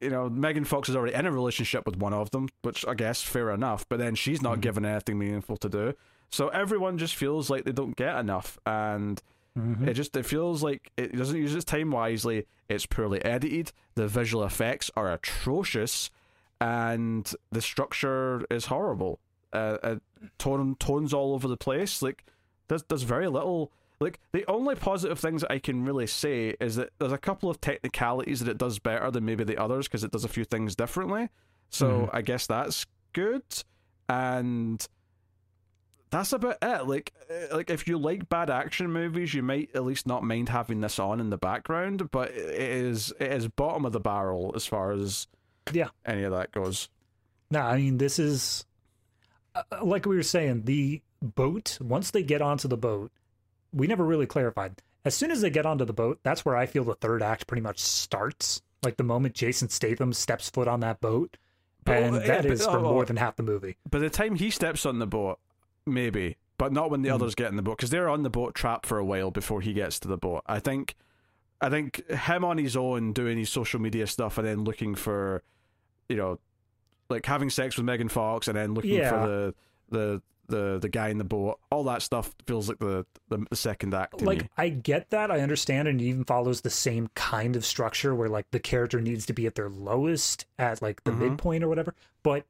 you know, Megan Fox is already in a relationship with one of them, which I guess fair enough. But then she's not Mhm. given anything meaningful to do, so everyone just feels like they don't get enough, and Mhm. it just it feels like it doesn't use its time wisely. It's poorly edited. The visual effects are atrocious, and the structure is horrible. Uh, uh, tone tones all over the place. Like there's there's very little. Like the only positive things that I can really say is that there's a couple of technicalities that it does better than maybe the others because it does a few things differently. So Mhm. I guess that's good, and that's about it. Like, uh, like if you like bad action movies, you might at least not mind having this on in the background. But it is it is bottom of the barrel as far as Yeah. any of that goes. No, I mean this is uh, like we were saying. The boat once they get onto the boat, we never really clarified. As soon as they get onto the boat, that's where I feel the third act pretty much starts. Like the moment Jason Statham steps foot on that boat, and yeah, that but- is for oh, more oh. than half the movie. By the time he steps on the boat, maybe, but not when the Mm. others get in the boat because they're on the boat trapped for a while before he gets to the boat. I think, I think him on his own doing his social media stuff and then looking for, you know, like having sex with Megan Fox and then looking Yeah. for the the the the guy in the boat. All that stuff feels like the the, the second act like me. I get that, I understand, and it even follows the same kind of structure where like the character needs to be at their lowest at like the Mhm. midpoint or whatever. But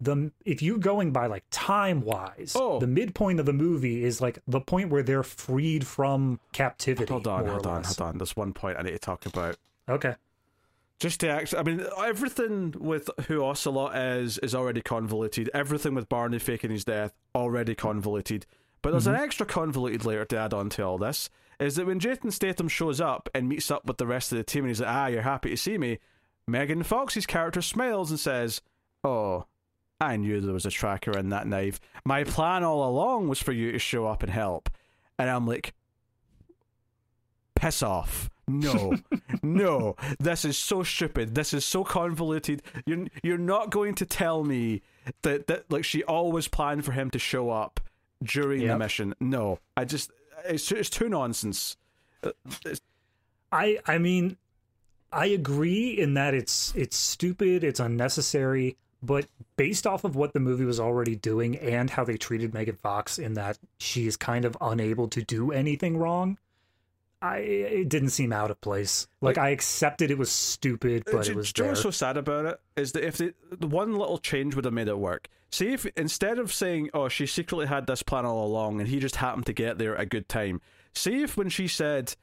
the if you're going by like time wise, Oh. the midpoint of the movie is like the point where they're freed from captivity. Hold on, hold on, hold on. There's one point I need to talk about. Okay. Just to actually, I mean, everything with who Ocelot is is already convoluted. Everything with Barney faking his death already convoluted. But there's an extra convoluted layer to add on to all this. Is that when Jason Statham shows up and meets up with the rest of the team and he's like, "Ah, you're happy to see me," Megan Fox's character smiles and says, "Oh, I knew there was a tracker in that knife. My plan all along was for you to show up and help." And I'm like, piss off. No, no, this is so stupid. This is so convoluted. You're you're not going to tell me that that like she always planned for him to show up during the mission. No, I just it's it's too nonsense. It's- I I mean I agree in that it's it's stupid, it's unnecessary, but based off of what the movie was already doing and how they treated Megan Fox in that she is kind of unable to do anything wrong, I it didn't seem out of place. Like, I accepted it was stupid, but do- it was do you know there. what's so sad about it is that if the, the one little change would have made it work. See if instead of saying, "Oh, she secretly had this plan all along," and he just happened to get there at a good time. See if when she said,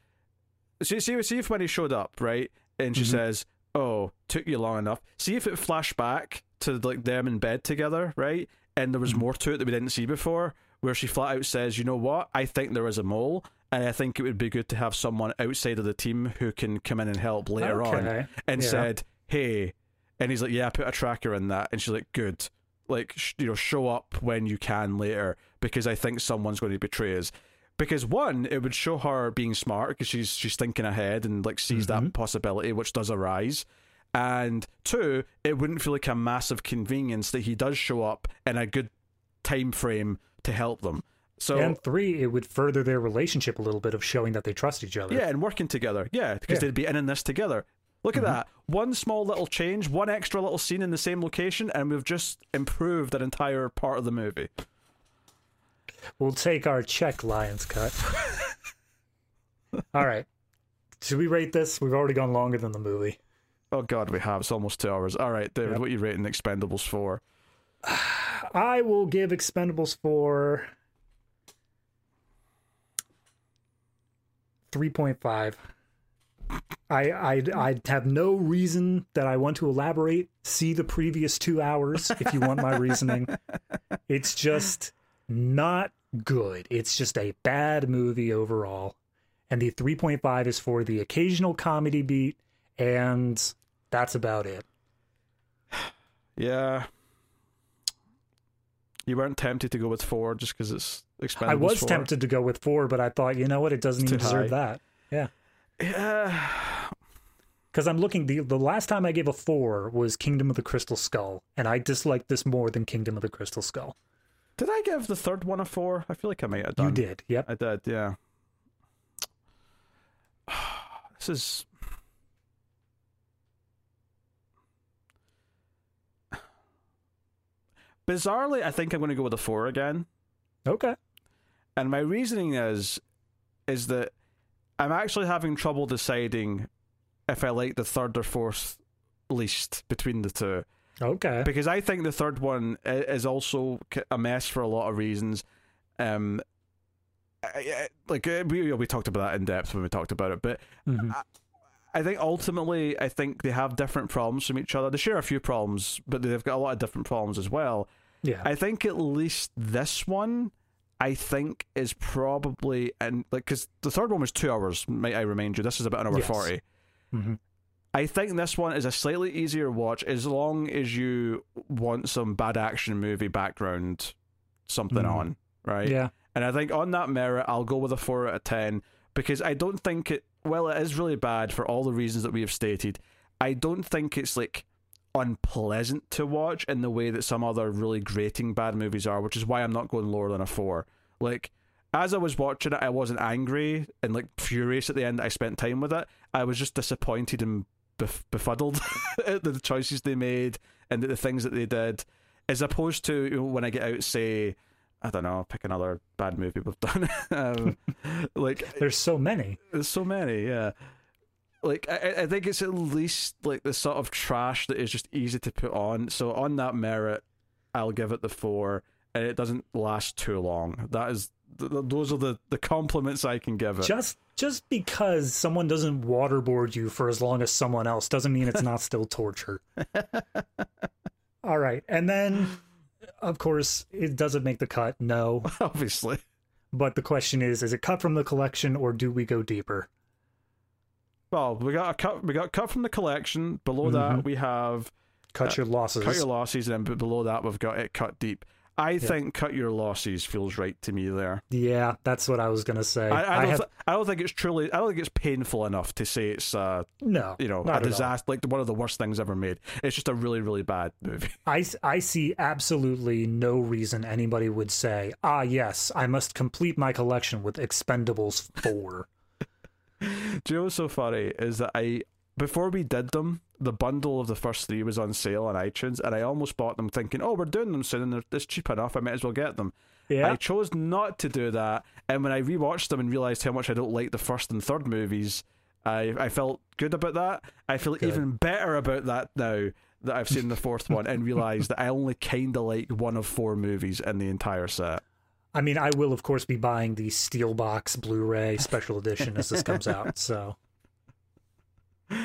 "See, see, see if when he showed up, right?" And she Mhm. says, "Oh, took you long enough." See if it flashed back to like them in bed together, right? And there was Mhm. more to it that we didn't see before, where she flat out says, "You know what? I think there is a mole." And I think it would be good to have someone outside of the team who can come in and help later on and Yeah. said, "Hey," and he's like, "Yeah, I put a tracker in that," and she's like, "Good, like sh- you know, show up when you can later because I think someone's going to betray us." Because one, it would show her being smart because she's she's thinking ahead and like sees that possibility which does arise. And two, it wouldn't feel like a massive convenience that he does show up in a good time frame to help them. So and three, it would further their relationship a little bit of showing that they trust each other. yeah, and working together. Yeah, because Yeah. Mm-hmm. they'd be in in this together. Look at that. One small little change, one extra little scene in the same location, and we've just improved an entire part of the movie. We'll take our check, Lionsgate. All right. Should we rate this? We've already gone longer than the movie. Oh god, we have. It's almost two hours. All right, David, Yep. what are you rating Expendables for? I will give Expendables 4 3.5. I, I I have no reason that I want to elaborate. See the previous two hours if you want my reasoning. It's just not good. It's just a bad movie overall. And the 3.5 is for the occasional comedy beat, and that's about it. Yeah. You weren't tempted to go with four just because it's Expendables. I was 4? tempted to go with four, but I thought, you know what, it doesn't even deserve high. that. Yeah. Yeah. Because I'm looking the the last time I gave a four was Kingdom of the Crystal Skull, and I disliked this more than Kingdom of the Crystal Skull. Did I give the third one a four? I feel like I might have done. You did, yep. I did, yeah. This is. Bizarrely, I think I'm going to go with a four again. Okay. And my reasoning is is that I'm actually having trouble deciding if I like the third or fourth least between the two Okay. because I think the third one is also a mess for a lot of reasons. Um, I, I, like uh, we we talked about that in depth when we talked about it, but Mhm. I think ultimately I think they have different problems from each other. They share a few problems, but they've got a lot of different problems as well. Yeah. I think at least this one, I think is probably and like because the third one was two hours. Might I remind you? This is about an hour Yes. forty. Mhm. I think this one is a slightly easier watch as long as you want some bad action movie background, something Mhm. on right. Yeah. And I think on that merit, I'll go with a four out of ten because I don't think it. Well, it is really bad for all the reasons that we have stated. I don't think it's like unpleasant to watch in the way that some other really grating bad movies are, which is why I'm not going lower than a four. Like as I was watching it, I wasn't angry and like furious at the end. I spent time with it. I was just disappointed and bef- befuddled at the choices they made and the things that they did, as opposed to you know, when I get out, say. I don't know. Pick another bad movie we've done. um, like There's so many. there's so many, yeah. Like I, I- I think it's at least like the sort of trash that is just easy to put on. So on that merit, I'll give it the four, and it doesn't last too long. That is, th- th- those are the the compliments I can give it. Just just because someone doesn't waterboard you for as long as someone else doesn't mean it's not still torture. All right. And then of course, it doesn't make the cut. No. Obviously, But the question is, is it cut from the collection or do we go deeper? well, we got a cut. We got cut from the collection. Below that, mm-hmm. we have Cut your losses. cut your losses, and then below that, we've got it cut deep. I think cut your losses feels right to me there. yeah, that's what I was gonna say. I, I, I don't have thi- I don't think it's truly. I don't think it's painful enough to say it's uh, no, you know a disaster, like one of the worst things ever made. It's just a really really bad movie. I I see absolutely no reason anybody would say, ah, yes, I must complete my collection with Expendables 4. Do you know what's so funny is that I before we did them, the bundle of the first three was on sale on iTunes, and I almost bought them thinking, oh, we're doing them soon, and they're it's cheap enough. I might as well get them. Yeah. I chose not to do that, and when I rewatched them and realized how much I don't like the first and third movies, I I felt good about that. I feel Good. even better about that now that I've seen the fourth one and realized that I only kind of like one of four movies in the entire set. I mean, I will, of course, be buying the Steelbox Blu ray special edition as this comes out. So,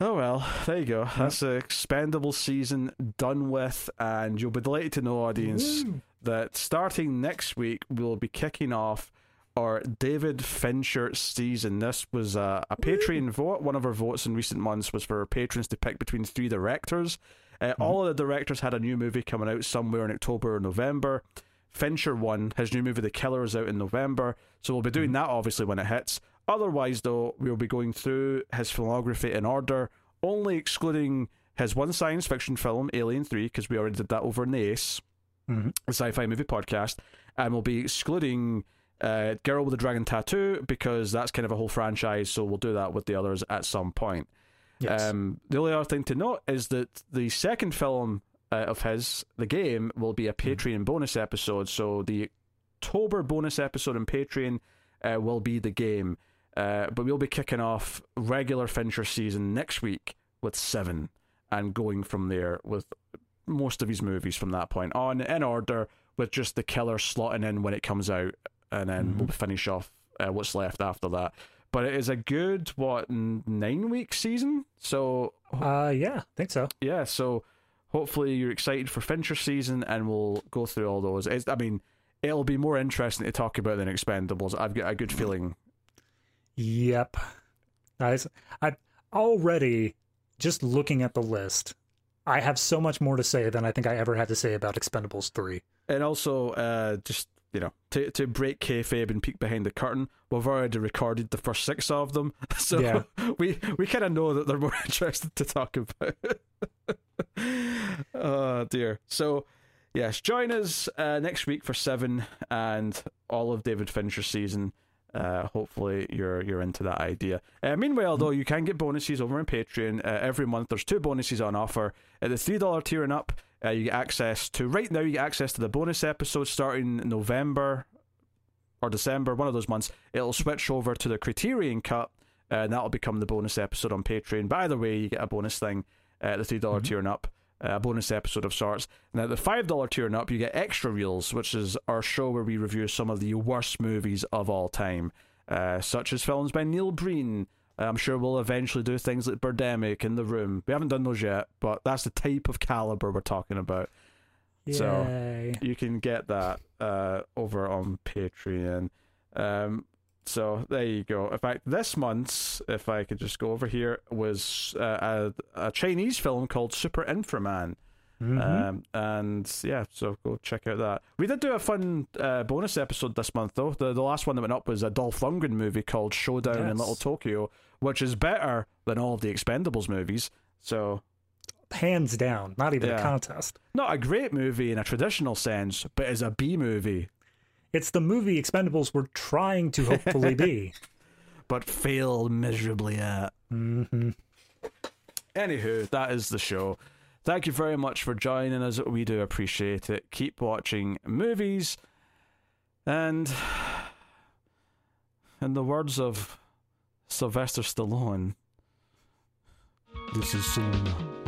Oh well, there you go. That's the expendable season done with, and you'll be delighted to know, audience, that starting next week we'll be kicking off our David Fincher season. This was a, a Patreon vote. One of our votes in recent months was for patrons to pick between three directors. Uh, All of the directors had a new movie coming out somewhere in October or November. Fincher won. his new movie The Killer, is out in November, so we'll be doing that obviously when it hits. Otherwise, though, we'll be going through his filmography in order, only excluding his one science fiction film, Alien 3, because we already did that over in the Ace, Mhm. the sci fi movie podcast, and we'll be excluding uh, Girl with the Dragon Tattoo because that's kind of a whole franchise, so we'll do that with the others at some point. Yes. Um, the only other thing to note is that the second film uh, of his, the game, will be a Patreon bonus episode. So the October bonus episode on Patreon uh, will be the game. Uh, but we'll be kicking off regular Fincher season next week with seven and going from there with most of his movies from that point on in order with just the killer slotting in when it comes out. And then we'll finish off uh, what's left after that. But it is a good what nine week season? So uh, yeah, I think so. yeah so hopefully you're excited for fincher season and we'll go through all those. It's, i mean it'll be more interesting to talk about than expendables. I've got a good feeling Yep. I, I already just looking at the list, I have so much more to say than I think I ever had to say about Expendables three. and also uh just you know to to break kayfabe and peek behind the curtain we've already recorded the first six of them so Yeah. we we kind of know that they're more interested to talk about oh dear so yes join us uh, next week for seven and all of david fincher's season uh, hopefully you're you're into that idea. Uh, meanwhile, though, you can get bonuses over on Patreon uh, every month. There's two bonuses on offer. At the three dollar tier and up, uh, you get access to right now. You get access to the bonus episodes starting November or December, one of those months. It'll switch over to the Criterion cut, uh, and that'll become the bonus episode on Patreon. By the way, you get a bonus thing uh, at the three dollar tier and up. Uh, A bonus episode of sorts. Now, the five dollar tier and up, you get extra reels, which is our show where we review some of the worst movies of all time, uh, such as films by Neil Breen. I'm sure we'll eventually do things like Birdemic in the Room. We haven't done those yet, but that's the type of caliber we're talking about. So- You can get that uh, over on Patreon. Um, so there you go. In fact, this month's, if I could just go over here, was uh, a, a Chinese film called Super Inframan. Mhm. Um, and yeah, so go check out that. We did do a fun uh, bonus episode this month, though. The the last one that went up was a Dolph Lundgren movie called Showdown in Little Tokyo, which is better than all of the Expendables movies. So Hands down, not even Yeah. a contest. not a great movie in a traditional sense, but is a B movie, It's the movie Expendables were trying to hopefully be. but failed miserably at. hmm Anywho, that is the show. Thank you very much for joining us. We do appreciate it. Keep watching movies. And in the words of Sylvester Stallone, this is cinema.